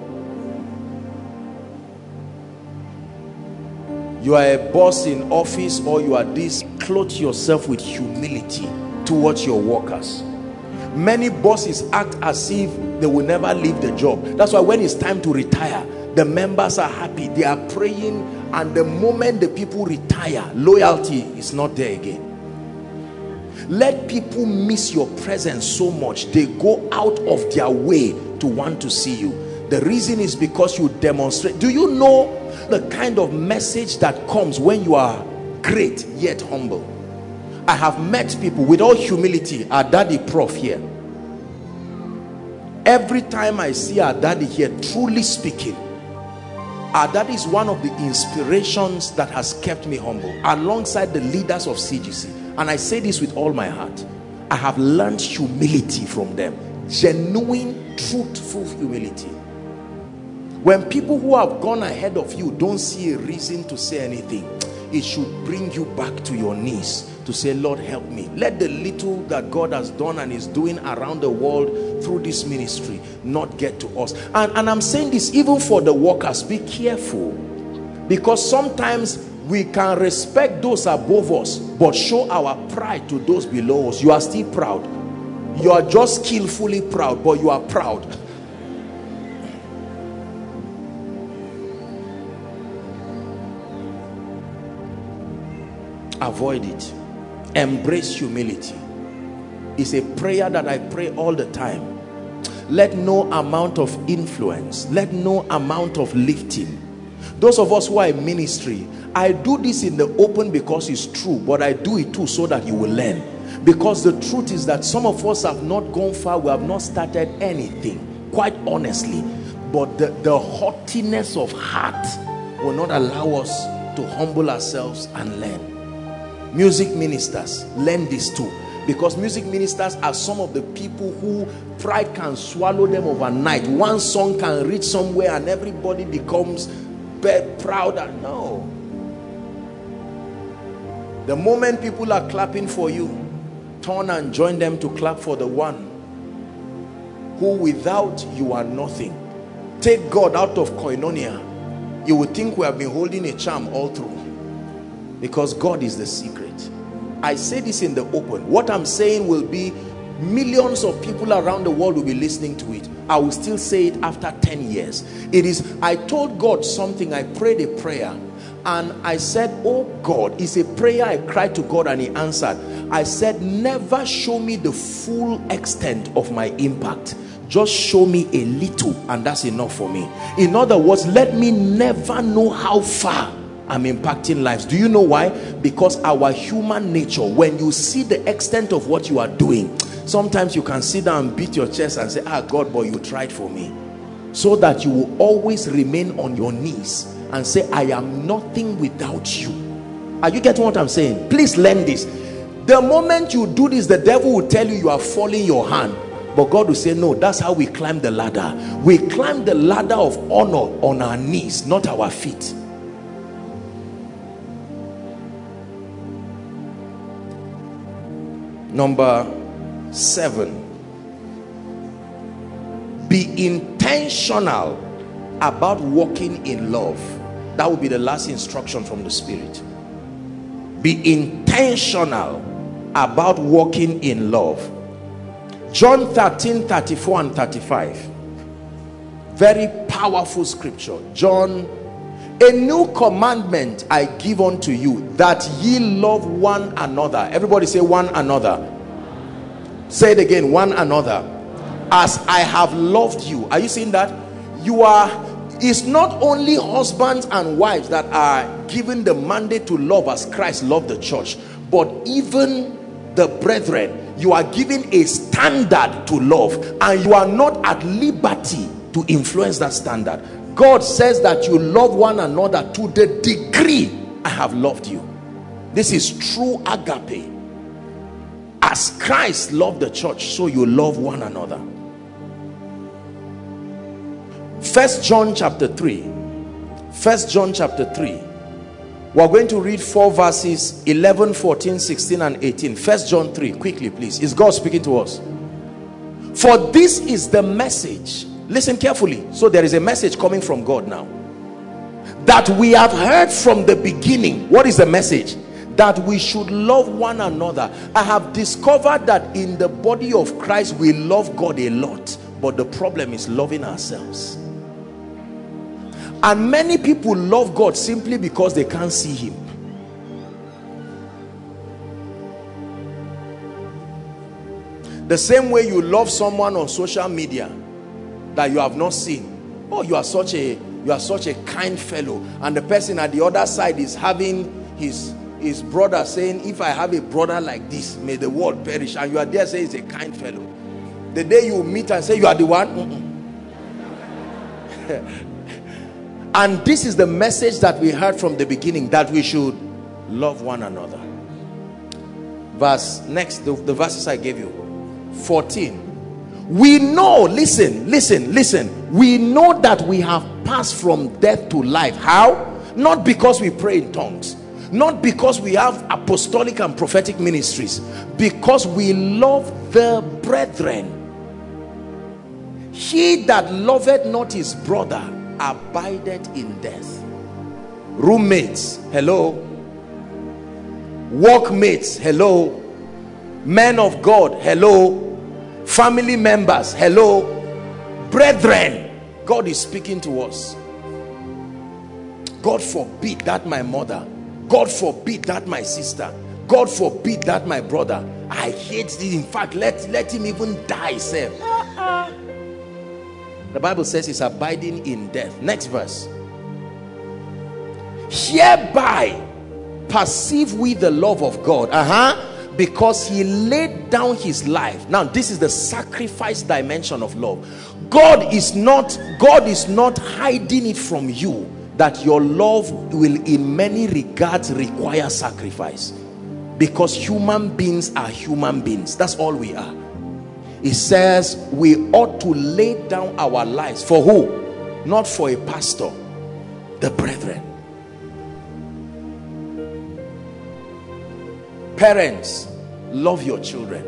You are a boss in office or you are this clothe yourself with humility towards your workers many bosses act as if they will never leave the job. That's why when it's time to retire the members are happy. They are praying and the moment the people retire loyalty is not there again. Let people miss your presence so much they go out of their way to want to see you. The reason is because you demonstrate. Do you know the kind of message that comes when you are great yet humble I have met people with all humility our daddy prof here. Every time I see our daddy here truly speaking our daddy is one of the inspirations that has kept me humble alongside the leaders of CGC and I say this with all my heart. I have learned humility from them genuine truthful humility. When people who have gone ahead of you don't see a reason to say anything it should bring you back to your knees to say lord help me. Let the little that god has done and is doing around the world through this ministry not get to us. And, and i'm saying this even for the workers be careful. Because sometimes we can respect those above us but show our pride to those below us. You are still proud. You are just skillfully proud but you are proud avoid it. Embrace humility. It's a prayer that I pray all the time. Let no amount of influence let no amount of lifting. Those of us who are in ministry I do this in the open because it's true but I do it too so that you will learn. Because the truth is that some of us have not gone far we have not started anything quite honestly. But the, the haughtiness of heart will not allow us to humble ourselves and learn music ministers learn this too. Because music ministers are some of the people who pride can swallow them overnight. One song can reach somewhere and everybody becomes proud and no. The moment people are clapping for you turn and join them to clap for the one who without you are nothing. Take God out of koinonia. You would think we have been holding a charm all through. Because God is the secret I say this in the open. What I'm saying will be millions of people around the world will be listening to it. I will still say it after 10 years. It is I told God something. I prayed a prayer. And I said oh God it's a prayer. I cried to God and he answered. I said never show me the full extent of my impact. Just show me a little and that's enough for me. In other words let me never know how far I'm impacting lives. Do you know why? Because our human nature, when you see the extent of what you are doing, sometimes you can sit down and beat your chest and say, ah, God, boy, you tried for me. So that you will always remain on your knees and say, I am nothing without you. Are you getting what I'm saying? Please learn this. The moment you do this, the devil will tell you you are falling your hand. But God will say, no, that's how we climb the ladder. We climb the ladder of honor on our knees, not our feet. Number seven, be intentional about walking in love. That will be the last instruction from the Spirit. Be intentional about walking in love. John 13, 34 and 35. Very powerful scripture. John a new commandment I give unto you that ye love one another. Everybody say one another. Say it again, one another. As I have loved you. Are you seeing that? You are, it's not only husbands and wives that are given the mandate to love as Christ loved the church, but even the brethren you are given a standard to love and you are not at liberty to influence that standard God says that you love one another to the degree I have loved you. This is true agape. As Christ loved the church so you love one another. First John chapter 3 first John chapter 3 we're going to read four verses 11 14 16 and 18 first John 3 quickly please. Is God speaking to us? For this is the message listen carefully. So there is a message coming from God now. That we have heard from the beginning. What is the message? That we should love one another. I have discovered that in the body of christ we love god a lot. But the problem is loving ourselves. And many people love god simply because they can't see him. The same way you love someone on social media that you have not seen. Oh you are such a you are such a kind fellow. And the person at the other side is having his his brother saying if i have a brother like this may the world perish. And you are there saying he's a kind fellow. The day you meet and say you are the one mm -mm. and this is the message that we heard from the beginning that we should love one another. Verse next the, the verses i gave you. 14 we know listen listen listen. We know that we have passed from death to life. How? Not because we pray in tongues. Not because we have apostolic and prophetic ministries. Because we love the brethren. He that loveth not his brother abideth in death. Roommates hello? Workmates hello? Men of god hello family members hello. Brethren god is speaking to us. God forbid that my mother god forbid that my sister god forbid that my brother. I hate this. In fact let let him even die sir. The bible says he's abiding in death. Next verse. Hereby perceive we the love of god. Uh-huh because he laid down his life. Now this is the sacrifice dimension of love. God is not god is not hiding it from you that your love will in many regards require sacrifice. Because human beings are human beings. That's all we are. It says we ought to lay down our lives for who? Not for a pastor the brethren parents love your children.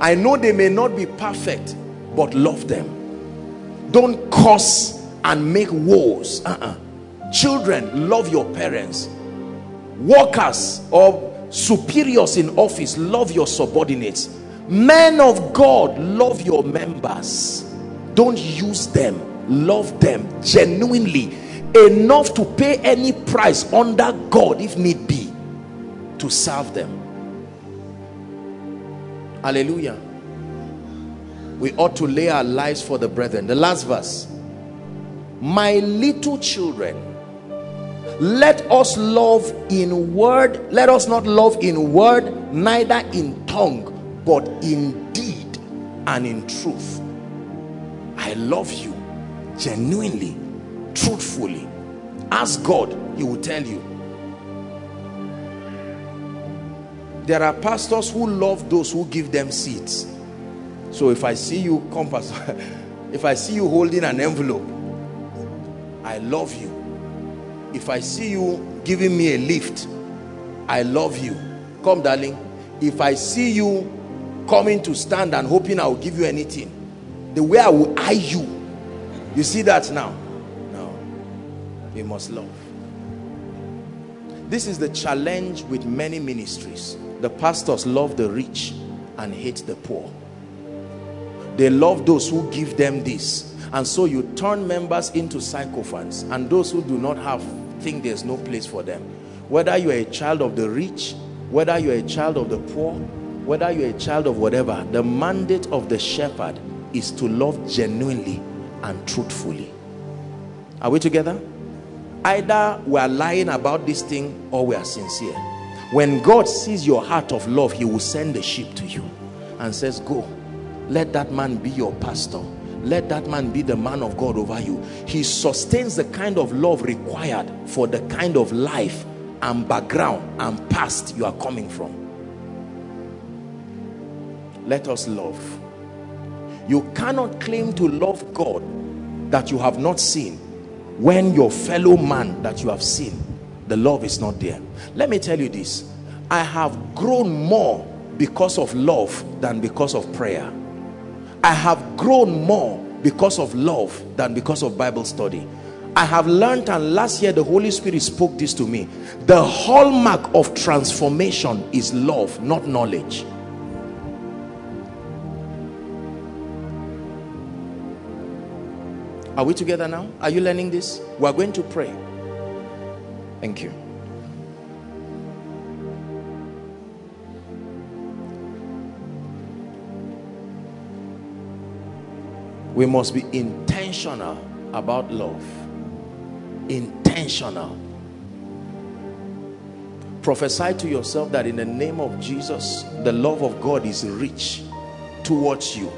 I know they may not be perfect but love them. Don't curse and make wars uh -uh. children love your parents. Workers or superiors in office love your subordinates. Men of god love your members. Don't use them. Love them genuinely. Enough to pay any price under god if need be to serve them. Hallelujah. We ought to lay our lives for the brethren. The last verse. My little children let us love in word let us not love in word neither in tongue but in deed and in truth. I love you genuinely truthfully. Ask god he will tell you there are pastors who love those who give them seats so if i see you come if i see you holding an envelope i love you. If i see you giving me a lift i love you. Come darling. If i see you coming to stand and hoping i will give you anything the way i will eye you you see that now? No. We must love. This is the challenge with many ministries the pastors love the rich and hate the poor. They love those who give them this. And so you turn members into sycophants and those who do not have think there's no place for them. Whether you're a child of the rich whether you're a child of the poor whether you're a child of whatever the mandate of the shepherd is to love genuinely and truthfully. Are we together? Either we are lying about this thing or we are sincere when God sees your heart of love he will send the sheep to you and says go. Let that man be your pastor. Let that man be the man of God over you. He sustains the kind of love required for the kind of life and background and past you are coming from. Let us love. You cannot claim to love God that you have not seen when your fellow man that you have seen the love is not there let me tell you this I have grown more because of love than because of prayer I have grown more because of love than because of Bible study I have learned and last year the Holy Spirit spoke this to me the hallmark of transformation is love not knowledge Are we together now? Are you learning this? We are going to pray. Thank you. We must be intentional about love. Intentional. Prophesy to yourself that in the name of Jesus, the love of God is rich towards you,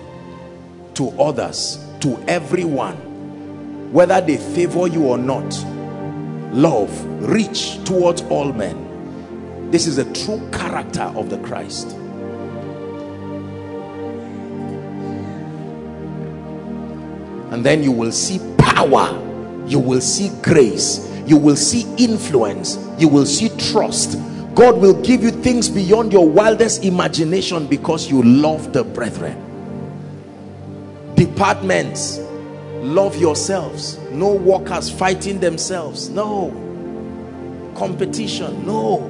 to others, to everyone whether they favor you or not love reach towards all men. This is the true character of the Christ. And then you will see power you will see grace you will see influence you will see trust. God will give you things beyond your wildest imagination because you love the brethren. Departments love yourselves. No workers fighting themselves. No. Competition. No.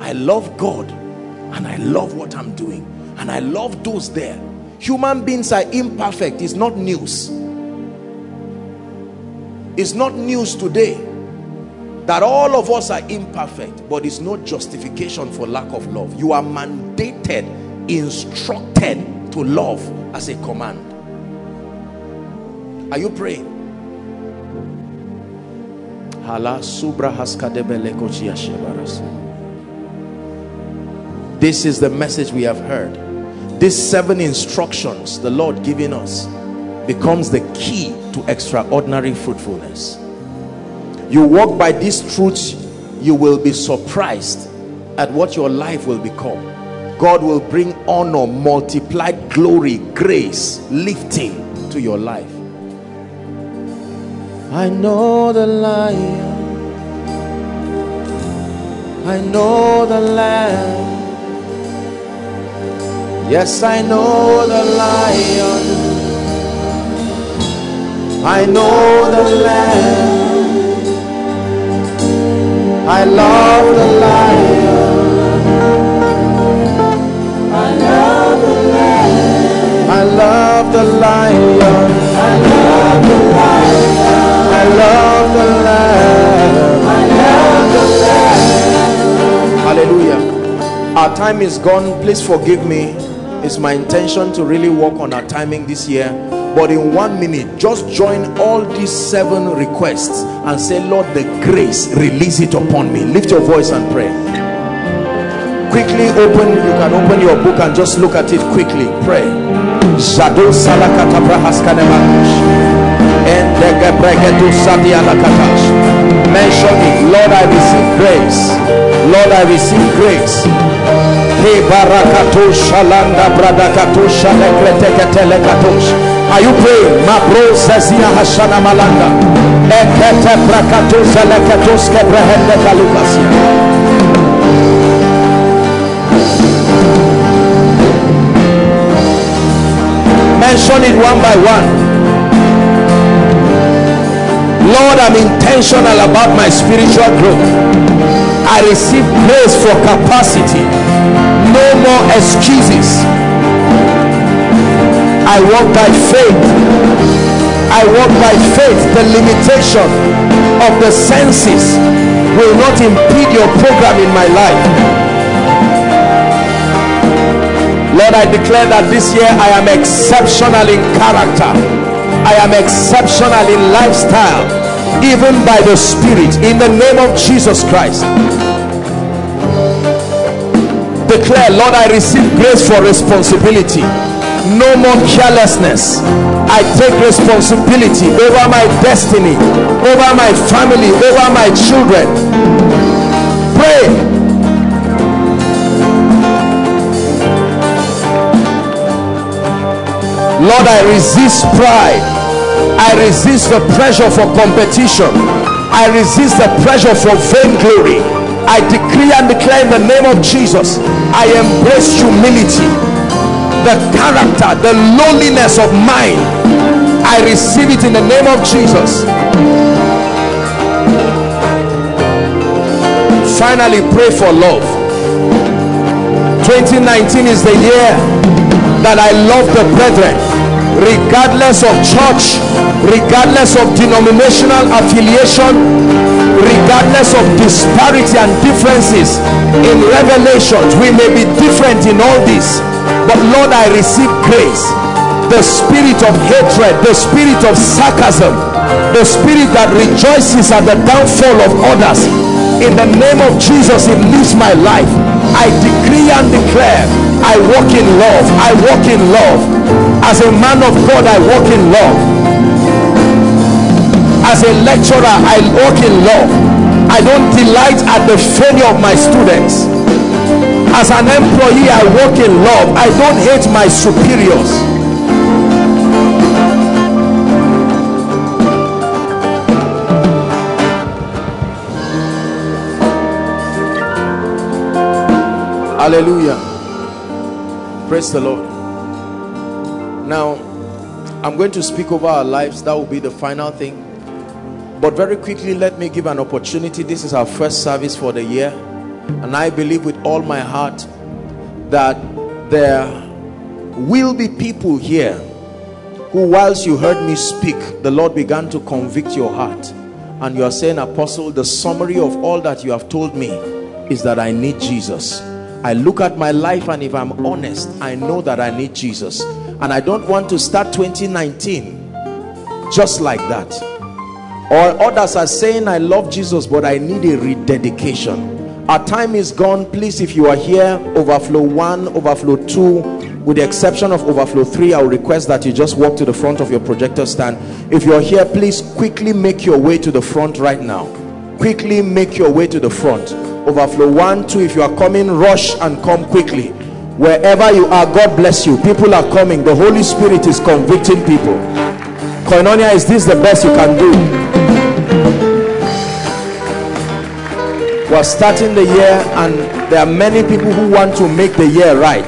I love god and i love what i'm doing and i love those there. Human beings are imperfect. It's not news. It's not news today that all of us are imperfect but it's no justification for lack of love. You are mandated instructed to love as a command are you praying? This is the message we have heard. These seven instructions the Lord giving us becomes the key to extraordinary fruitfulness. You walk by these truths, you will be surprised at what your life will become. God will bring honor, multiplied glory, grace, lifting to your life. I know the lion. I know the lamb. Yes, I know the lion. I know the lamb. I love the lion. Hallelujah. Our time is gone. Please forgive me. It's my intention to really work on our timing this year. But in one minute, just join all these seven requests and say, Lord, the grace, release it upon me. Lift your voice and pray. Quickly open, you can open your book and just look at it quickly. Pray. Mention it. Lord, I receive grace. Lord, I receive grace. Are you praying? Hashana Malanda. Kebrehende. Mention it one by one. Lord, I'm intentional about my spiritual growth. I receive grace for capacity. No more excuses. I walk by faith. I walk by faith. The limitation of the senses will not impede your program in my life. Lord, I declare that this year I am exceptional in character. I am exceptional in lifestyle even by the spirit in the name of jesus christ. Declare lord i receive grace for responsibility. No more carelessness. I take responsibility over my destiny over my family over my children. Pray lord i resist pride. I resist the pressure for competition. I resist the pressure for vainglory i decree and declare in the name of jesus i embrace humility the character the lowliness of mind. I receive it in the name of jesus. Finally pray for love. 2019 is the year that i love the brethren regardless of church regardless of denominational affiliation regardless of disparity and differences in revelations we may be different in all this. But Lord I receive grace the spirit of hatred the spirit of sarcasm the spirit that rejoices at the downfall of others. In the name of Jesus it leaves my life. I decree and declare I walk in love I walk in love as a man of God I walk in love. As a lecturer I walk in love. I don't delight at the failure of my students. As an employee i walk in love. I don't hate my superiors. Hallelujah. Praise the lord now i'm going to speak over our lives. That will be the final thing. But very quickly let me give an opportunity. This is our first service for the year. And I believe with all my heart that there will be people here who whilst you heard me speak the Lord began to convict your heart. And you are saying apostle the summary of all that you have told me is that I need Jesus. I look at my life and if I'm honest I know that I need Jesus and I don't want to start 2019 just like that. Or others are saying I love Jesus but I need a rededication. Our time is gone. Please if you are here overflow one overflow two. With the exception of overflow three i'll request that you just walk to the front of your projector stand. If you're here please quickly make your way to the front right now. Quickly make your way to the front. Overflow one two. If you are coming rush and come quickly wherever you are god bless you. People are coming. The holy spirit is convicting people. Koinonia is this the best you can do? We're starting the year and there are many people who want to make the year right.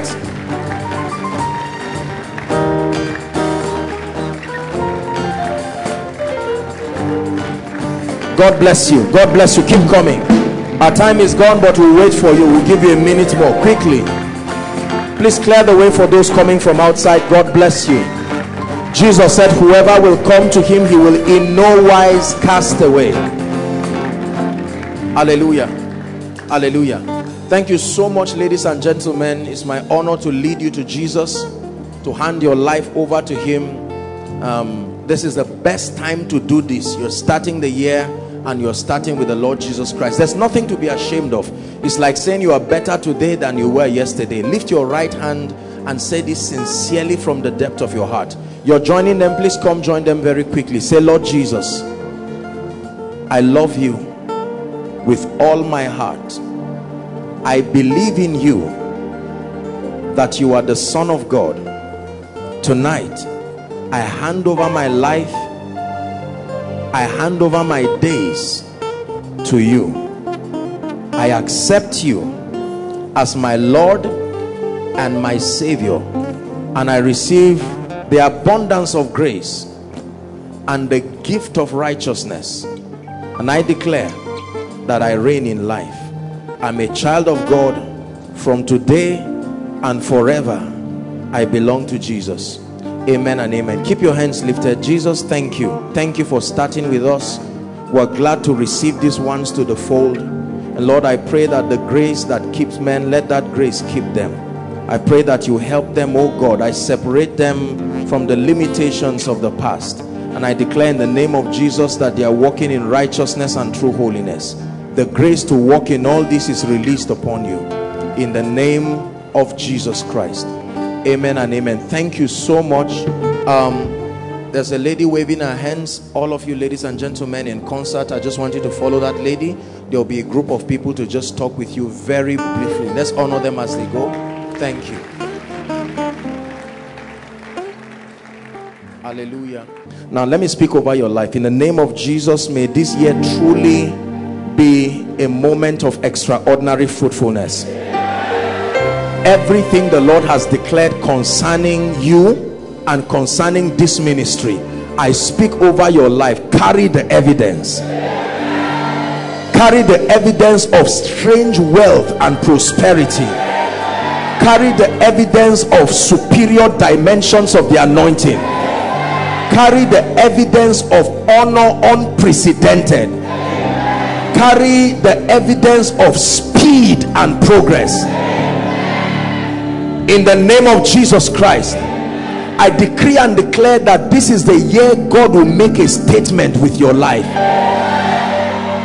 God bless you. God bless you. Keep coming. Our time is gone but we'll wait for you. We'll give you a minute more. Quickly please clear the way for those coming from outside. God bless you. Jesus said whoever will come to him he will in no wise cast away. Hallelujah. Hallelujah. Thank you so much ladies and gentlemen. It's my honor to lead you to jesus to hand your life over to him. Um, this is the best time to do this. You're starting the year and you're starting with the lord jesus christ there's nothing to be ashamed of. It's like saying you are better today than you were yesterday. Lift your right hand and say this sincerely from the depth of your heart. You're joining them. Please come join them very quickly. Say lord jesus i love you with all my heart. I believe in you that you are the son of God. Tonight I hand over my life I hand over my days to you I accept you as my Lord and my Savior and I receive the abundance of grace and the gift of righteousness and I declare that I reign in life. I'm a child of God from today and forever. I belong to Jesus. Amen and amen. Keep your hands lifted. Jesus, thank you. Thank you for starting with us. We're glad to receive these ones to the fold. And Lord, I pray that the grace that keeps men, let that grace keep them. I pray that you help them, oh God. I separate them from the limitations of the past. And I declare in the name of Jesus that they are walking in righteousness and true holiness the grace to walk in all this is released upon you in the name of Jesus Christ. Amen and amen. Thank you so much. Um, there's a lady waving her hands. All of you, ladies and gentlemen, in concert, I just want you to follow that lady. There'll be a group of people to just talk with you very briefly. Let's honor them as they go. Thank you. Hallelujah. Now, let me speak over your life. In the name of Jesus, may this year truly be a moment of extraordinary fruitfulness. Everything the Lord has declared concerning you and concerning this ministry, I speak over your life. Carry the evidence. Carry the evidence of strange wealth and prosperity. Carry the evidence of superior dimensions of the anointing. Carry the evidence of honor unprecedented. Carry the evidence of speed and progress. In the name of Jesus Christ I decree and declare that this is the year God will make a statement with your life.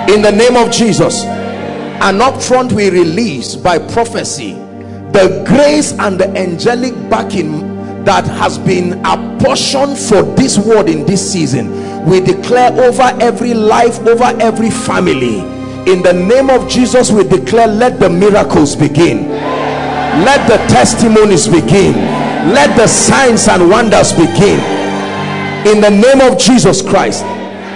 In the name of Jesus and up front we release by prophecy the grace and the angelic backing that has been apportioned for this word in this season. We declare over every life over every family. In the name of Jesus we declare let the miracles begin let the testimonies begin. Let the signs and wonders begin. In the name of Jesus Christ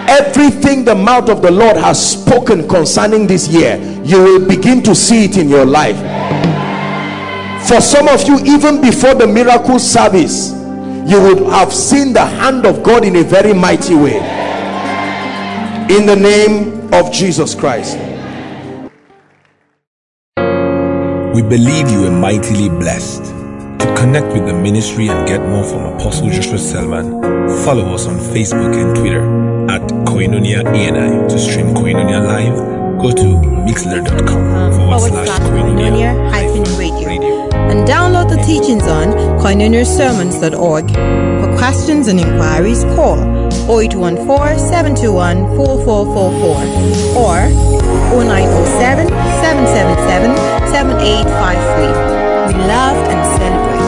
everything the mouth of the Lord has spoken concerning this year you will begin to see it in your life. For some of you even before the miracle service you would have seen the hand of God in a very mighty way. In the name of Jesus Christ we believe you are mightily blessed to connect with the ministry and get more from Apostle Joshua Selman, follow us on Facebook and Twitter at Koinonia ENI. To stream Koinonia live, go to mixlr.com um, forward slash Koinonia radio. radio. And download the teachings on koinoniasermons.org. For questions and inquiries, call 0814 721 4444 or 0907 777 7853. We love and celebrate